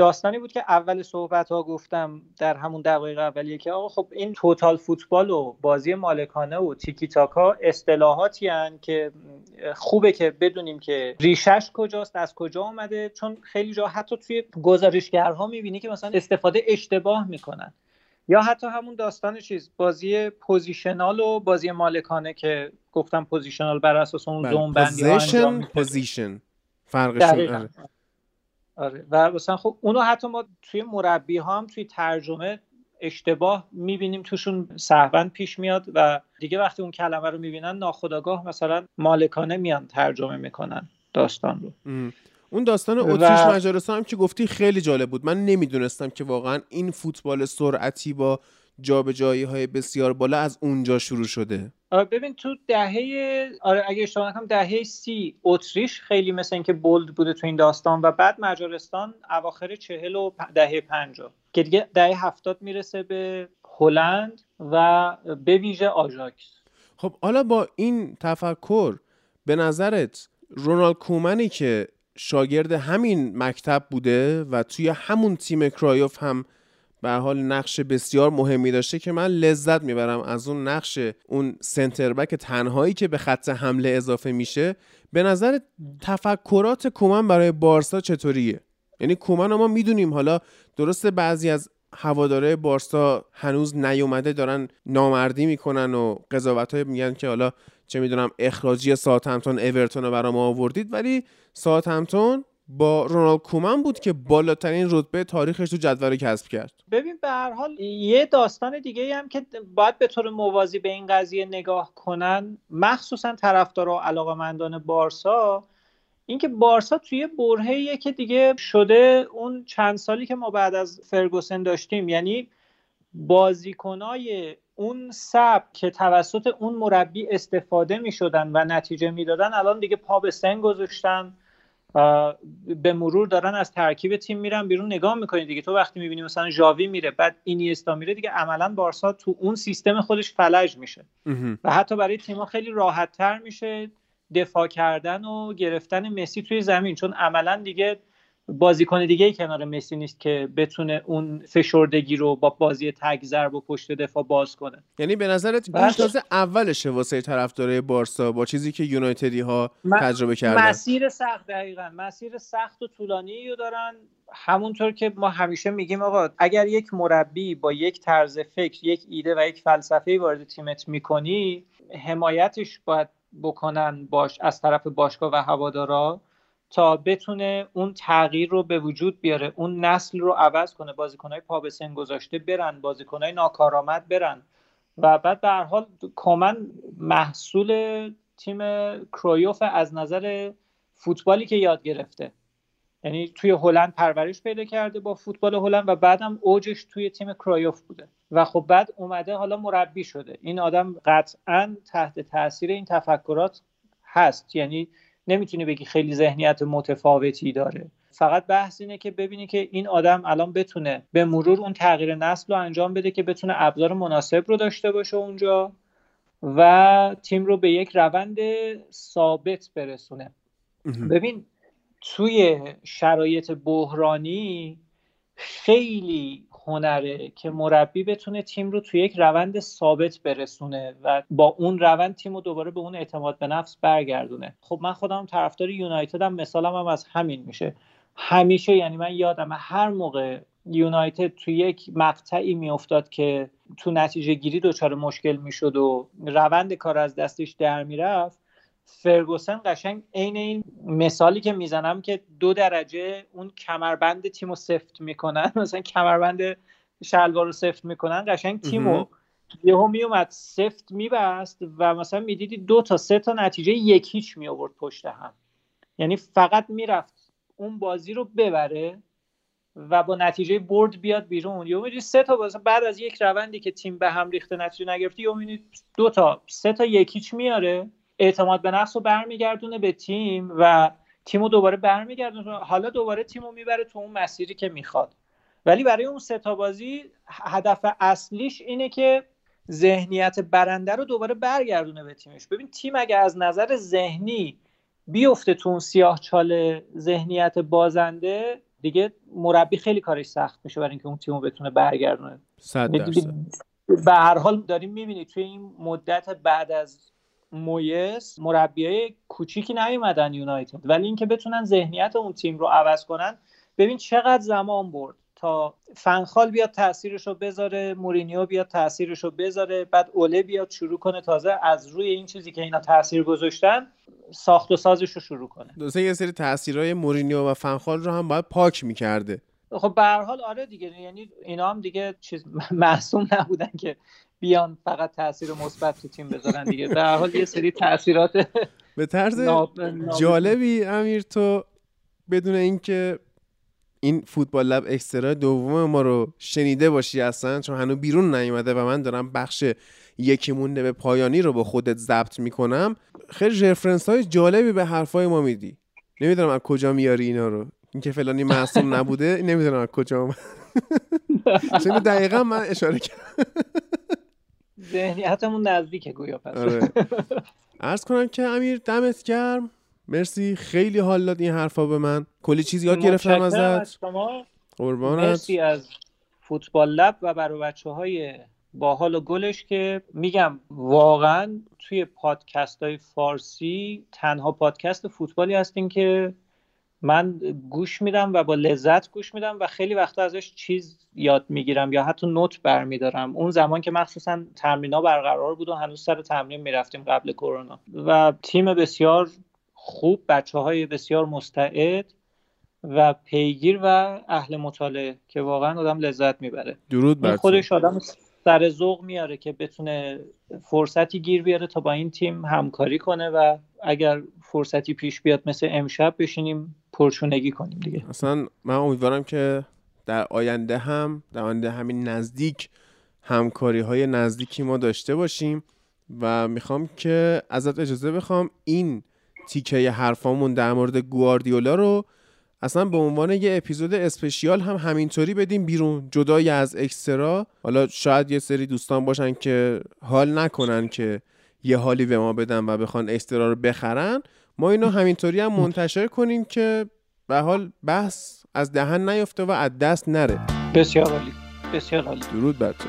داستانی بود که اول صحبت ها گفتم در همون دقایق اولیه که آقا خب این total football و بازی مالکانه و تیکی تاکا اصطلاحاتی هن که خوبه که بدونیم که ریشش کجاست از کجا آمده چون خیلی جا حتی توی گزارشگرها می‌بینی که مثلا استفاده اشتباه می‌کنن. یا حتی همون داستان چیز بازی positional و بازی مالکانه که گفتم positional بر اساس اون zone بندی پوزیشن فرقشون آره. و مثلا خب اونو حتی ما توی مربی ها هم توی ترجمه اشتباه می‌بینیم توشون سهون پیش میاد و دیگه وقتی اون کلمه رو می‌بینن ناخداگاه مثلا مالکانه میان ترجمه می‌کنن داستان رو. اون داستان اتریش و... مجارستان هم که گفتی خیلی جالب بود. من نمی‌دونستم که واقعا این فوتبال سرعتی با جابجایی های بسیار بالا از اونجا شروع شده. ببین تو دهه آره اگه اشتباه نکنم دهه سی اتریش خیلی مثل اینکه بولد بوده تو این داستان و بعد مجارستان اواخر چهل و دهه پنجا که دیگه دهه هفتاد می‌رسه به هلند و به ویژه آژاکس. خب حالا با این تفکر به نظرت رونالد کومنی که شاگرد همین مکتب بوده و توی همون تیم کرایوف هم به حال نقش بسیار مهمی داشته که من لذت می‌برم از اون نقش اون سنتر بک تنهایی که به خط حمله اضافه میشه. به نظر تفکرات کومن برای بارسا چطوریه؟ یعنی کومن ما می‌دونیم. حالا درسته بعضی از هواداره بارسا هنوز نیومده دارن نامردی می‌کنن و قضاوت های میگن که حالا چه می‌دونم اخراجی ساعت همتون اورتون رو برای ما آوردید. ولی ساعت همتون با رونالد کومن بود که بالاترین رتبه تاریخش تو جدول کسب کرد. ببین به هر حال یه داستان دیگه هم که باید به طور موازی به این قضیه نگاه کنن مخصوصا طرفدار و علاقمندان بارسا اینکه بارسا توی برهه که دیگه شده اون چند سالی که ما بعد از فرگوسن داشتیم یعنی بازیکنای اون سب که توسط اون مربی استفاده می شدن و نتیجه می‌دادن الان دیگه پا به سن گذاشتن. به مرور دارن از ترکیب تیم میرن بیرون نگاه می‌کنید دیگه. تو وقتی می‌بینی مثلا ژاوی میره بعد اینیستا میره دیگه عملا بارسا تو اون سیستم خودش فلج میشه. و حتی برای تیم‌ها خیلی راحت تر میشه دفاع کردن و گرفتن مسی توی زمین. چون عملا دیگه بازیکن دیگه کنار مسی نیست که بتونه اون فشردگی رو با بازی تگ ضرب و پشت دفاع باز کنه. یعنی به نظرت این بله. تازه اولشه واسه طرفدارای بارسا با چیزی که یونایتدی ها تجربه کردن؟ مسیر سخت دقیقا. مسیر سخت و طولانی رو دارن. همونطور که ما همیشه میگیم آقا اگر یک مربی با یک طرز فکر یک ایده و یک فلسفه وارد تیمت می‌کنی حمایتش باید بکنن باش از طرف باشگاه و هوادارا. تا بتونه اون تغییر رو به وجود بیاره اون نسل رو عوض کنه بازیکنهای پا به سن گذاشته برن بازیکنهای ناکارآمد برن. و بعد به هر حال کامن محصول تیم کرویوف از نظر فوتبالی که یاد گرفته. یعنی توی هلند پرورش پیدا کرده با فوتبال هلند و بعدم اوجش توی تیم کرایوف بوده. و خب بعد اومده حالا مربی شده. این آدم قطعا تحت تاثیر این تفکرات هست. یعنی نمی‌تونی بگی خیلی ذهنیت متفاوتی داره. فقط بحث اینه که ببینی که این آدم الان بتونه به مرور اون تغییر نسل رو انجام بده که بتونه ابزار مناسب رو داشته باشه اونجا و تیم رو به یک روند ثابت برسونه. ببین توی شرایط بحرانی خیلی هنره که مربی بتونه تیم رو توی یک روند ثابت برسونه و با اون روند تیم رو دوباره به اون اعتماد به نفس برگردونه. خب من خودم طرفدار یونایتد هم مثالم هم از همین میشه. همیشه یعنی من یادم هر موقع یونایتد تو یک مقطعی میافتاد که تو نتیجه گیری دچار مشکل می‌شد و روند کار از دستش در می‌رفت فرگوسن قشنگ عین این مثالی که می‌زنم که دو درجه اون کمربند تیمو سفت می‌کنن. مثلا کمربند شلوار رو سفت می‌کنن. قشنگ تیمو یهو میومد سفت میبست و مثلا می‌دیدی دو تا سه تا نتیجه یکیچ می آورد پشت هم. یعنی فقط می‌رفت اون بازی رو ببره و با نتیجه برد بیاد بیرون. یا می‌دونی سه تا باز بعد از یک روندی که تیم به هم ریخته نتیجه نگرفتی یا می‌دونی دو تا سه تا یکیچ میاره. اعتماد به نفس رو برمیگردونه به تیم و تیمو دوباره برمیگردونه. حالا دوباره تیمو می‌بره تو اون مسیری که می‌خواد. ولی برای اون سه تا بازی هدف اصلیش اینه که ذهنیت برنده رو دوباره برگردونه به تیمش. ببین تیم اگه از نظر ذهنی بیفته تو اون سیاه چاله ذهنیت بازنده دیگه مربی خیلی کارش سخت میشه برای اینکه اون تیمو بتونه برگردونه. به هر حال داریم می‌بینید توی این مدت بعد از مویس مربیای کوچیکی نیومدن یونایتد. ولی اینکه بتونن ذهنیت اون تیم رو عوض کنن ببین چقدر زمان برد تا فنخال بیاد تاثیرش رو بذاره مورینیو بیاد تاثیرش رو بذاره بعد اوله بیاد شروع کنه تازه از روی این چیزی که اینا تاثیر گذاشتن ساخت و سازش رو شروع کنه. دوسته یه سری تاثیرهای مورینیو و فنخال رو هم باید پاک می‌کرده. خب به هر حال آره دیگه یعنی اینا هم دیگه چیز معصوم نبودن که بیان فقط تاثیر مثبت تو تیم بذارن دیگه. به هر حال یه سری تاثیرات به طرز جالبی امیر تو بدون اینکه این فوتبال لب اکسترا دوم ما رو شنیده باشی اصلا چون هنوز بیرون نیومده و من دارم بخش یکی مونده به پایانی رو با خودت ضبط می‌کنم. خیلی رفرنس های جالبی به حرفای ما میدی. نمی‌دونم از کجا میاری اینا رو. اینکه فلانی معصوم نبوده نمی‌دونم از کجا چون دقیقا من اشاره کردم. ذهنیتمون نزدیکه گویا پس. آره. عرض کنم که امیر دمت گرم. مرسی. خیلی حال داد این حرفا به من. کلی چیز یاد گرفتم ازت. قربانت. مرسی از فوتبال لب و برای بچه های باحال و گلش که میگم واقعا توی پادکست های فارسی تنها پادکست فوتبالی هستین که من گوش میدم و با لذت گوش میدم و خیلی وقتا ازش چیز یاد می‌گیرم یا حتی نوت برمیدارم. اون زمان که مخصوصا تمرینا برقرار بود و هنوز سر تمرین می‌رفتیم قبل کرونا. و تیم بسیار خوب بچه های بسیار مستعد و پیگیر و اهل مطالعه که واقعا آدم لذت می‌بره. درود بر خودش آدم سر ذوق میاره که بتونه فرصتی گیر بیاره تا با این تیم همکاری کنه و اگر فرصتی پیش بیاد مثل امشب بشینیم پرچونگی کنیم دیگه. اصلا من امیدوارم که در آینده هم در آینده همین نزدیک همکاری های نزدیکی ما داشته باشیم و می‌خوام که ازت اجازه بخوام این تیکه حرفامون در مورد گواردیولا رو اصلا به عنوان یه اپیزود اسپشیال هم همینطوری بدیم بیرون جدای از اکسترا. حالا شاید یه سری دوستان باشن که حال نکنن که یه حالی به ما بدن و بخوان اکسترا رو بخرن. ما اینو همینطوری هم منتشر کنیم که به حال بحث از دهن نیفته و از دست نره. بسیار عالی. بسیار عالی. درود بر تو.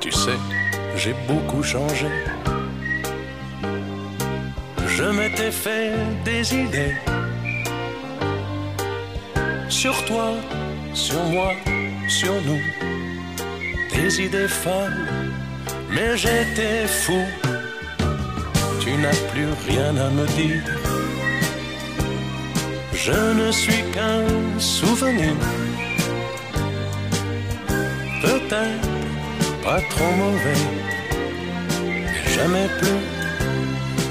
Tu sais, j'ai beaucoup changé. Je m'étais fait des idées sur toi, sur moi, sur nous. Des idées folles, mais j'étais fou. Tu n'as plus rien à me dire. Je ne suis qu'un souvenir. Peut-être pas trop mauvais, mais jamais plus.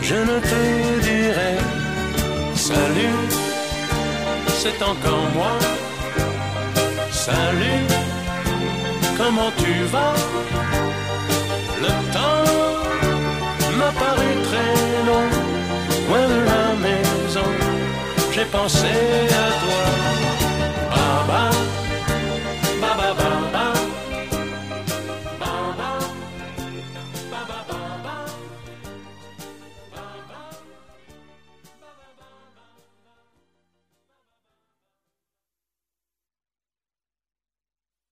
Je ne te dirai salut, c'est encore moi. Salut, comment tu vas? Le temps M'a paru très long, loin de la maison, j'ai pensé à toi. Baba, baba, baba.